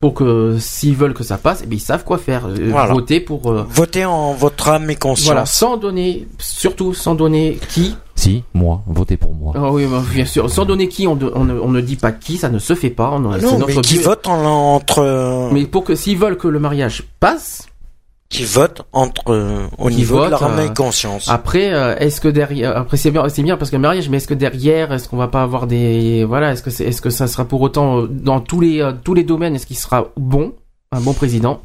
pour que s'ils veulent que ça passe, eh bien, ils savent quoi faire. Euh, Voilà. Voter pour. euh, Voter en votre âme et conscience. voilà, sans donner, surtout sans donner qui. Si, moi, votez pour moi. Ah oui, bah, bien sûr, sans donner qui, on, de- on ne, on ne dit pas qui, ça ne se fait pas. On, Ah non, notre mais qui vote en, entre, euh, Mais pour que s'ils veulent que le mariage passe, qui vote entre euh, au Qui niveau de vote, leur euh, et conscience. Après, euh, est-ce que derrière, après c'est bien, c'est bien parce que le mariage, mais est-ce que derrière, est-ce qu'on va pas avoir des, voilà, est-ce que c'est, est-ce que ça sera pour autant dans tous les euh, tous les domaines, est-ce qu'il sera bon, un bon président?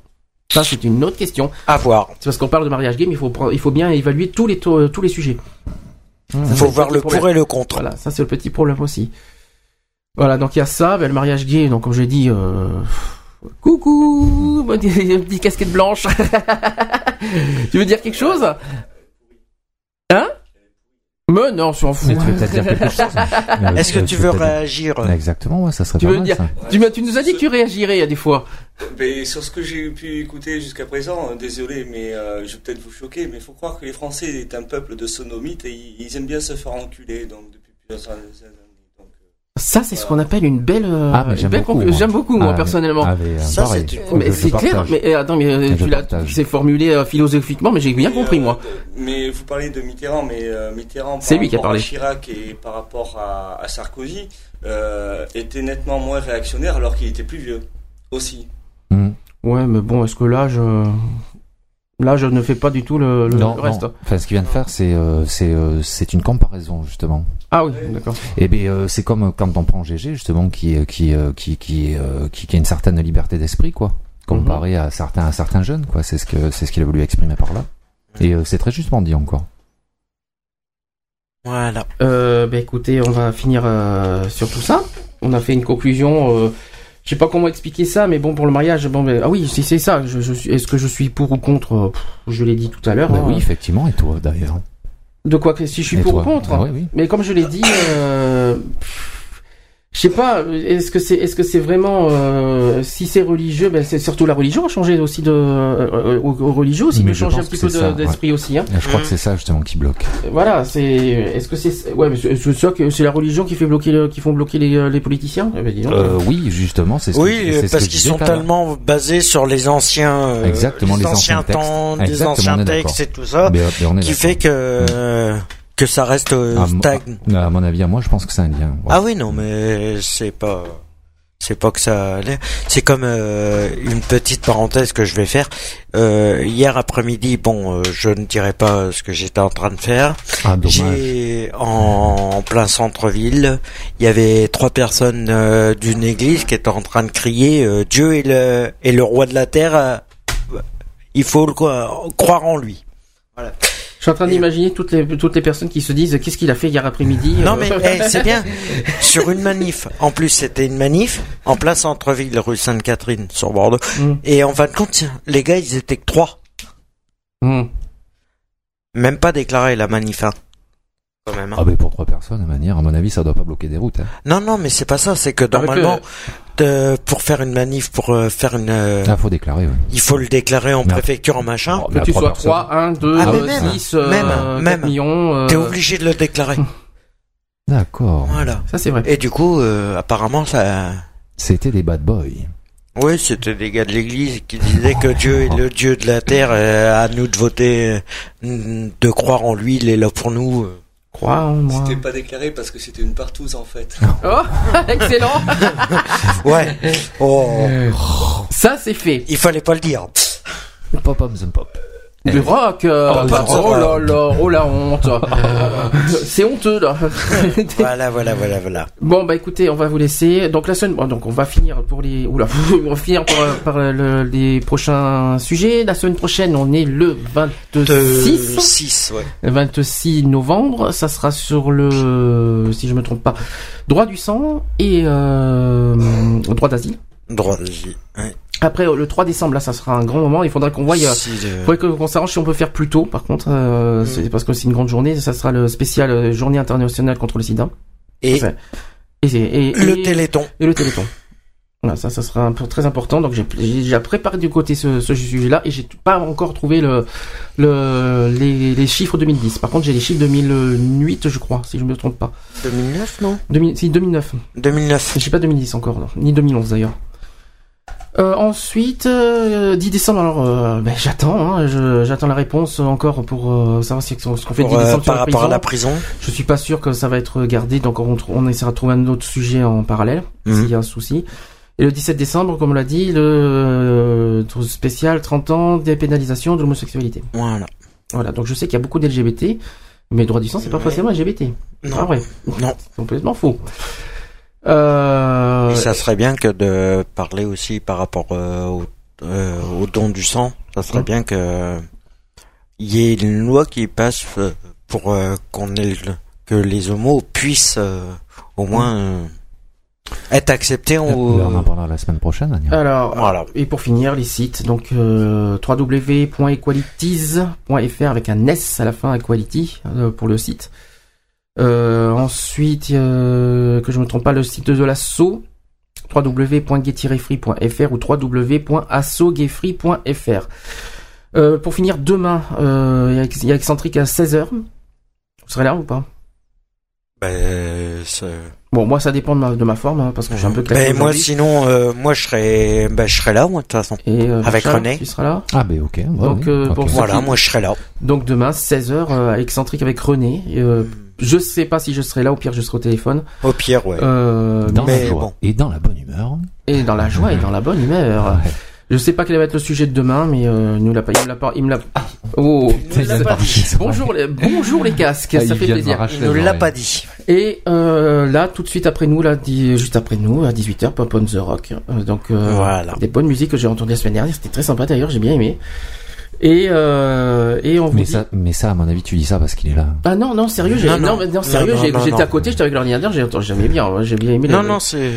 Ça, c'est une autre question. À voir. C'est parce qu'on parle de mariage game, il faut prendre- il faut bien évaluer tous les to- tous les sujets. Il faut voir le problème. pour et le contre. Voilà, ça c'est le petit problème aussi. Voilà, donc il y a ça, ben, le mariage gay, donc comme j'ai dit, euh... coucou, une petite casquette blanche. tu veux dire quelque chose? Hein? Mais non, je s'en fous. Mais tu veux peut-être dire quelque chose Euh, Est-ce que tu veux réagir? Exactement, ouais, ça serait Tu pas veux mal, dire ça. tu, tu nous as dit que tu réagirais il y a des fois. Mais sur ce que j'ai pu écouter jusqu'à présent, euh, désolé, mais euh, je vais peut-être vous choquer, mais il faut croire que les Français est un peuple de sonomites et ils, ils aiment bien se faire enculer, donc depuis plusieurs années. Ça, c'est ce qu'on appelle une belle, euh, Ah, mais j'aime belle beaucoup. J'aime beaucoup, moi, Ah, mais- personnellement. ah, mais, euh, Ça, pareil. c'est c'est clair, mais euh, attends, mais tu l'as, c'est formulé euh, philosophiquement, mais j'ai bien compris, moi. Mais vous parlez de Mitterrand, mais euh, Mitterrand, par C'est lui qui a rapport à parlé. Chirac et par rapport à, à Sarkozy, euh, était nettement moins réactionnaire alors qu'il était plus vieux aussi. Hmm. Ouais, mais bon, est-ce que là, je, là, je ne fais pas du tout le, le- non, le reste. non. Enfin, ce qu'il vient de faire, c'est euh, c'est euh, c'est une comparaison justement. Ah oui, d'accord. Et bien, euh, c'est comme quand on prend GG justement, qui qui euh, qui qui, euh, qui qui a une certaine liberté d'esprit, quoi, comparé à certains à certains jeunes, quoi. C'est ce que c'est ce qu'il a voulu exprimer par là. Et euh, c'est très justement dit encore. Voilà. Euh, bah écoutez, on va finir euh, sur tout ça. On a fait une conclusion. Je sais pas comment expliquer ça, mais bon pour le mariage, bon, mais, ah oui, si c'est ça. Je, je suis, est-ce que je suis pour ou contre euh, pff, Je l'ai dit tout à l'heure. Bah hein. oui, effectivement. Et toi, d'ailleurs. De quoi que si je suis Et pour ou contre Ah oui, oui. Mais comme je l'ai dit, euh, je sais pas. Est-ce que c'est est-ce que c'est vraiment euh, si c'est religieux, ben c'est surtout la religion a changé aussi de euh, aux, aux religieux aussi je changer un petit que peu c'est de- ça, d'esprit ouais. aussi. Hein. Je crois que c'est ça justement qui bloque. Voilà, c'est est-ce que c'est ouais mais c'est c'est ça que c'est la religion qui fait bloquer le, qui font bloquer les, euh, les politiciens? Eh ben. Euh, oui, justement, c'est ce Oui, que, c'est ce parce qu'ils sont tellement basés sur les anciens, euh, Exactement, les les anciens temps, on anciens textes et tout ça, Mais, mais on est qui d'accord. fait que euh, que ça reste euh, À mo- stagne. À mon avis, à moi, je pense que c'est un lien. ouais. Ah oui, non, mais c'est pas, c'est pas que ça. allait. C'est comme euh, une petite parenthèse que je vais faire. Euh, hier après-midi, bon, euh, je ne dirai pas ce que j'étais en train de faire. Ah. J'ai en, en plein centre-ville, il y avait trois personnes euh, d'une église qui étaient en train de crier euh, Dieu est le est le roi de la terre. euh, il faut le croire en lui. Voilà. Je suis en train d'imaginer toutes les toutes les personnes qui se disent qu'est-ce qu'il a fait hier après-midi. Non euh, mais eh, c'est bien. Sur une manif. En plus, c'était une manif en plein centre-ville, rue Sainte-Catherine, sur Bordeaux. Mm. Et en fin de compte, tiens, les gars, ils étaient que trois. Mm. Même pas déclaré la manif. Hein. Quand même. hein. Ah ben pour trois personnes, de manière, à mon avis, ça doit pas bloquer des routes. Hein. Non, non, mais c'est pas ça. C'est que Avec normalement, pour faire une manif, pour euh, faire une, euh, Ah, faut déclarer. Il faut le déclarer en Mais- préfecture, en machin. Oh, Que tu trois sois personnes. 3, 1, 2, Ah, mais même, 6, même, 4 même. millions. euh, T'es obligé de le déclarer. D'accord. voilà. Ça c'est vrai. Et du coup, euh, apparemment, ça. C'était des bad boys. Oui, c'était des gars de l'église qui disaient que Dieu est le Dieu de la terre, euh, à nous de voter, euh, de croire en lui, il est là pour nous. Crois en moi. C'était pas déclaré parce que c'était une partouze en fait. Oh, excellent. Ouais. Oh. Ça c'est fait. Il fallait pas le dire. Pop, pop, zum, pop. Du rock euh, Oh, pas de Oh là rock. là, oh la honte C'est honteux là Voilà, voilà, voilà, voilà. Bon bah écoutez, on va vous laisser. Donc la semaine, bon, donc on va finir pour les, oula, on va finir par, par le- les prochains sujets. La semaine prochaine, on est le 26. 6, ouais. Le 26 novembre, ça sera sur le, si je me trompe pas, droit du sang et euh, droit d'asile. Droit d'asile. Ouais. Après le 3 décembre, là, ça sera un grand moment. Il faudra qu'on voie. euh, Si, euh, faudrait qu'on s'arrange si on peut faire plus tôt. Par contre, euh, c'est parce que c'est une grande journée. Ça sera le spécial euh, Journée internationale contre le SIDA. Et Enfin, et, et- le Téléthon. et le Téléthon. Voilà, ça, ça sera un peu très important. Donc j'ai déjà préparé du côté ce, ce sujet-là et j'ai pas encore trouvé le, le les, les chiffres 2010. Par contre, j'ai les chiffres 2008, je crois, si je me trompe pas. 2009, non? 2000, si 2009. 2009. J'ai pas 2010 encore, non. ni 2011 d'ailleurs. Euh, ensuite, euh, 10 décembre. Alors, euh, ben, j'attends. Hein, j'attends la réponse encore pour euh, savoir si ce qu'on fait 10 Pour, euh, décembre sur par rapport à la prison. Je suis pas sûr que ça va être gardé, donc on, on essaiera de trouver un autre sujet en parallèle Mhm. s'il y a un souci. Et le 17 décembre, comme on l'a dit, le euh, spécial 30 ans dépénalisation de l'homosexualité. Voilà. Voilà, donc je sais qu'il y a beaucoup d'LGBT, mais le droit du sang, c'est pas forcément LGBT. Non. Ah ouais. Non. C'est complètement faux. Euh, Et ça serait bien que de parler aussi par rapport euh, au, euh, au don du sang. Ça serait bien que il y ait une loi qui passe pour euh, qu'on ait le- que les homos puissent euh, au moins euh, être acceptés On en parlera la semaine prochaine. Daniel. Alors, Voilà. et pour finir, les sites, donc euh, www.equalities.fr avec un S à la fin, Equality, euh, pour le site. Euh, ensuite, euh, que je me trompe pas, le site de l'asso, www.gay-free.fr ou www.assogayfree.fr. Euh, pour finir, demain, euh, il y a Excentrique à 16h. Vous serez là ou pas? Ben, c'est- Bon, moi, ça dépend de ma, de ma forme, hein, parce que je suis un peu claqué Ben, moi, sinon, euh, moi, je serais, ben, je serais là, moi, de toute façon. Et euh, Avec Charles, René. Tu seras là? Ah, ben ok. ouais, Donc, euh, pour Voilà, qui- moi, je serais là. Donc demain, 16h, euh, excentrique avec René. Euh, je sais pas si je serai là, au pire je serai au téléphone. Au pire, ouais. Euh, dans mais la joie bon. et dans la bonne humeur. et dans la joie et dans la bonne humeur. Ouais. Je sais pas quel va être le sujet de demain, mais euh, il nous l'a pas, il me l'a pas, il me l'a. Oh, Il l'a pas dit. bonjour les, bonjour les casques, Ah, ça il fait plaisir. Il ne l'a pas dit. Et euh, là, tout de suite après nous, là, juste après nous, à 18h, Pop on the Rock. Euh, donc, euh, Voilà. des bonnes musiques que j'ai entendues la semaine dernière, c'était très sympa d'ailleurs, j'ai bien aimé. Et euh, et on vous Mais dit- ça, mais ça, à mon avis, tu dis ça parce qu'il est là. Ah non non sérieux j'ai Non, non, sérieux j'étais à côté j'étais avec l'ordinateur j'ai j'aimais bien j'ai bien aimé Non, le- non, c'est,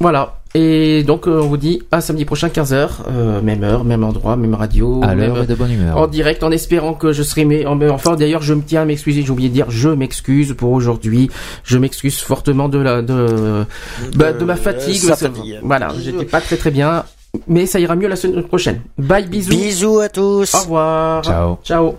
voilà et donc euh, on vous dit à samedi prochain 15h même heure même endroit même radio À même l'heure et de bonne humeur. en direct en espérant que je serai mais enfin d'ailleurs je me tiens à m'excuser j'ai oublié de dire je m'excuse pour aujourd'hui je m'excuse fortement de la de bah, de ma fatigue parce fatigue. voilà j'étais pas très très bien mais ça ira mieux la semaine prochaine bye bisous Bisous à tous. au revoir Ciao. ciao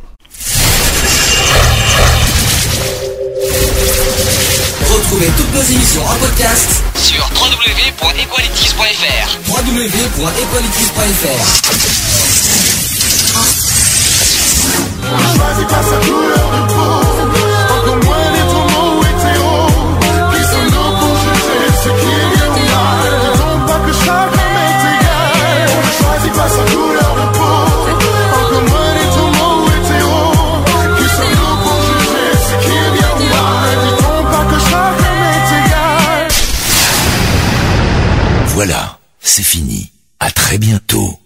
Retrouvez toutes nos émissions en podcast sur www.equalities.fr. www.equalities.fr. pas sa couleur de peau Encore Qui sommes-nous pour juger ce qui est bien ou mal Disons pas que chacun est égal Voilà, c'est fini. À très bientôt.